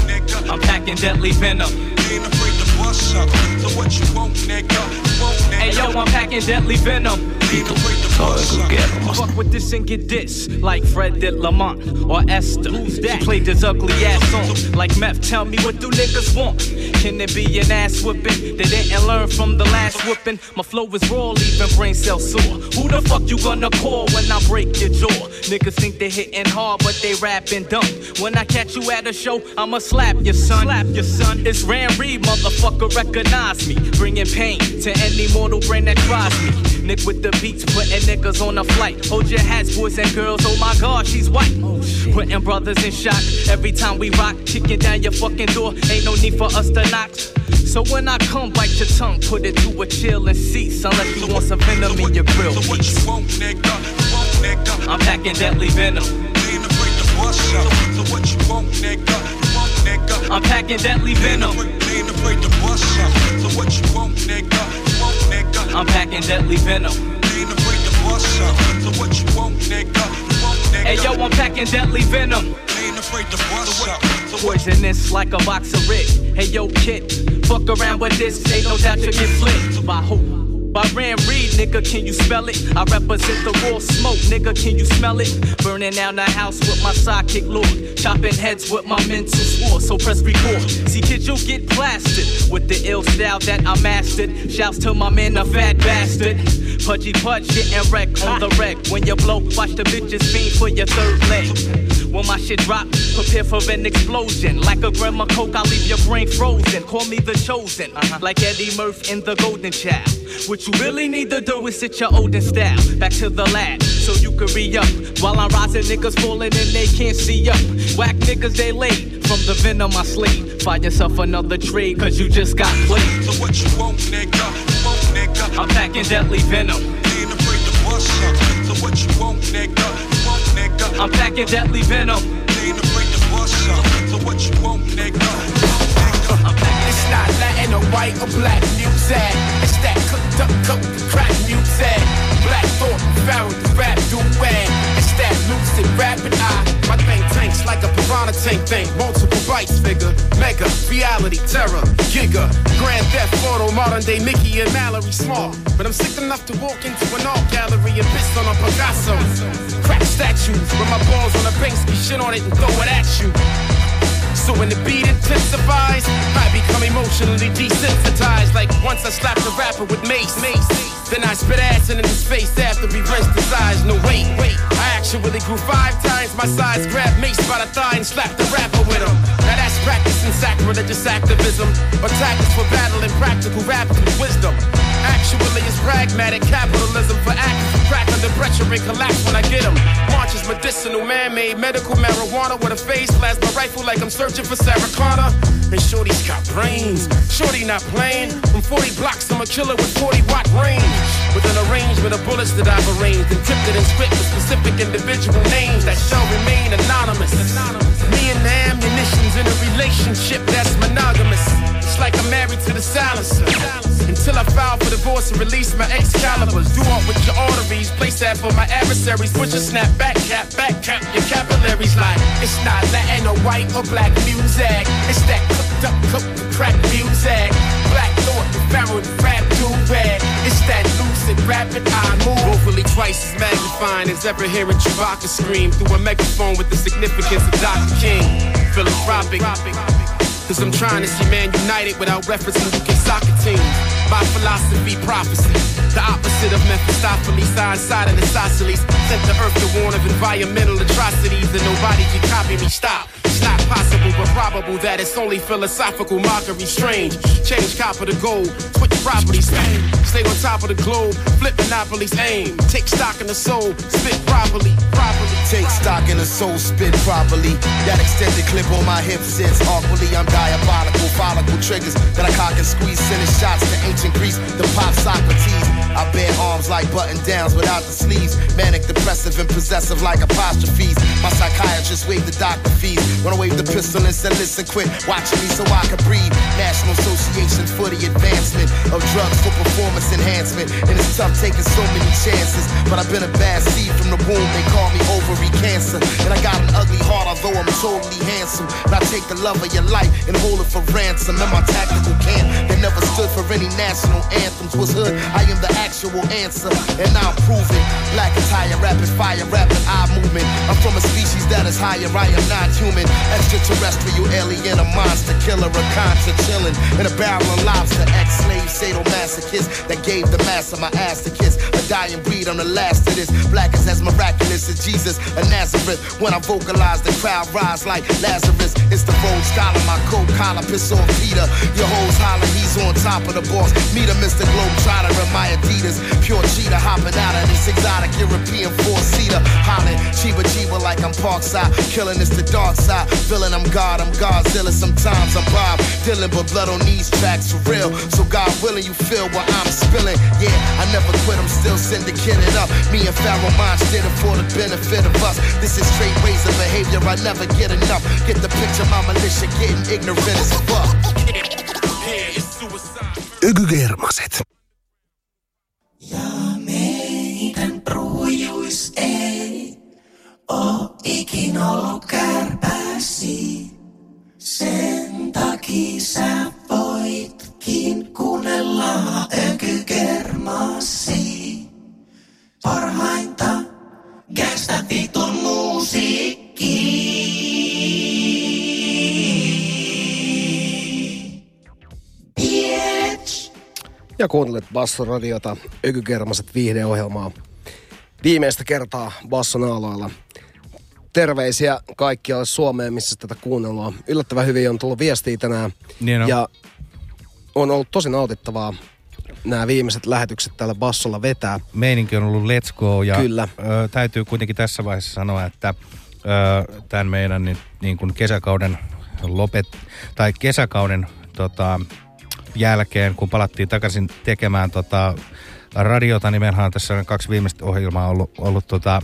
nigga? I'm packing deadly venom. Ain't afraid to bust up. So what you want, nigga? Want, nigga? Hey yo, I'm packing deadly venom. Vitu, se on joku kermasta. Fuck with this and get this, like Fred did Lamont or Esther. Who's that? She played this ugly ass song, like meth. Tell me what do niggas want? Can it be an ass whipping? They didn't learn from the last whipping. My flow is raw, leaving brain cells sore. Who the fuck you gonna call when I break your jaw? Niggas think they hitting hard, but they rapping dumb. When I catch you at a show, I'ma slap your son. Slap your son. It's Ran Reed, motherfucker, recognize me. Bringing pain to any mortal brain that tries me. Nick with the beats, putting niggas on a flight. Hold your hats, boys and girls. Oh my god, she's white. Putting brothers in shock every time we rock. Kicking down your fucking door. Ain't no need for us to knock. So when I come, bite your tongue, put it to a chill and cease. Unless you want some venom in your grill. piece. I'm packing deadly venom. I'm packing deadly venom. I'm packing deadly venom up. So what you want, nigga? You want, nigga? Hey, yo, I'm packing deadly venom. Ain't afraid to Poisonous like a box of Rick. Hey, yo, kid, fuck around with this. Ain't no doubt you get flipped. By hope. By Ram Reed, nigga, can you spell it? I represent the raw smoke, nigga, can you smell it? Burning down the house with my sidekick Lord. Chopping heads with my mental sword, so press record. See, kids, you'll get blasted with the ill style that I mastered. Shouts to my man, a fat bastard. Pudgy pudge, getting wreck on the wreck. When you blow, watch the bitches fiend for your third leg. When my shit drop, prepare for an explosion. Like a grandma coke, I'll leave your brain frozen. Call me the chosen, uh-huh. like Eddie Murphy in the Golden Child. What you really need to do is sit your olden style back to the lab, so you can re up. While I'm rising, niggas falling and they can't see up. Whack niggas they late from the venom I sleep. Find yourself another trade, cause you just got played. So what you want, nigga? Want, nigga? I'm packing deadly venom. Ain't afraid to bust up. So what you want, nigga? Want, nigga? I'm packing deadly venom. Ain't afraid to bust up. So what you want, nigga? Not Latin or white or black music. It's that cooked up, cooked crack music. Black thought, found the rap duet. It's that lucid rapid eye. My thing tanks like a piranha tank thing. Multiple bites, figure. Mega, reality, terror, giga. Grand theft photo, modern day Mickey and Mallory small. But I'm sick enough to walk into an art gallery and piss on a Picasso. Crack statues with my balls on a Banksy, shit on it and throw it at you. So when the beat intensifies, I become emotionally desensitized. Like once I slapped a rapper with mace, mace. Then I spit acid in his face after we rinsed his eyes. No wait, wait. I actually grew five times my size. Grabbed mace by the thigh and slapped the rapper with him. Now practicing sacrilegious activism, or tactics for battling practical rap with wisdom. Actually, it's pragmatic capitalism for actors crack under pressure and collapse when I get them. Marches medicinal, man-made medical marijuana with a face blast my rifle like I'm searching for Sarah Connor. And Shorty's got brains. Shorty not playing. From 40 blocks, I'm a killer with 40 watt range. With an arrangement of bullets that I've arranged, encrypted and script with specific individual names that shall remain anonymous. Me and the ammunition's in a relationship that's monogamous. Like I'm married to the silencer. Until I file for divorce and release my Excaliburs. Do up with your arteries, place that for my adversaries. Put your snap back cap, back cap your capillaries like it's not Latin or white or black music. It's that cooked up, cooked crack music. Black thought, the pharaoh, rap do rag. It's that lucid, rapid eye move. Hopefully twice as magnifying as ever hearing Chewbacca scream through a megaphone with the significance of Dr. King. Philanthropic. Cause I'm trying to see man united without referencing UK soccer team. My philosophy, prophecy. The opposite of Mephistopheles, side side of the isosceles. Sent to earth to warn of environmental atrocities that nobody can copy me. Stop. It's not possible, but probable that it's only philosophical mockery. Strange. Change copper to gold. Switch properties. Stay on top of the globe. Flip monopolies. Aim. Take stock in the soul. Spit properly. Properly. Take stock in the soul, spit properly. That extended clip on my hip sits awkwardly. I'm diabolical, follicle triggers that I cock and squeeze, sending shots to ancient Greece, the pop Socrates. I bear arms like button downs without the sleeves. Manic, depressive, and possessive like apostrophes. My psychiatrist waved the doctor fees. When I waved the pistol and said, listen, quit watching me so I can breathe. National Association for the advancement of drugs for performance enhancement. And it's tough taking so many chances. But I've been a bad seed from the womb. They call me ovary cancer. And I got an ugly heart, although I'm totally handsome. But I take the love of your life and hold it for ransom. In my tactical camp, they never stood for any national anthems. Was hood, I am the actual answer. and I'm proving. Black attire, rapid fire, rapid eye movement. I'm from a species that is higher, I am not human. Extraterrestrial, alien, a monster, killer, a contra, chilling in a barrel of lobster. Ex-slave, sadomasochist that gave the master my ass to kiss. A dying breed, I'm the last of this. Black is as miraculous as Jesus of Nazareth. When I vocalize, the crowd rise like Lazarus. It's the Rhodes Scholar, my coat collar, piss on Peter. Your hoes holler, he's on top of the boss. Meet a Mr. Globetrotter in my Adidas. Pure cheetah hopping out of this exotic European four-seater. Hollering, Chiba Chiba like I'm Parkside. Killing is the dark side. Villain, I'm God, I'm Godzilla. Sometimes I'm Bob Dylan, but blood on these tracks for real. So God willing, you feel what I'm spilling. Yeah, I never quit, I'm still syndicated up. Me and Pharaoh Monch did it for the benefit of us. This is straight razor behavior, I never get enough. Get the picture, my militia getting ignorant as fuck. Ykygermaset. Meidän ruujuis ei oo ikin ollut kärpäsi. Sen takia sä voitkin kuunnella ökykermasi. Parhainta gangsta vitun musiikki. Ja kuuntelet Basso-radiota, Ökykermaset viihdeohjelmaa. Viimeistä kertaa Basson aloilla. Terveisiä kaikkialle Suomeen, missä tätä kuunnellaan. Yllättävän hyvin on tullut viestiä tänään. Niin on. Ja on ollut tosi nautittavaa nämä viimeiset lähetykset täällä Bassolla vetää. Meininki on ollut let's go ja Kyllä. Ö, täytyy kuitenkin tässä vaiheessa sanoa, että ö, tämän meidän niin, niin kuin kesäkauden lopet, tai kesäkauden tota, jälkeen, kun palattiin takaisin tekemään tota, radiota, niin meillähän on tässä kaksi viimeistä ohjelmaa ollut, ollut tota,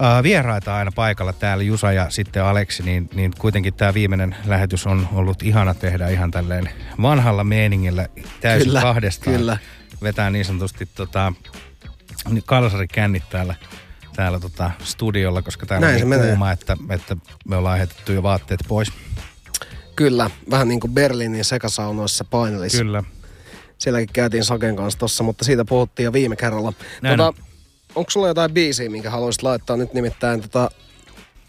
ää, vieraita aina paikalla täällä, Jusa ja sitten Aleksi, niin, niin kuitenkin tämä viimeinen lähetys on ollut ihana tehdä ihan tälleen vanhalla meeningillä täysin Kyllä, kahdestaan. kyllä. Vetää niin sanotusti tota, niin kalsarikännit täällä, täällä tota studiolla, koska täällä Näin on niin kuuma, että, että me ollaan heitetty jo vaatteet pois. Kyllä, vähän niin kuin Berliinin sekasaunoissa painelissa. Kyllä. Sielläkin käytiin Saken kanssa tossa, mutta siitä puhuttiin jo viime kerralla. Näin Tota, onko sulla jotain biisiä, minkä haluaisit laittaa nyt nimittäin tota,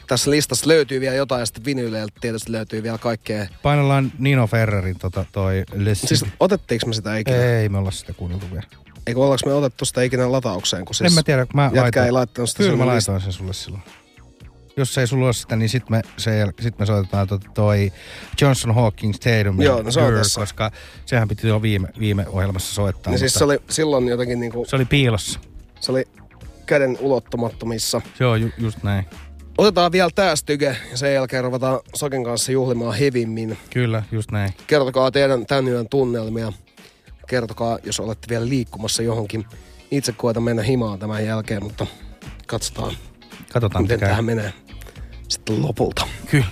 tässä listassa löytyy vielä jotain ja sitten vinyyleiltä tietysti löytyy vielä kaikkea. Painellaan Nino Ferrerin tota, toi Le Siis otettiinko me sitä ikinä? Ei me olla sitä kuunneltu vielä. Eikö ollaanko me otettu sitä ikinä lataukseen? Kun siis en mä tiedä, mä jätkä laitoin. ei laittanut sitä Kyllä mä laitoin sen sulle silloin. Jos ei sulla ole sitä, niin sitten me, se, sit me soitetaan tota toi Johnson Hawkins Tatum Joo, no se on Girl, tässä. koska sehän piti jo viime, viime ohjelmassa soittaa. Niin siis se oli silloin jotenkin niinku... se oli piilossa. Se oli käden ulottumattomissa. On ju, just näin. Otetaan vielä tää styke ja sen jälkeen ruvetaan Saken kanssa juhlimaan hevimmin. Kyllä, just näin. Kertokaa teidän tämän yön tunnelmia. Kertokaa, jos olette vielä liikkumassa johonkin. Itse koitan mennä himaan tämän jälkeen, mutta katsotaan, Katsotaan, miten tähän menee sitten lopulta. Kyllä.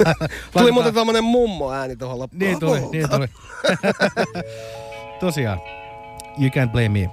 Tuli muuten tämmönen mummo ääni tuohon loppuun. Niin tuli, niin tuli. Tosiaan. You can't blame me.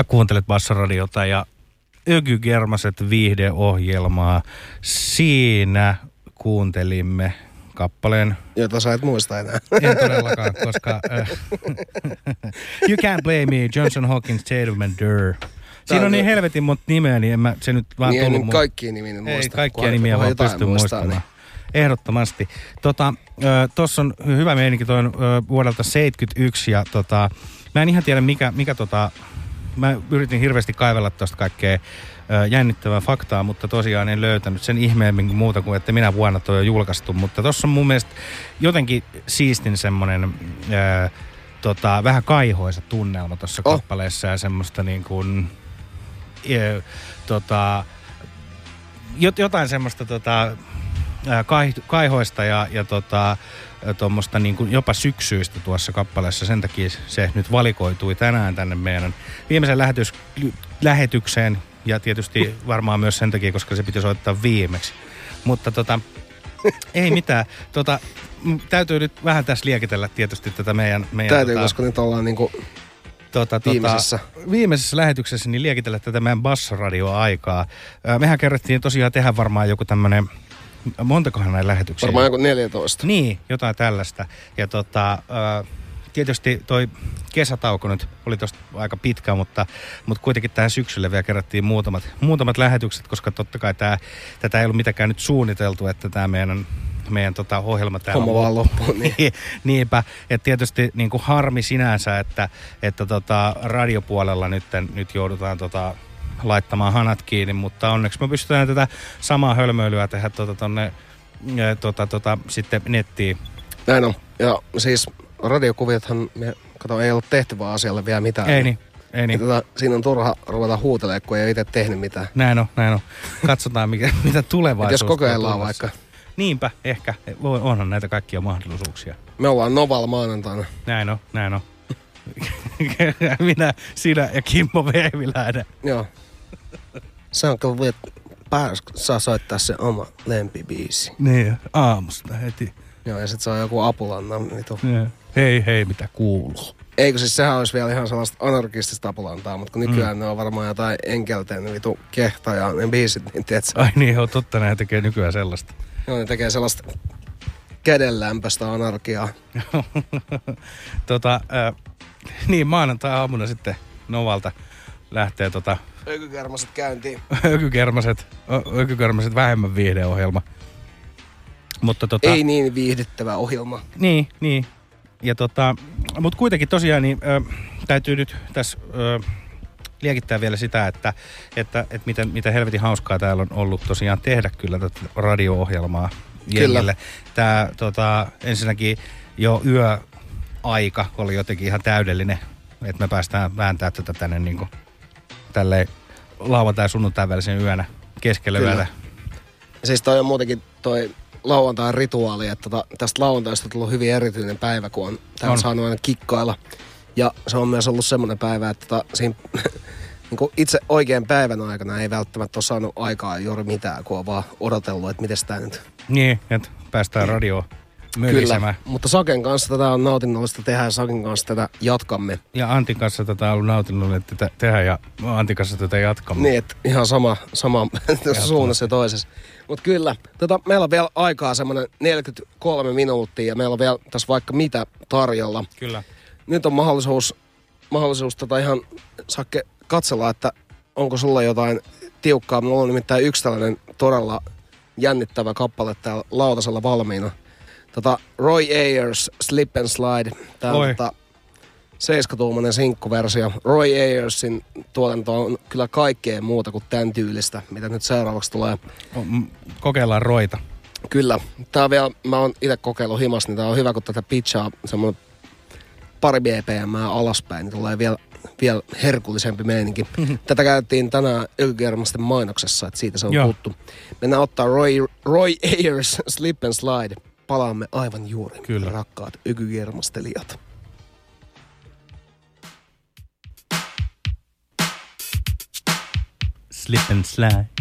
Ja kuuntelet Bassoradiota ja Öky Germaset viihdeohjelmaa. Siinä kuuntelimme kappaleen Jota sä et muista enää. En todellakaan, koska... Äh, you can't blame me, Johnson Hawkins, Tatum and Durr. Siinä on niin helvetin monta nimeä, niin en mä se nyt vaan Niin tullut mun- kaikkia nimiä nyt Ei muista. kaikkia nimiä vaan pysty muistamaan. Ehdottomasti. Tota, Tuossa on hyvä meininki toi on ö, vuodelta 71 ja tota, mä en ihan tiedä mikä, mikä tota, mä yritin hirveästi kaivella tuosta kaikkea jännittävää faktaa, mutta tosiaan en löytänyt sen ihmeemmin kuin muuta kuin, että minä vuonna toi on julkaistu. Mutta tuossa on mun mielestä jotenkin siistin semmonen ö, tota, vähän kaihoisa tunnelma tuossa oh. kappaleessa ja semmoista niin kuin, ö, tota, jot, jotain semmoista tota, ää, kai, kaihoista ja, ja tota, tuommoista niin kuin jopa syksyistä tuossa kappaleessa. Sen takia se nyt valikoitui tänään tänne meidän viimeisen lähetys, lähetykseen ja tietysti varmaan myös sen takia, koska se piti soittaa viimeksi. Mutta tota, ei mitään. Tota, täytyy nyt vähän tässä liekitellä tietysti tätä meidän... meidän Täytyy, tota, koska nyt ollaan niinku tota, tota, viimeisessä. viimeisessä lähetyksessä niin liekitellä tätä meidän bassoradio-aikaa. Ö, Mehän kerrottiin tosiaan tehdä varmaan joku tämmöinen, montakohan näin lähetyksiä? varmaan joku 14. Niin, jotain tällaista. Ja tota, tietysti toi kesätauko nyt oli tosta aika pitkä, mutta, mutta kuitenkin tähän syksylle vielä kerättiin muutamat, muutamat lähetykset, koska totta kai tää, tätä ei ollut mitenkään nyt suunniteltu, että tämä meidän meidän tota ohjelma täällä Homma vaan loppuu, niin. niin. Niinpä, että tietysti niin kuin harmi sinänsä, että, että tota, radiopuolella nyt, nyt joudutaan tota, laittamaan hanat kiinni, mutta onneksi me pystytään tätä samaa hölmöilyä tehdä tota, tonne, tota, tota, sitten nettiin. Näin on. Ja siis radiokuviothan, me, kato, ei ollut tehty vaan asialle vielä mitään. Ei niin, ei niin. Tota, siinä on turha ruveta huutelemaan, kun ei ole itse tehnyt mitään. Näin on, näin on. Katsotaan, mikä, mitä Et tulevaisuus jos kokeillaan vaikka. Niinpä, ehkä. Voi- Onhan näitä kaikkia mahdollisuuksia. Me ollaan Noval maanantaina. Näin on, näin on. Minä, sinä ja Kimmo Vehviläinen. Joo. On vielä paras, kun saa soittaa se oma lempibiisi. Niin, aamusta heti. Joo, ja sit se on joku apulanna. Vitu. Joo. Hei, hei, mitä kuuluu? Eikö siis sehän olisi vielä ihan sellaista anarkistista apulantaa, mutta kun nykyään mm. ne on varmaan jotain enkelteen vitu kehta ja ne biisit, niin tiedätkö? Ai niin, joo, totta, ne tekee nykyään sellaista. Joo, ne tekee sellaista kädenlämpöistä anarkiaa. tota, äh, niin, maanantai-aamuna sitten Novalta lähtee tota, Ökykärmäset käyntiin. ökykermaset, ö- ökykermaset vähemmän viihdeohjelma. Mutta tota, Ei niin viihdyttävä ohjelma. Niin, niin. Ja tota, mutta kuitenkin tosiaan niin, ö, täytyy nyt tässä ö, liekittää vielä sitä, että, että, että miten, miten helvetin hauskaa täällä on ollut tosiaan tehdä kyllä tätä radio-ohjelmaa jengille. Tämä tota, ensinnäkin jo yöaika oli jotenkin ihan täydellinen, että me päästään vääntää tätä tänne niin kuin, tälleen lauantai sunnuntai välisen yönä keskellä Kyllä. yötä. Siis toi on muutenkin toi lauantain rituaali, että tota, tästä lauantaista on tullut hyvin erityinen päivä, kun on On. saanut aina kikkailla. Ja se on myös ollut semmoinen päivä, että tota, siinä, niin kuin itse oikean päivän aikana ei välttämättä ole saanut aikaa juuri mitään, kun on vaan odotellut, että miten tämä nyt Niin, että päästään radioon mölisemään. Mutta Saken kanssa tätä on nautinnollista tehdä ja Saken kanssa tätä jatkamme. Ja Antin kanssa tätä on ollut nautinnollista tätä tehdä ja Antin kanssa tätä jatkamme. Niin, että ihan sama, sama suunnassa ja toisessa. Mutta kyllä, tota, meillä on vielä aikaa semmoinen 43 minuuttia ja meillä on vielä tässä vaikka mitä tarjolla. Kyllä. Nyt on mahdollisuus, mahdollisuus tota ihan Sakke katsella, että onko sulla jotain tiukkaa. Mulla on nimittäin yksi tällainen todella jännittävä kappale täällä lautasella valmiina. Tota, Roy Ayers, Slip and Slide. On Oi. tota, 7-tuumainen sinkkuversio. Roy Ayersin tuotanto on kyllä kaikkea muuta kuin tämän tyylistä, mitä nyt seuraavaksi tulee. Kokeillaan roita. Kyllä. Tää on vielä, mä oon itse kokeillut himas, niin tää on hyvä, kun tätä pitchaa semmoinen pari BPM alaspäin, niin tulee vielä, vielä herkullisempi meininki. Tätä käytettiin tänään Ökygermasten mainoksessa, että siitä se on Joo. tuttu. Mennään ottaa Roy, Roy Ayers Slip and Slide. Palaamme aivan juuri, Kyllä. rakkaat Ökygermastelijat. Slip and slide.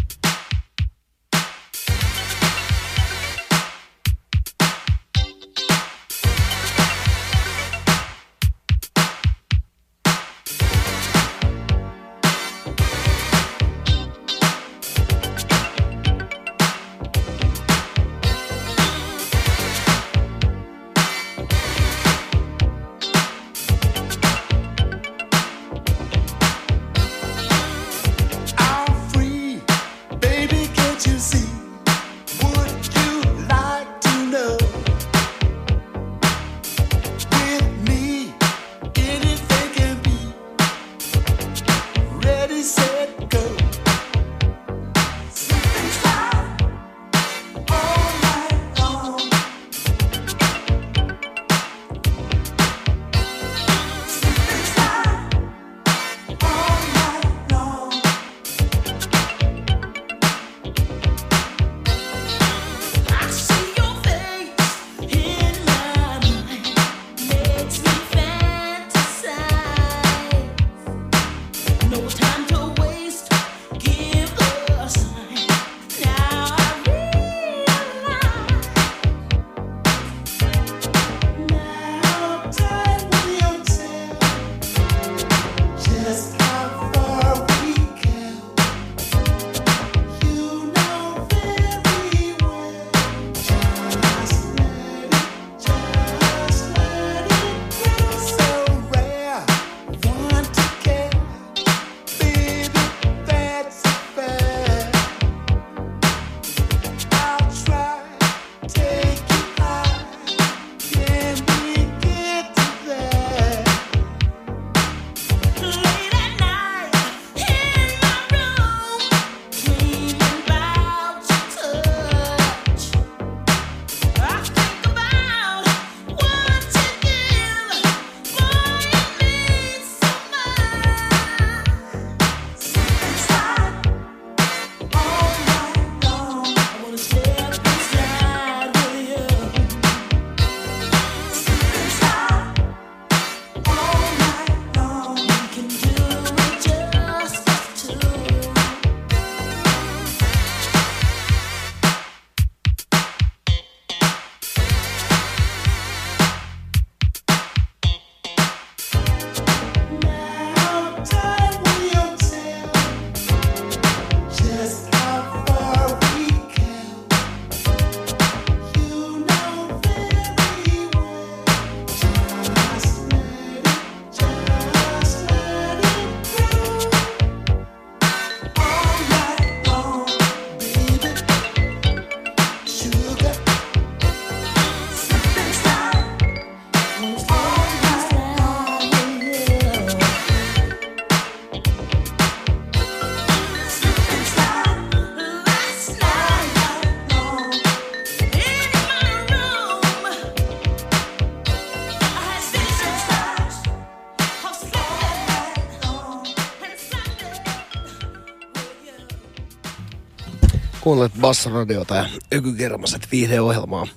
Kuuntelet Bassaradiota ja Ykykermaset viihdeohjelmaa.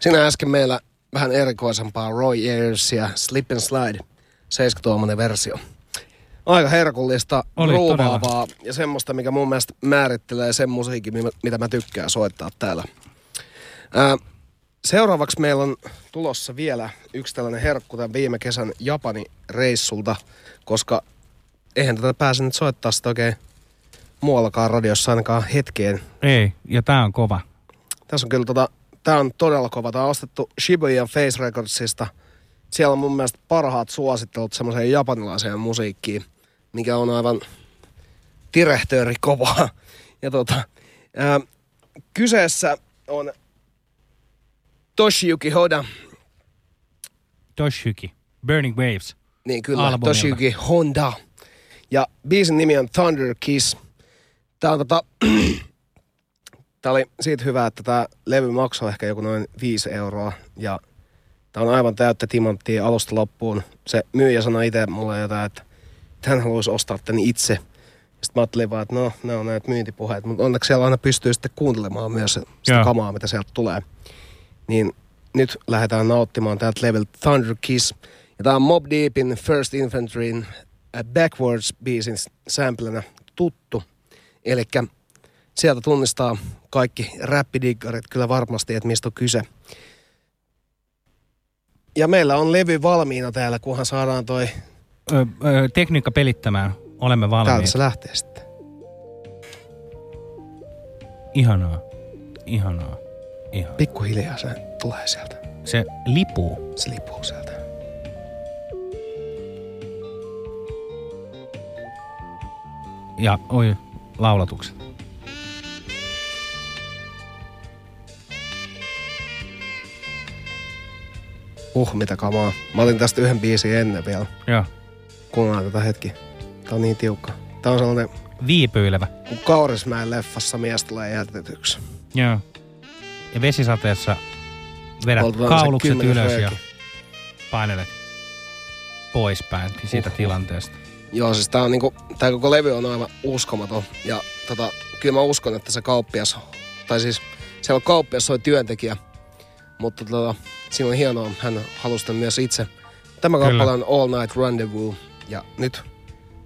Siinä äsken meillä vähän erikoisempaa Roy Ayersia Slip and Slide 70 versio. Aika herkullista, Oli ruuvaavaa ja semmoista, mikä mun mielestä määrittelee sen musiikin, mi- mitä mä tykkään soittaa täällä. Ää, seuraavaksi meillä on tulossa vielä yksi tällainen herkku tämän viime kesän Japani reissulta, koska eihän tätä pääse nyt soittaa sitä oikein muuallakaan radiossa ainakaan hetkeen. Ei, ja tää on kova. Tässä on kyllä tota, tää on todella kova. Tää on ostettu Shibuya Face Recordsista. Siellä on mun mielestä parhaat suosittelut semmoiseen japanilaiseen musiikkiin, mikä on aivan direhtööri kovaa. Ja tota, ää, kyseessä on Toshiyuki Hoda. Toshiyuki. Burning Waves. Niin kyllä, Albumilta. Toshiyuki Honda. Ja biisin nimi on Thunder Kiss. Tää on tota... Tää oli siitä hyvä, että tää levy maksoi ehkä joku noin 5 euroa. Ja tää on aivan täyttä timanttia alusta loppuun. Se myyjä sanoi itse mulle jotain, että hän haluaisi ostaa tän itse. Sitten mä ajattelin vaan, että no, ne on näitä myyntipuheet. Mutta onneksi siellä aina pystyy sitten kuuntelemaan myös sitä Joo. kamaa, mitä sieltä tulee. Niin nyt lähdetään nauttimaan täältä level Thunder Kiss. Ja tää on Mob Deepin First Infanteryn A Backwards biisin samplenä tuttu. Eli sieltä tunnistaa kaikki räppidiggarit kyllä varmasti, että mistä on kyse. Ja meillä on levy valmiina täällä, kunhan saadaan toi... Ö, ö, tekniikka pelittämään. Olemme Täältä valmiit. se lähtee sitten. Ihanaa. Ihanaa. Ihanaa. Pikkuhiljaa se tulee sieltä. Se lipuu. Se lipuu sieltä. Ja oi, laulatukset. Uh, mitä kamaa. Mä olin tästä yhden biisin ennen vielä. Joo. Kuunnellaan tätä hetki. Tää on niin tiukka. Tää on sellainen, Viipyilevä. kun Kaurismäen leffassa mies tulee jätetyksi. Joo. Ja vesisateessa vedät Poltetaan se kaulukset ylös ja rööki. painelet poispäin siitä tilanteesta. Joo, siis tää on niinku, tää koko levy on aivan uskomaton. Ja tota, kyllä mä uskon, että se kauppias, tai siis siellä on kauppias, on työntekijä. Mutta tota, siinä on hienoa, hän halusi myös itse. Tämä Kyllä. kappale on All Night Rendezvous. Ja nyt,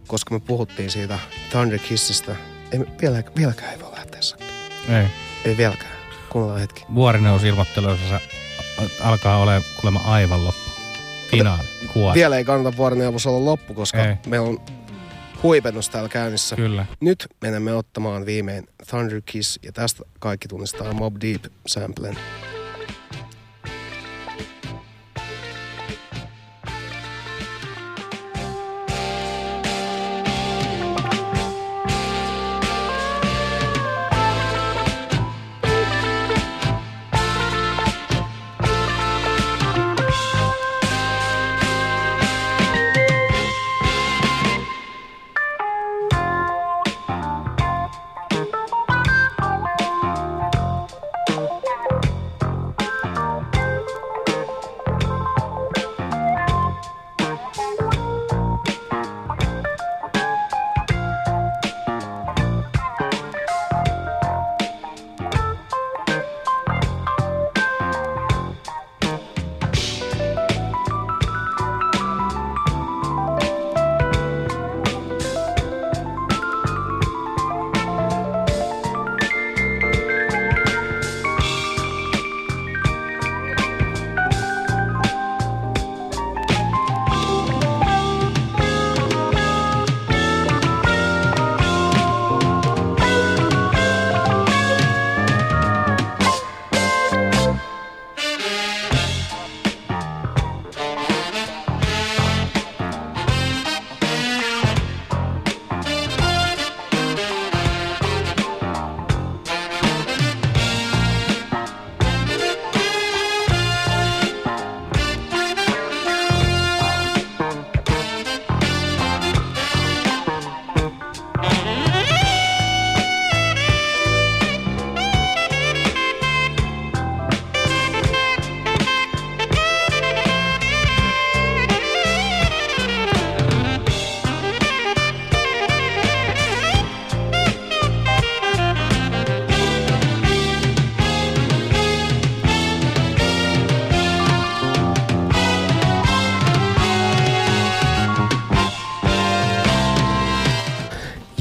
koska me puhuttiin siitä Thunder Kissistä, ei, vielä, vieläkään ei voi lähteä sakki. Ei. Ei vieläkään. Kuunnellaan hetki. Vuorineusilmoitteluissa alkaa olemaan kuulemma aivan loppu. Finaali. Kuori. Vielä ei kannata vuoroneuvos olla loppu, koska Ei. meillä on huipennus täällä käynnissä. Kyllä. Nyt menemme ottamaan viimein Thunder Kiss ja tästä kaikki tunnistaa Mob Deep samplen.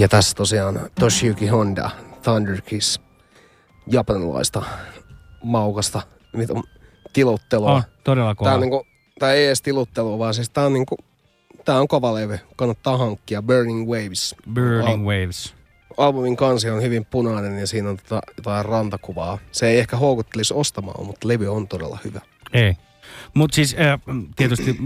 Ja tässä tosiaan Toshiyuki Honda, Thunder Kiss, japanilaista maukasta vitun tiluttelua. On, todella kova. Tää, on niinku, tää ei edes tiluttelua, vaan siis tää on niinku, tää on kova levy. Kannattaa hankkia. Burning Waves. Burning Waves. Albumin kansi on hyvin punainen ja siinä on tota, jotain rantakuvaa. Se ei ehkä houkuttelisi ostamaan, mutta levy on todella hyvä. Ei. Mutta siis äh, tietysti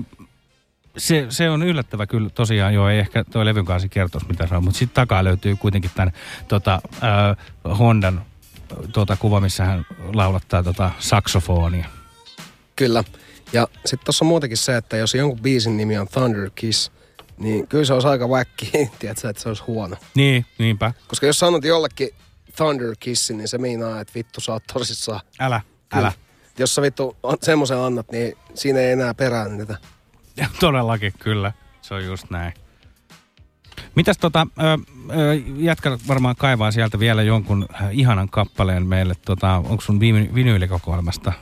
se, se on yllättävä kyllä tosiaan, joo, ei ehkä tuo levyn kanssa kertoisi mitä se on, mutta sitten takaa löytyy kuitenkin tämän tota, äh, Hondan tuota kuva, missä hän laulattaa tota saksofonia. Kyllä. Ja sitten tuossa on muutenkin se, että jos jonkun biisin nimi on Thunder Kiss, niin kyllä se olisi aika väkki, tiedätkö, että se olisi huono. Niin, niinpä. Koska jos sanot jollekin Thunder Kiss, niin se meinaa, että vittu sä oot tosissaan. Älä, Kyllä. älä. Jos sä vittu semmoisen annat, niin siinä ei enää perään niitä. Todellakin, kyllä. Se on just näin. Mitäs tota, jätkä varmaan kaivaa sieltä vielä jonkun äh, ihanan kappaleen meille. Tota, onko sun vinyylikokoelmasta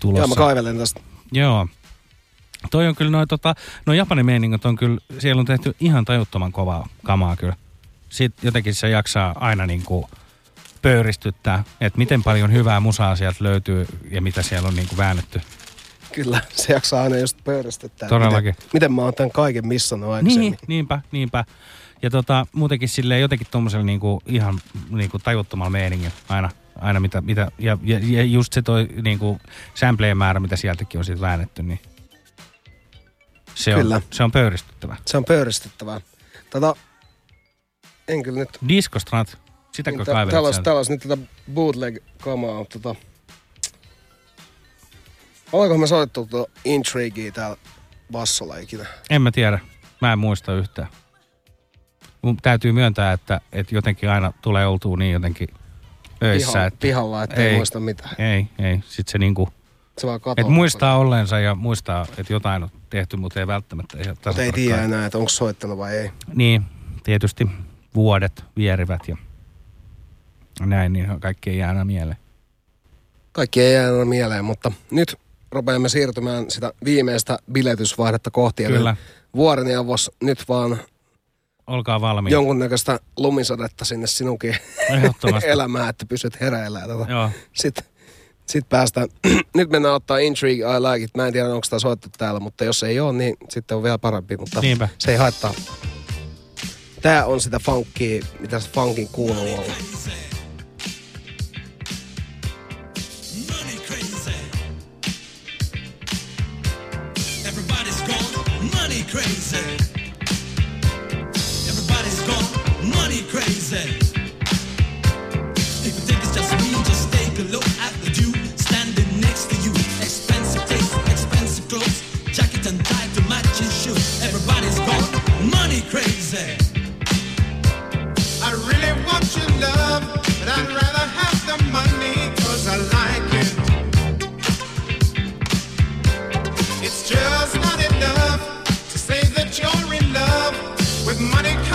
tulossa? Joo, mä kaivelen tästä. Joo. Toi on kyllä noin tota, no Japanin meiningit on kyllä, siellä on tehty ihan tajuttoman kovaa kamaa kyllä. Sitten jotenkin se jaksaa aina niinku pöyristyttää, että miten paljon hyvää musaa sieltä löytyy ja mitä siellä on niinku väännetty. Kyllä, se jaksaa aina just pöyristyttää. Todellakin. Miten, miten mä oon tämän kaiken missannut aikaisemmin. Niin, niinpä, niinpä. Ja tota, muutenkin silleen jotenkin tommosella niinku ihan niinku tajuttomalla meiningillä aina, aina mitä, mitä ja, ja, ja, just se toi niinku sampleen määrä, mitä sieltäkin on siitä väännetty, niin se Kyllä. on, se on pöyristyttävä. Se on pöyristyttävää. Tota, en kyllä nyt... Discostrat, sitäkö niin, kaivelet olisi nyt tätä bootleg-kamaa. Tota, oliko me soittu tuota Intriguea täällä bassolla ikinä? En mä tiedä. Mä en muista yhtään. Mun täytyy myöntää, että, että jotenkin aina tulee oltua niin jotenkin öissä. Piha- että pihalla, että ei muista mitään. Ei, ei. Sitten se niinku, Se vaan katoo. että muistaa olleensa ja muistaa, että jotain on tehty, mutta ei välttämättä ihan Mutta ei tiedä enää, että onko soittanut vai ei. Niin, tietysti vuodet vierivät ja näin, niin kaikki ei jää aina mieleen. Kaikki ei jää enää mieleen, mutta nyt rupeamme siirtymään sitä viimeistä biletysvaihdetta kohti. Kyllä. Vuoren ja vos nyt vaan Olkaa valmiita. jonkunnäköistä lumisadetta sinne sinunkin elämään, että pysyt hereillä. Tota. Joo. Sitten sit päästään, nyt mennään ottaa Intrigue I Like It. Mä en tiedä, onko sitä soittu täällä, mutta jos ei ole, niin sitten on vielä parempi, mutta Niinpä. se ei haittaa. Tää on sitä funkia, mitä se funkin kuuluu olla. Money crazy. Everybody's gone money crazy. If you think it's just me, just take a look at the dude standing next to you. Expensive taste, expensive clothes, jacket and tie to match shoes. Everybody's gone money crazy. I really want your love, but I'd rather have the money, cause I like it. It's just money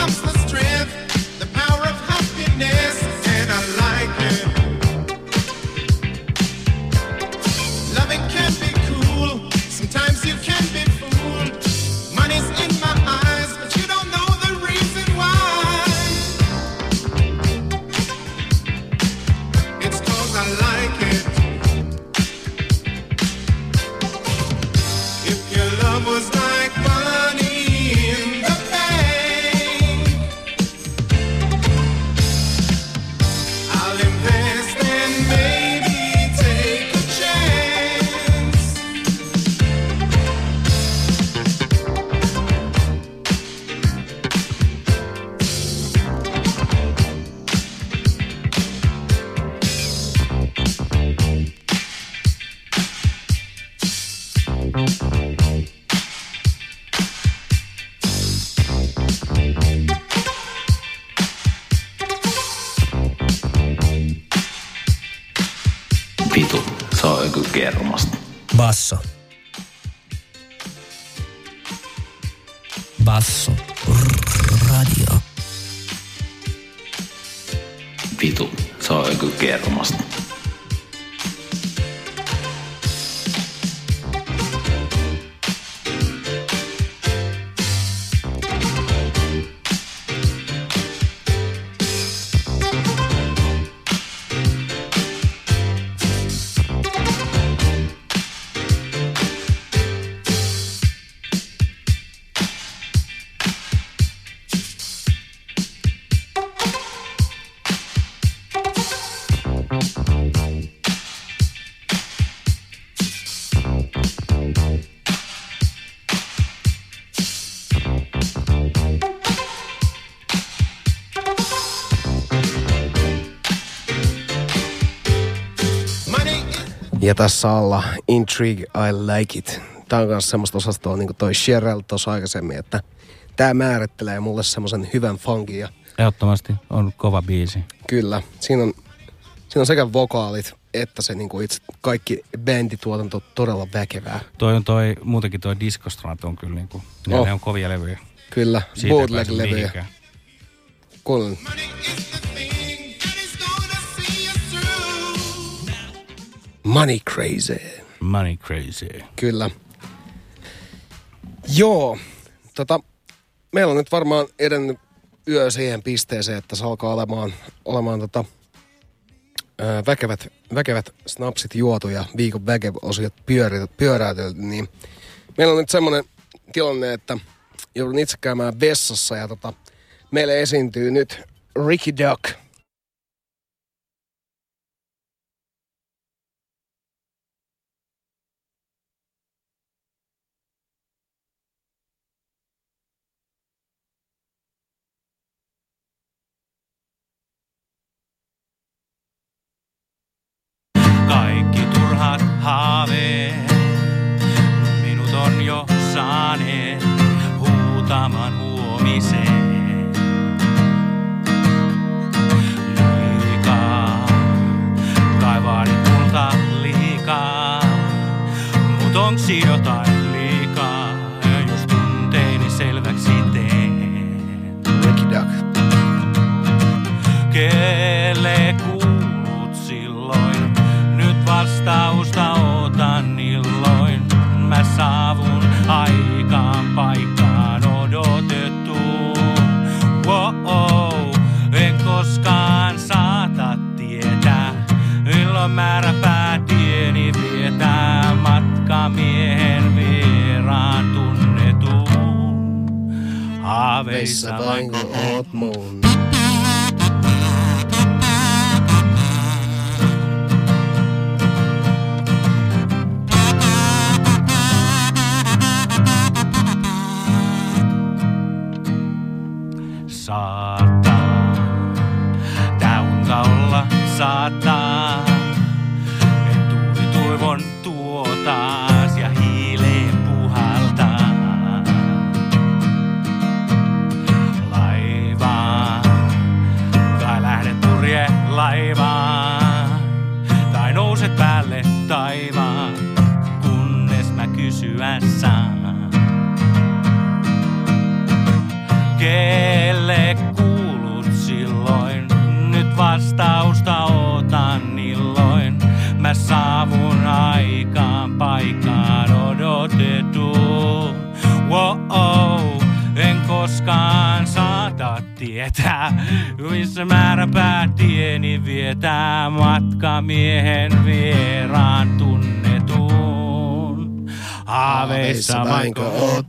Ja tässä alla Intrigue, I Like It. Tää on myös semmoista osastoa, niin kuin toi Cheryl tuossa aikaisemmin, että tää määrittelee mulle semmoisen hyvän funkin ja Ehdottomasti on kova biisi. Kyllä. Siinä on, siinä on sekä vokaalit että se niin kuin itse kaikki bändituotanto todella väkevää. Toi on toi, muutenkin toi Discostrat on kyllä niinku, ne, Oh. ne on kovia levyjä. Kyllä, bootleg-levyjä. mihinkään. Money Crazy. Money Crazy. Kyllä. Joo, tota, meillä on nyt varmaan edennyt yö siihen pisteeseen, että se alkaa olemaan, olemaan tota, ää, väkevät, väkevät snapsit juotu ja viikon väkev-osiot pyöri- pyöräytelty, niin meillä on nyt semmoinen tilanne, että joudun itse käymään vessassa ja tota, meille esiintyy nyt Ricky Duck. Kaikki turhat haaveet minut on jo saaneet huutamaan huomiseen. Liikaa, kai vaadit multa liikaa, mut onks jotain saavun aikaan paikkaan odotettuun. Wow, en koskaan saata tietää. Milloin määrä päätieni vietää matkamiehen vieraan tunnetuun. Haaveissa vain oot mun. Saattaa. Tää unta olla saattaa. Koskaan saata tietää, missä määrä päätieni vietää matkamiehen vieraan tunnetuun. Haaveissa vainko oot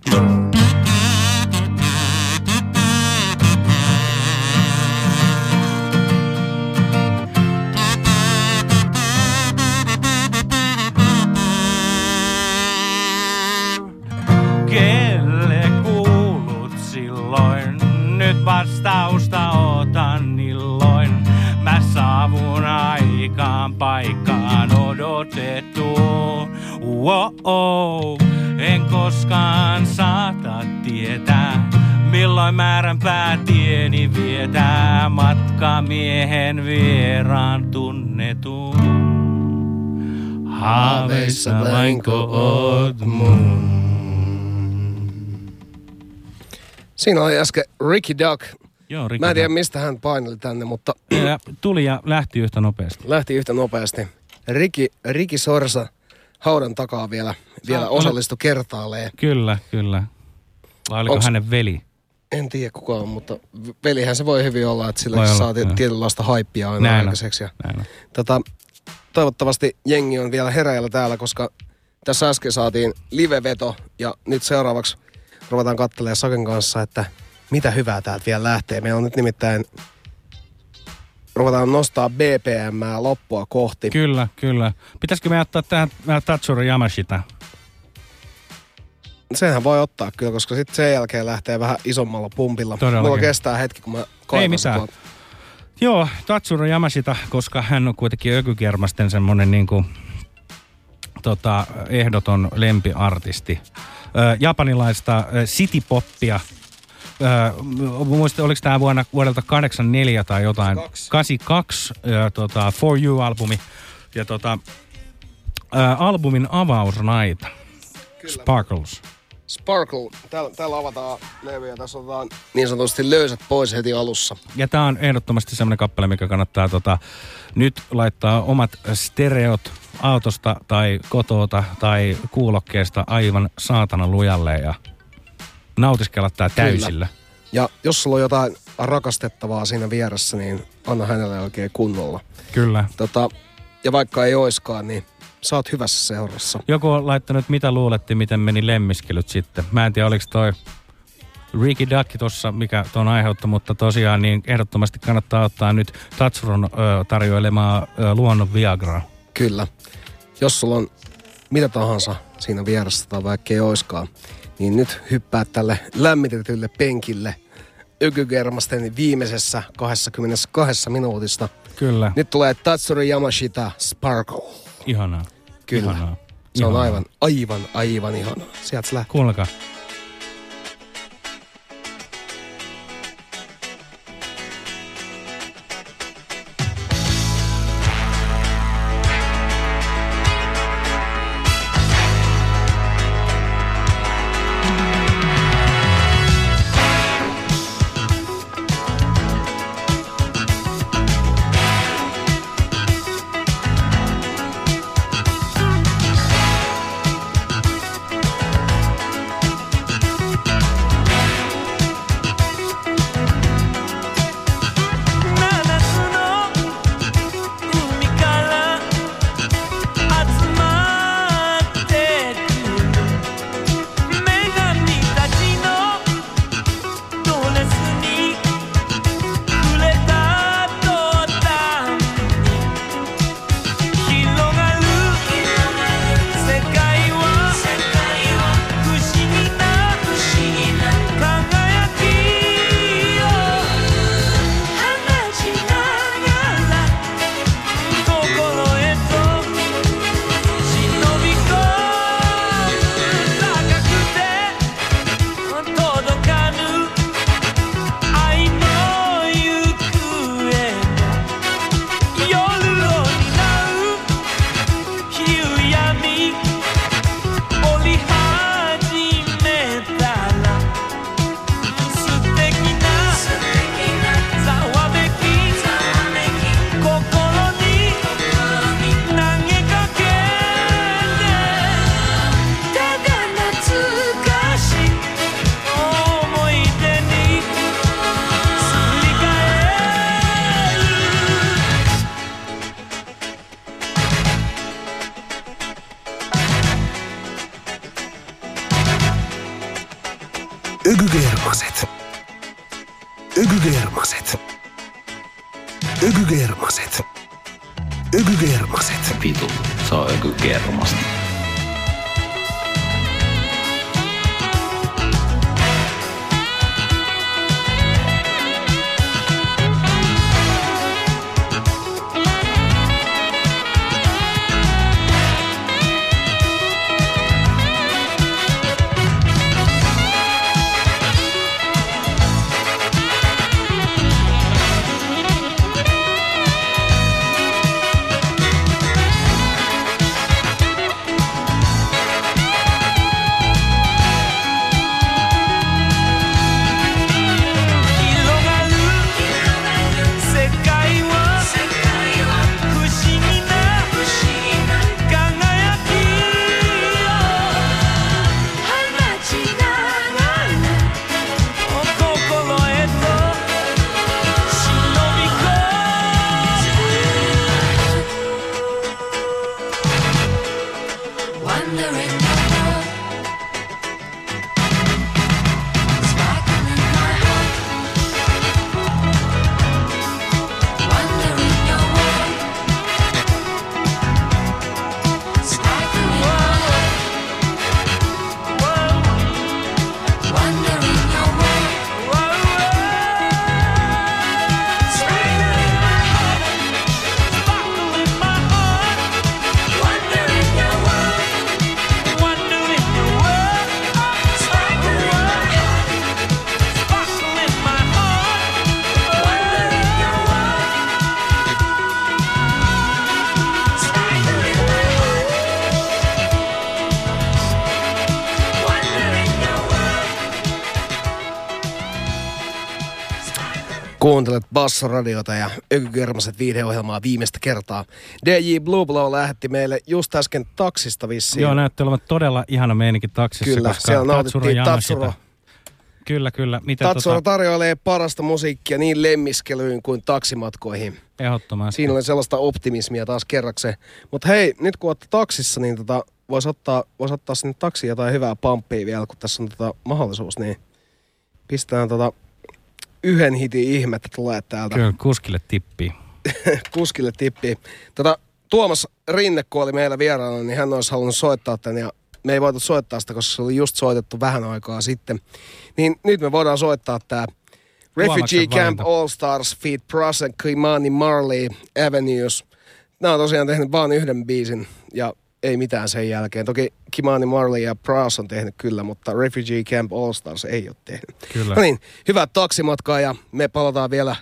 paikkaan odotettuun. Wow, en koskaan saata tietää. Milloin määrän päätieni vietää matkamiehen vieraan tunnetun. Haaveissa vainko oot mun? Siinä oli äsken Ricky Duck. Joo, Mä en tiedä, mistä hän paineli tänne, mutta Ja tuli ja lähti yhtä nopeasti. lähti yhtä nopeasti. Riki, Riki Sorsa haudan takaa vielä, vielä osallistui kertaalleen. Kyllä, kyllä. Vai oliko Onks- hänen veli? En tiedä kuka on, mutta velihän se voi hyvin olla, että sillä olla, saa joo. tietynlaista haippia aina Näin aikaiseksi. Ja, näin tota, toivottavasti jengi on vielä hereillä täällä, koska tässä äsken saatiin liveveto ja nyt seuraavaksi ruvetaan katselemaan Saken kanssa, että mitä hyvää täältä vielä lähtee. Meillä on nyt nimittäin, ruvetaan nostaa BPM loppua kohti. Kyllä, kyllä. Pitäisikö me ottaa tähän vähän Tatsuro Yamashita? Sehän voi ottaa kyllä, koska sitten sen jälkeen lähtee vähän isommalla pumpilla. Todellakin. Mulla kestää hetki, kun mä Ei mitään. tuolta. Joo, Tatsuro Yamashita, koska hän on kuitenkin ökykermasten semmonen niinku tota, ehdoton lempiartisti. Ö, japanilaista ö, citypoppia. Ö, muista, oliko tämä vuonna, vuodelta 84 tai jotain? 82. ja, tota, For You-albumi. Ja tota, ö, albumin avausraita. Sparkles. Sparkle. Täällä, täällä avataan levy ja tässä otetaan niin sanotusti löysät pois heti alussa. Ja tämä on ehdottomasti semmoinen kappale, mikä kannattaa tota, nyt laittaa omat stereot autosta tai kotota tai kuulokkeesta aivan saatana lujalle ja nautiskella tää täysillä. Kyllä. Ja jos sulla on jotain rakastettavaa siinä vieressä, niin anna hänelle oikein kunnolla. Kyllä. Tota, ja vaikka ei oiskaan, niin sä oot hyvässä seurassa. Joku on laittanut, mitä luuletti, miten meni lemmiskelyt sitten. Mä en tiedä, oliko toi Ricky Duck tuossa, mikä tuon aiheutti, mutta tosiaan niin ehdottomasti kannattaa ottaa nyt Tatsuron ö, tarjoilemaa ö, luonnon Viagraa. Kyllä. Jos sulla on mitä tahansa siinä vieressä tai vaikka ei oiskaan, niin nyt hyppää tälle lämmitetylle penkille Ykygermasten viimeisessä 22 minuutista. Kyllä. Nyt tulee Tatsuri Yamashita Sparkle. Ihanaa. Kyllä. Ihanaa. Se on Ihanaa. aivan, aivan, aivan ihanaa. Sieltä lähtee. Kuunnelkaa. Kuuntelet Bassoradiota ja Ökykermaset viihdeohjelmaa viimeistä kertaa. DJ Blue Blow lähetti meille just äsken taksista vissiin. Joo, näytti olevan todella ihana meininki taksissa, Kyllä, koska siellä Tatsuro Tatsuro. Kyllä, kyllä. Miten Tatsuro tota, tarjoilee parasta musiikkia niin lemmiskelyyn kuin taksimatkoihin. ehdottomasti. Siinä oli sellaista optimismia taas kerrakseen. Mutta hei, nyt kun olette taksissa, niin tota, voisi ottaa, vois ottaa sinne taksiin jotain hyvää pamppia vielä, kun tässä on tota mahdollisuus, niin pistetään tota yhden hitin ihmettä tulee täältä. Kyllä, kuskille tippii. kuskille tippii. Tota, Tuomas Rinne, kun oli meillä vieraana, niin hän olisi halunnut soittaa tän ja me ei voitu soittaa sitä, koska se oli just soitettu vähän aikaa sitten. Niin nyt me voidaan soittaa tää Refugee Camp. All Stars Feet Pras and Kimani Marley Avenues. Nämä on tosiaan tehnyt vain yhden biisin ja ei mitään sen jälkeen. Toki Kimani Marley ja Pras on tehnyt kyllä, mutta Refugee Camp All Stars ei ole tehnyt. Kyllä. No niin, hyvää taksimatkaa ja me palataan vielä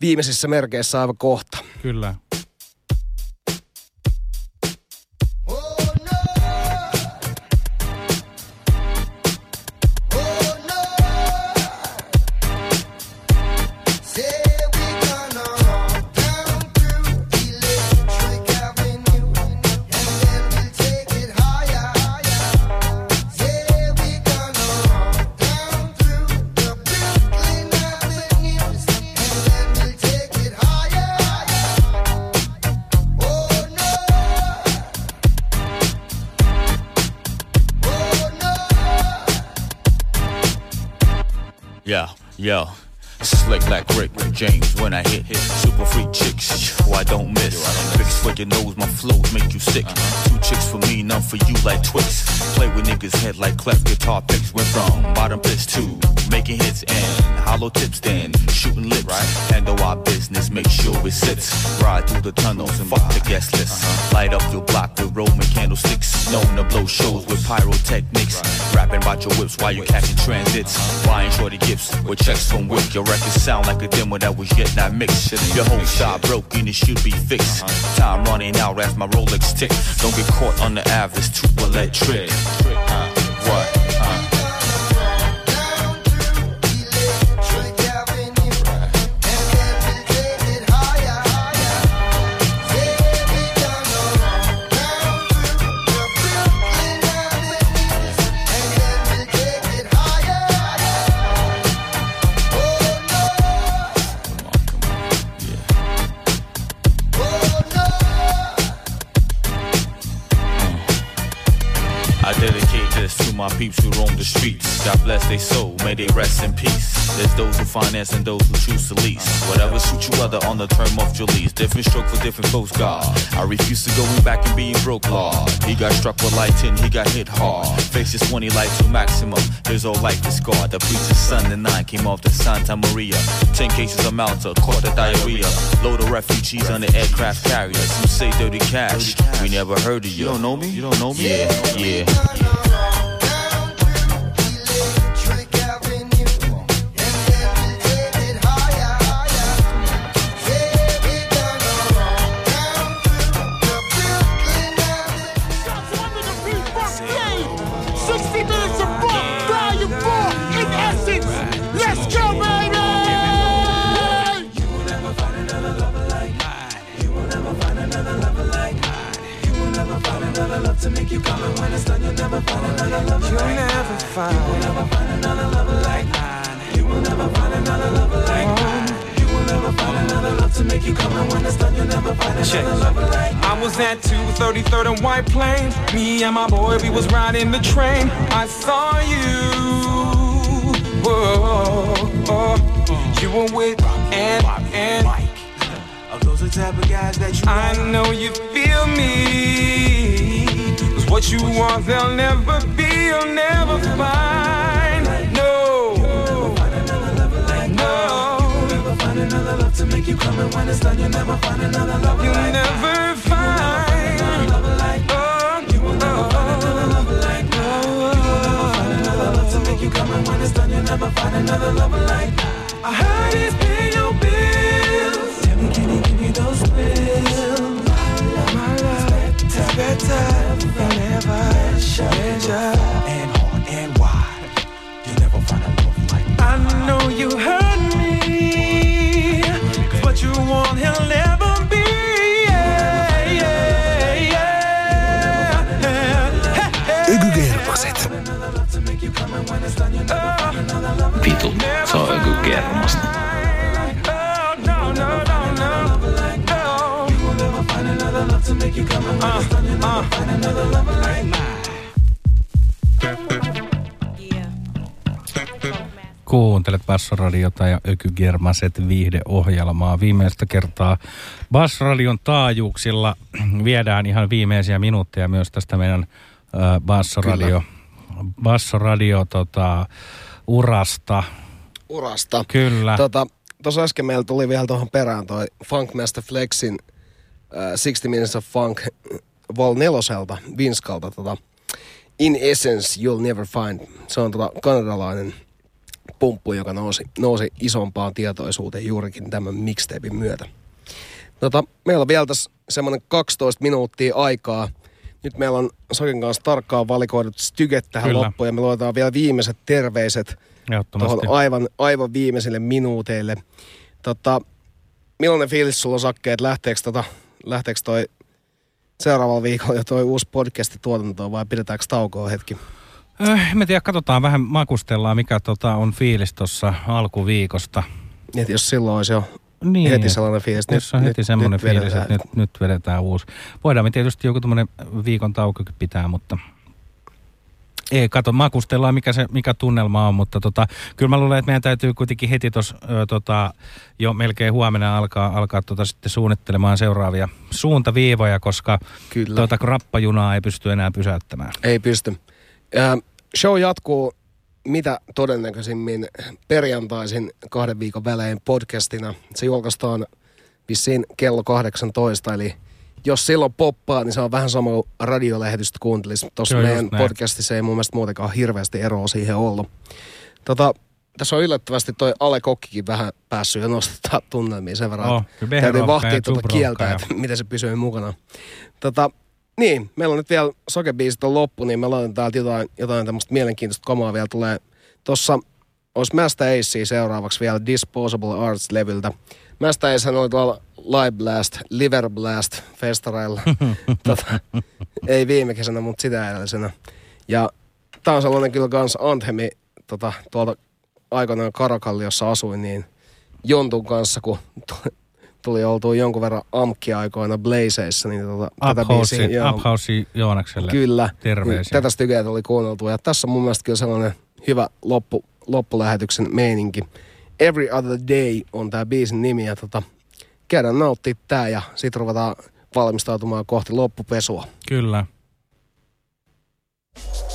viimeisissä merkeissä aivan kohta. Kyllä. Head like cleft guitar picks. Went from bottom pitch to making hits and hollow tips, then shooting lips. Right? Handle our business, make sure it sits. Ride through the tunnels and fuck the guest list. Light up your block with Roman candlesticks. Known to blow shows with pyrotechnics. Rapping about your whips while you catching transits. Buying shorty gifts with checks from Wick. Your records sound like a demo that was yet not mixed. Your whole shot broken, it should be fixed. Time running out as my Rolex tick. Don't get caught on the average, too electric. Uh, my peeps who roam the streets. God bless their soul, may they rest in peace. There's those who finance and those who choose to lease. Whatever suits you other on the term of your lease. Different stroke for different folks, God. I refuse to go back and being broke, Lord. He got struck with lighting, he got hit hard. Faces 20 like to maximum. His old life is scarred. The preacher's son and nine came off the Santa Maria. Ten cases of Malta, caught the diarrhea. Load of refugees on the aircraft carriers. You say dirty cash. We never heard of you. You don't know me? You don't know me? Yeah, yeah. Come and when it's done, you'll never find another lover You'll never find. You will never find another lover like mine. You will never find another lover like mine. You will never find another love to make you come and when it's done, you'll never find another Check. lover like I was at 233rd and White Plains. Me and my boy, we was riding the train. I saw you. Whoa, oh, you were with and and. Of those the type of guys that you I know you feel me. What you want, they'll never be, you'll never find. No. No. never find another love to make you come and when it's done, you'll never find another lover You'll like never find. lover like Oh, You will never find another lover like mine. You will never find another love to make you come and when it's done, you'll never find another lover like I heard he's paying your bills. Me, can he give you those thrills? better than ever. Stranger and hard and wide. You never find a love like mine. I know you hurt me, but you won't heal Kuuntelet Bassoradiota ja Ökygermaset viihdeohjelmaa. Viimeistä kertaa Bassradion taajuuksilla viedään ihan viimeisiä minuutteja myös tästä meidän äh, Bassoradio, Bassoradio tota, urasta. Urasta. Kyllä. Tota, tuossa äsken meillä tuli vielä tuohon perään toi Funkmaster Flexin uh, 60 Minutes of Funk Vol 4 Vinskalta. Tota, In Essence You'll Never Find. Se on tota kanadalainen pumppu, joka nousi, nousi isompaan tietoisuuteen juurikin tämän mixtapein myötä. Tota, meillä on vielä tässä semmoinen 12 minuuttia aikaa. Nyt meillä on Sokin kanssa tarkkaan valikoidut styget tähän Kyllä. loppuun ja me luetaan vielä viimeiset terveiset tuohon aivan, aivan viimeisille minuuteille. Tota, millainen fiilis sulla on Sakke, että lähteekö, tota, lähteekö toi seuraavalla viikolla jo toi uusi podcasti tuotantoon vai pidetäänkö taukoa hetki? Äh, en tiedä, katsotaan vähän, makustellaan mikä tota, on fiilis tuossa alkuviikosta. Että jos silloin olisi jo Niin, heti sellainen fiilis. Jos on heti semmoinen nyt fiilis, vedetään. että nyt, nyt vedetään uusi. Voidaan me tietysti joku tämmöinen viikon taukokin pitää, mutta ei, kato, makustellaan mikä, se, mikä tunnelma on, mutta tota, kyllä mä luulen, että meidän täytyy kuitenkin heti tos, ö, tota, jo melkein huomenna alkaa, alkaa tota sitten suunnittelemaan seuraavia suuntaviivoja, koska Kyllä. Tota, rappajunaa ei pysty enää pysäyttämään. Ei pysty. Ja show jatkuu mitä todennäköisimmin perjantaisin kahden viikon välein podcastina. Se julkaistaan vissiin kello 18, eli jos silloin poppaa, niin se on vähän sama kuin radiolähetystä kuuntelisi. Tuossa meidän näin. podcastissa ei mun mielestä muutenkaan hirveästi eroa siihen ollut. Tota, tässä on yllättävästi toi Ale Kokkikin vähän päässyt jo nostattaa tunnelmia sen verran. Oh, täytyy vahtia tuota kieltä, ja- että miten se pysyy mukana. Tota, niin, meillä on nyt vielä sokebiisit on loppu, niin me laitetaan täältä jotain, jotain tämmöistä mielenkiintoista kamaa vielä tulee. Tossa olisi Master Ace seuraavaksi vielä Disposable Arts-levyltä. Master Acehän oli tuolla Live Blast, Liver Blast festareilla. tota, ei viime kesänä, mutta sitä edellisenä. Ja tää on sellainen kyllä kans anthemi tota, tuolta aikoinaan Karakalliossa asuin, niin Jontun kanssa, kun tu- tuli oltua jonkun verran amkki-aikoina Blazeissa, niin tota, tätä biisiä- joo. Uphouse Joonakselle Kyllä. terveisiä. Tätä stykeä tuli kuunneltua. Ja tässä on mun mielestä kyllä sellainen hyvä loppu, loppulähetyksen meininki. Every Other Day on tää biisin nimi. Ja tota, käydään nauttia tää ja sit ruvetaan valmistautumaan kohti loppupesua. Kyllä. Yo,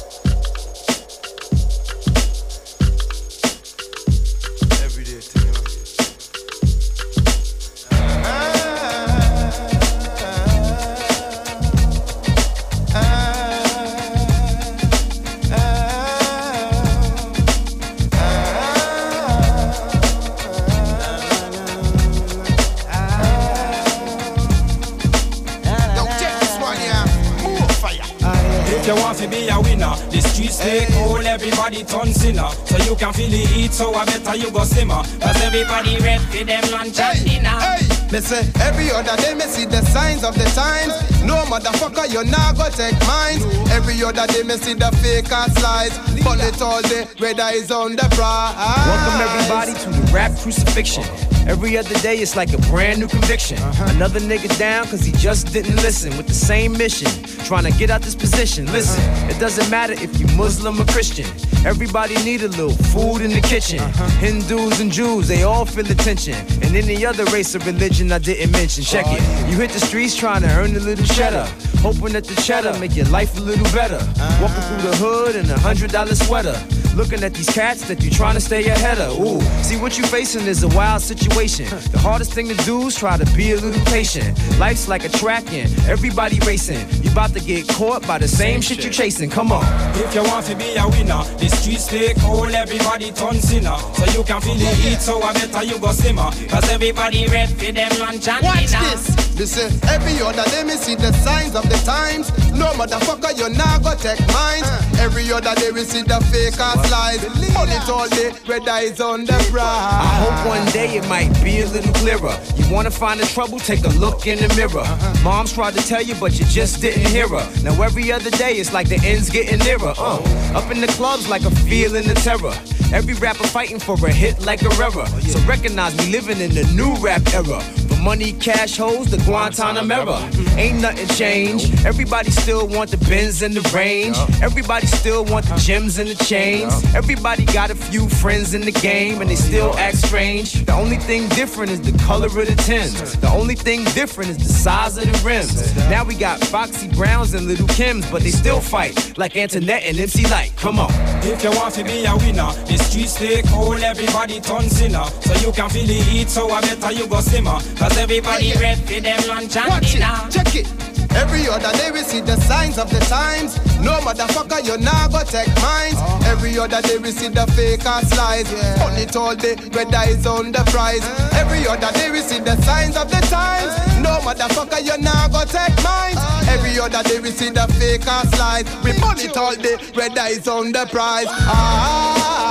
to be a winner, the streets take hold, everybody turn sinner. So you can feel the heat, so I better you go simmer. Cause everybody ready for them lunch and dinner. Hey, me say every other day me see the signs of the times. No motherfucker, you not go take mine. Every other day me see the fake ass lies. Bullet all day, red eyes on the prize. Welcome everybody to the rap crucifixion. Every other day it's like a brand new conviction. Uh-huh. Another nigga down cause he just didn't listen with the same mission. Trying to get out this position. Listen, uh-huh. it doesn't matter if you Muslim or Christian. Everybody need a little food in the kitchen. Uh-huh. Hindus and Jews, they all feel the tension. And any other race or religion I didn't mention. Check oh, it. You hit the streets trying to earn a little cheddar. Hoping that the cheddar make your life a little better. Walking through the hood in a hundred dollar sweater. Looking at these cats that you trying to stay ahead of. Ooh, see what you facing is a wild situation. The hardest thing to do is try to be a little patient. Life's like a track and everybody racing. You about to get caught by the same shit you chasing. Come on. If you want to be a winner, the streets take hold, everybody turn sinner. So you can feel the heat, so I better you go simmer. Cause everybody ready for them lunch and Watch dinner. this. Me say every other day me see the signs of the times. No motherfucker, you not go take mine. Every other day we see the fake lies. Bullet all day, red eyes on the I hope one day it might be a little clearer. You wanna find the trouble? Take a look in the mirror. Uh-huh. Mom's tried to tell you, but you just didn't hear her. Now every other day it's like the end's getting nearer. Uh, up in the clubs like a feeling of terror. Every rapper fighting for a hit like a Guerrera. Oh, so recognize me living in the new rap era. From money, cash hoes, to Guantanamera. Mm-hmm. Ain't nothing changed. Everybody still want the Benz and the range. Everybody still want the uh-huh. gems and the chains. Everybody got a few friends in the game and they still act strange. The only thing different is the color of the Timbs. The only thing different is the size of the rims. Now we got Foxy Browns and Little Kims, but they still fight like Antoinette and MC Light. Come on. If you want to be a winner, the streets stay cold, everybody turn sinner. So you can feel the heat, so I better you go simmer. Cause everybody ready for them lunch and Watch dinner. it, check it. Every other day we see the signs of the times. No motherfucker, you nah go take mines. Every other day we see the fake ass lies. On it all day, red eyes on the prize. Every other day we see the signs of the times. No motherfucker, you nah go take mines. Every other day we see the fake ass lies. We burn it all day, red eyes on the prize.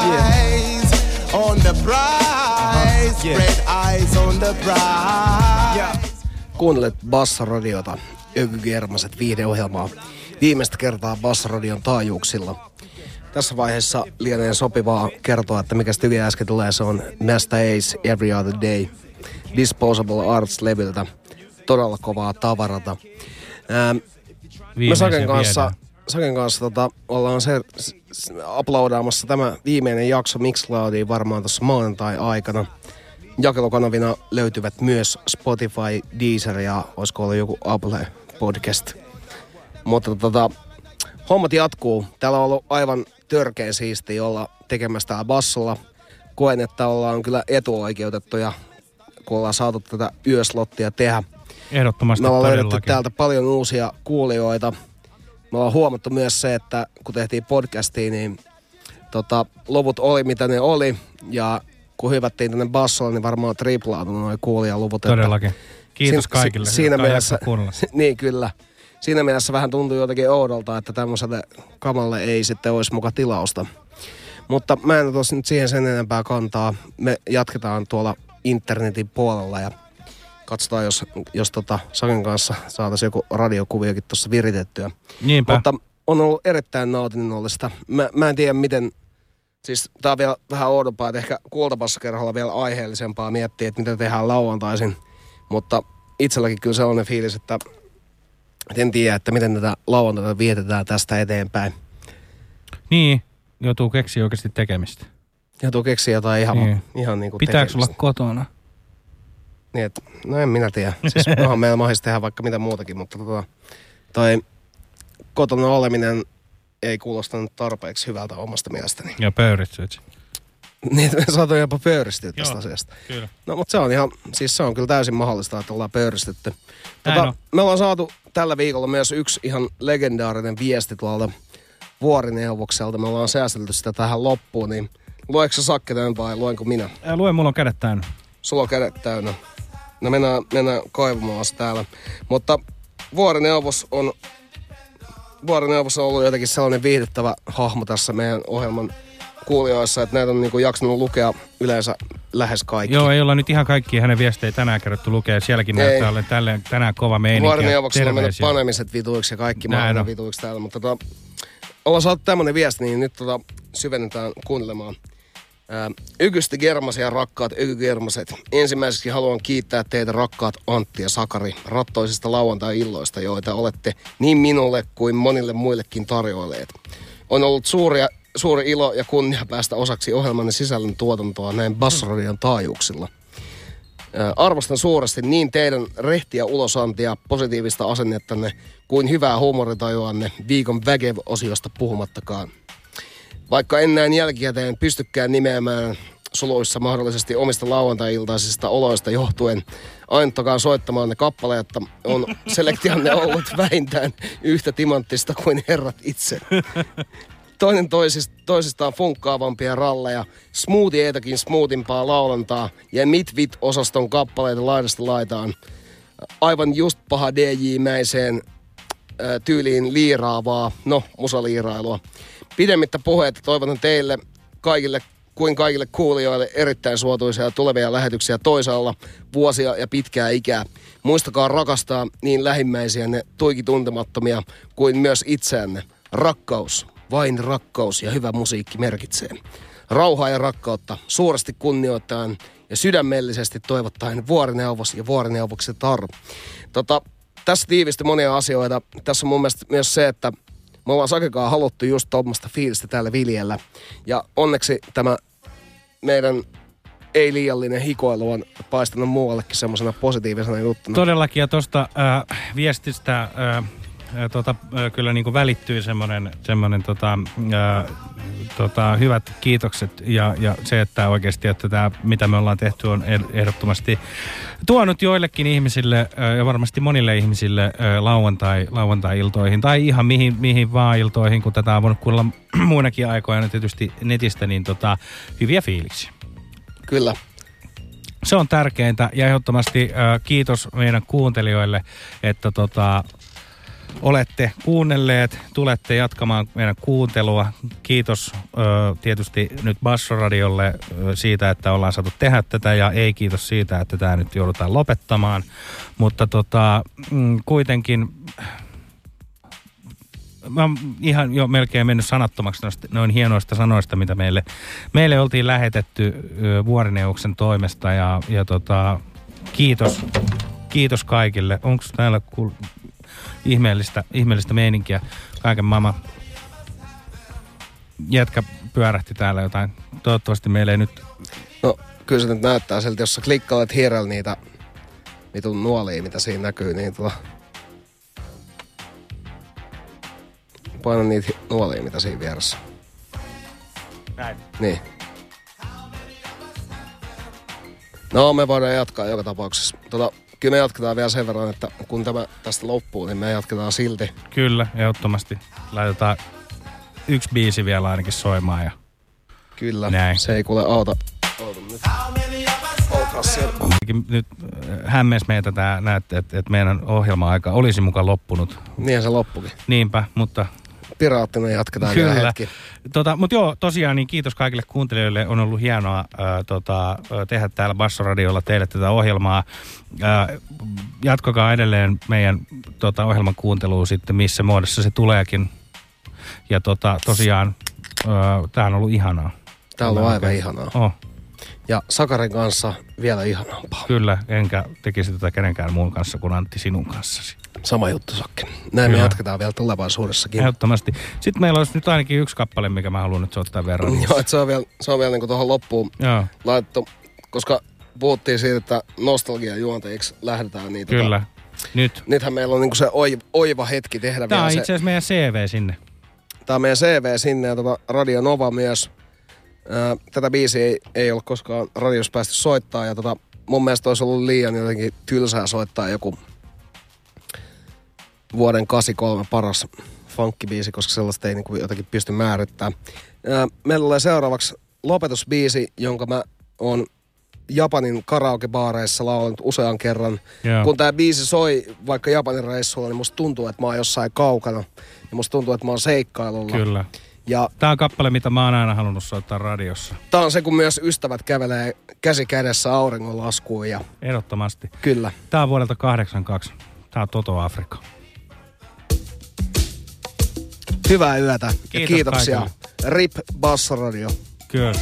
Eyes on the prize. Red eyes on the prize. Kuuntelet Bassaradiota, Ökygermaset viihdeohjelmaa. Viimeistä kertaa Bassaradion taajuuksilla. Tässä vaiheessa lienee sopivaa kertoa, että mikä tyvi äsken tulee. Se on Nasta Ace Every Other Day Disposable Arts-levyltä. Todella kovaa tavarata. Ähm, me Saken kanssa, viedään. Saken kanssa tota, ollaan se, uploadaamassa tämä viimeinen jakso Mixcloudiin varmaan tuossa maanantai-aikana. Jakelukanavina löytyvät myös Spotify, Deezer ja olisiko ollut joku Apple podcast. Mutta tota, hommat jatkuu. Täällä on ollut aivan törkeä siisti olla tekemässä täällä bassolla. Koen, että ollaan kyllä etuoikeutettuja, kun ollaan saatu tätä yöslottia tehdä. Ehdottomasti Me ollaan löydetty todellakin. täältä paljon uusia kuulijoita. Me ollaan huomattu myös se, että kun tehtiin podcastia, niin tota, luvut oli mitä ne oli. Ja kun hyvättiin tänne bassolle, niin varmaan triplaantui noin kuulijaluvut. että Todellakin. Kiitos siinä- kaikille, si- Siinä mielessä, niin kyllä. Siinä mielessä vähän tuntuu jotenkin oudolta, että tämmöiselle kamalle ei sitten olisi muka tilausta. Mutta mä en ota nyt siihen sen enempää kantaa. Me jatketaan tuolla internetin puolella ja katsotaan, jos, jos tota Saken kanssa saataisiin joku radiokuviokin tuossa viritettyä. Niinpä. Mutta on ollut erittäin nautinnollista. Mä, mä en tiedä miten, siis tää on vielä vähän oudompaa, että ehkä kultapassakerholla vielä aiheellisempaa miettiä, että mitä tehdään lauantaisin. Mutta itselläkin kyllä sellainen fiilis, että et en tiedä, että miten tätä lauantaita vietetään tästä eteenpäin. Niin, joutuu keksiä oikeasti tekemistä. Joutuu keksiä jotain ihan, Niin. ihan niin kuin Pitääkö olla kotona? Niin, et, no en minä tiedä. Siis onhan meillä mahdollista tehdä vaikka mitä muutakin, mutta tota, toi kotona oleminen ei kuulostanut tarpeeksi hyvältä omasta mielestäni. Ja pöyritsyit. Niin, me saatoin jopa pöyristyä tästä Joo, asiasta. kyllä. No, mutta se on ihan, siis se on kyllä täysin mahdollista, että ollaan pöyristetty. Näin Tota, me ollaan saatu tällä viikolla myös yksi ihan legendaarinen viesti tuolta vuorineuvokselta. Me ollaan säästelty sitä tähän loppuun, niin lueeko Sakke tämän vai luenko minä? Ää, Lue, mulla on kädet täynnä. Sulla on kädet täynnä. No mennään, mennään kaivamaan se täällä. Mutta vuorineuvos on, vuorineuvos on ollut jotenkin sellainen viihdyttävä hahmo tässä meidän ohjelman kuulijoissa, että näitä on niinku jaksanut lukea yleensä lähes kaikki. Joo, ei olla nyt ihan kaikki hänen viestejä tänään kerrottu lukea. Sielläkin Ei. näyttää olevan tälleen, tänään kova meininki. ja Vuorineuvoksella on mennyt panemiset vituiksi ja kaikki maailman vituiksi täällä. Mutta tota, ollaan saatu tämmönen viesti, niin nyt tota, syvennetään kuuntelemaan. Ää, Ykysti Germasia rakkaat Ykygermaset. Ensimmäiseksi haluan kiittää teitä rakkaat Antti ja Sakari rattoisista lauantai-illoista, joita olette niin minulle kuin monille muillekin tarjoilleet. On ollut suuria, suuri ilo ja kunnia päästä osaksi ohjelmanne sisällön tuotantoa näin Bassradion taajuuksilla. Arvostan suuresti niin teidän rehtiä ulosantia, positiivista asennettanne kuin hyvää huumoritajuanne viikon Vägev-osiosta puhumattakaan. Vaikka en näin jälkikäteen pystykään nimeämään suluissa mahdollisesti omista lauantai-iltaisista oloista johtuen ainuttakaan soittamaan ne kappaleet, on selektionne ollut vähintään yhtä timanttista kuin herrat itse. Toinen toisist, toisistaan funkkaavampia ralleja, smoothieitakin smoothimpaa laulantaa ja mitvit-osaston kappaleita laidasta laitaan. Aivan just paha DJ-mäiseen ö, tyyliin liiraavaa, no musaliirailua. Pidemmittä puheita toivotan teille kaikille kuin kaikille kuulijoille erittäin suotuisia tulevia lähetyksiä toisaalla, vuosia ja pitkää ikää. Muistakaa rakastaa niin lähimmäisiänne tuiki tuntemattomia kuin myös itseänne. Rakkaus, vain rakkaus ja hyvä musiikki merkitsee. rauhaa ja rakkautta suuresti kunnioittaen ja sydämellisesti toivottaen vuorineuvos ja vuorineuvoksen Taru. Tota, tässä tiivisti monia asioita. Tässä on mun mielestä myös se, että me ollaan Sakekaan haluttu just tuommoista fiilistä täällä viljellä. Ja onneksi tämä meidän ei liiallinen hikoilu on paistanut muuallekin semmoisena positiivisena juttuna. Todellakin, ja tuosta äh, viestistä äh, tota, kyllä niin kuin välittyy semmoinen, semmoinen tota, äh, tota, hyvät kiitokset ja, ja se, että oikeasti, että tämä, mitä me ollaan tehty, on ehdottomasti tuonut joillekin ihmisille ja varmasti monille ihmisille lauantai, lauantai-iltoihin tai ihan mihin, mihin vaan iltoihin, kun tätä on voinut kuulla muinakin aikoina tietysti netistä, niin tota, hyviä fiiliksiä. Kyllä. Se on tärkeintä ja ehdottomasti äh, kiitos meidän kuuntelijoille, että tota, olette kuunnelleet, tulette jatkamaan meidän kuuntelua. Kiitos ö, tietysti nyt Bassoradiolle siitä, että ollaan saatu tehdä tätä ja ei kiitos siitä, että tämä nyt joudutaan lopettamaan. Mutta tota, mm, kuitenkin mä oon ihan jo melkein mennyt sanattomaksi noista, noin hienoista sanoista, mitä meille, meille oltiin lähetetty ö, vuorineuvoksen toimesta ja, ja tota, kiitos, kiitos kaikille. Onko täällä kuul- ihmeellistä, ihmeellistä meininkiä kaiken maailman jätkä pyörähti täällä jotain. Toivottavasti meillä ei nyt... No, kyllä se nyt näyttää siltä, jos sä klikkailet hiirellä niitä vitun nuolia, mitä siinä näkyy, niin tota... Paina niitä nuolia, mitä siinä vieressä. Näin. Niin. No, me voidaan jatkaa joka tapauksessa. Tota, kyllä me jatketaan vielä sen verran, että kun tämä tästä loppuu, niin me jatketaan silti. Kyllä, ehdottomasti. Laitetaan yksi biisi vielä ainakin soimaan ja Kyllä, Näin. se ei kuule auta. Auta nyt. Nyt äh, hämmes meitä tämä, näette, että, että meidän ohjelma-aika olisi mukaan loppunut. Niin se loppukin. Niinpä, mutta Piraattina jatketaan vielä Kyllä. hetki. Tota, Mutta joo, tosiaan niin kiitos kaikille kuuntelijoille. On ollut hienoa ää, tota, tehdä täällä Bassoradiolla teille tätä ohjelmaa. Ää, jatkakaa edelleen meidän tota, ohjelman kuuntelua sitten, missä muodossa se tuleekin. Ja tota, tosiaan, tämä on ollut ihanaa. Tää on ollut aivan ihanaa. Oh, Ja Sakarin kanssa vielä ihanampaa. kyllä, enkä tekisi tätä kenenkään muun kanssa kuin Antti sinun kanssasi. Sama juttu, Sakki. Näin me Kyllä. jatketaan vielä tulevaisuudessakin. Ehdottomasti. Sitten meillä olisi nyt ainakin yksi kappale, mikä mä haluan nyt soittaa verran. Joo, että se on vielä, se on vielä niin tuohon loppuun Joo. laittu, koska puhuttiin siitä, että nostalgia juontajiksi lähdetään. Niin Kyllä. Nyt. Nythän meillä on niin se oiva, oiva hetki tehdä Tämä vielä on se. itse asiassa meidän CV sinne. Tämä on meidän CV sinne ja tota Radio Nova myös. Ää, tätä biisiä ei, ei ole koskaan radiossa päästy soittaa ja tota, mun mielestä olisi ollut liian jotenkin tylsää soittaa joku vuoden 83 paras funkkibiisi, koska sellaista ei niinku jotenkin pysty määrittämään. Ää, meillä tulee seuraavaksi lopetusbiisi, jonka mä oon Japanin karaokebaareissa laulanut usean kerran. Joo. Kun tämä biisi soi vaikka Japanin reissulla, niin musta tuntuu, että mä oon jossain kaukana. Ja musta tuntuu, että mä oon seikkailulla. Kyllä. Ja Tämä on kappale, mitä mä oon aina halunnut soittaa radiossa. tää on se, kun myös ystävät kävelee käsi kädessä auringonlaskuun ja Ehdottomasti. kyllä. Tämä on vuodelta 82. Tämä on Toto Afrika. Hyvää yötä ja Kiitos kiitoksia. kaikille. RIP Bassoradio. Kyllä.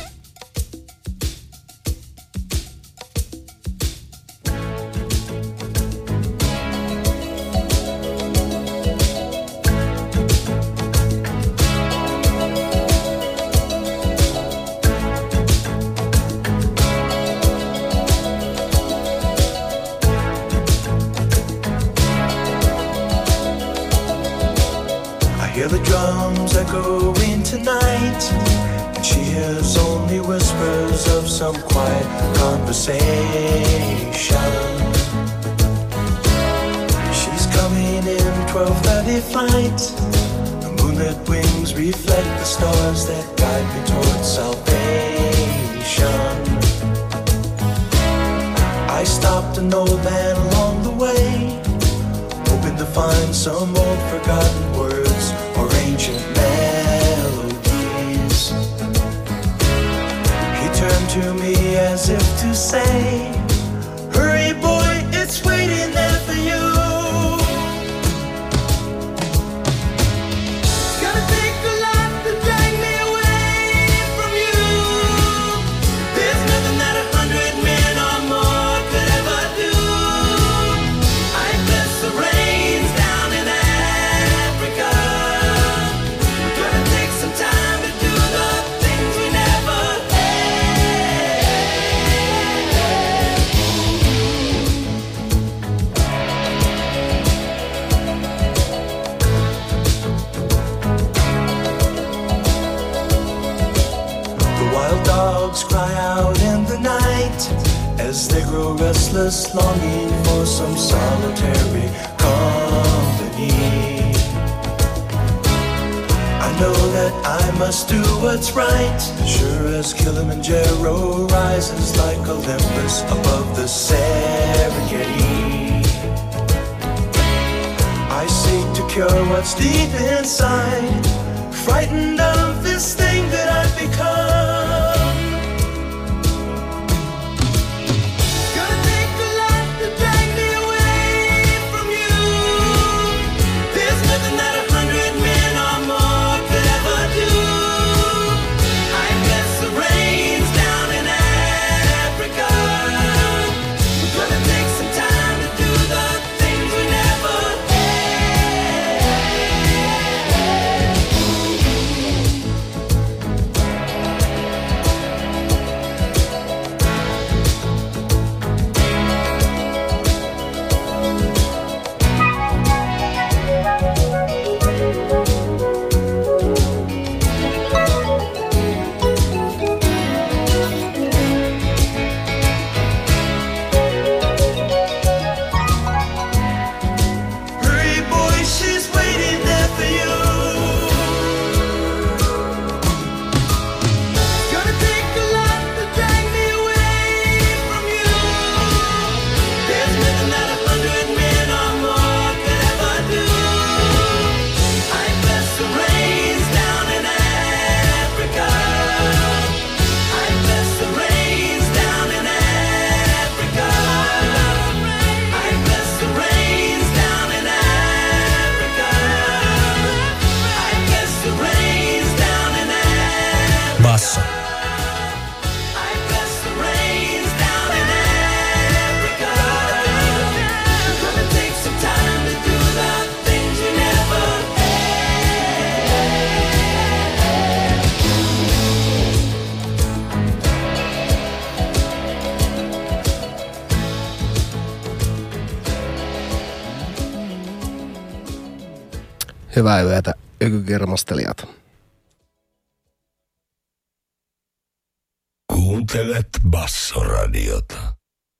Hyvää yötä,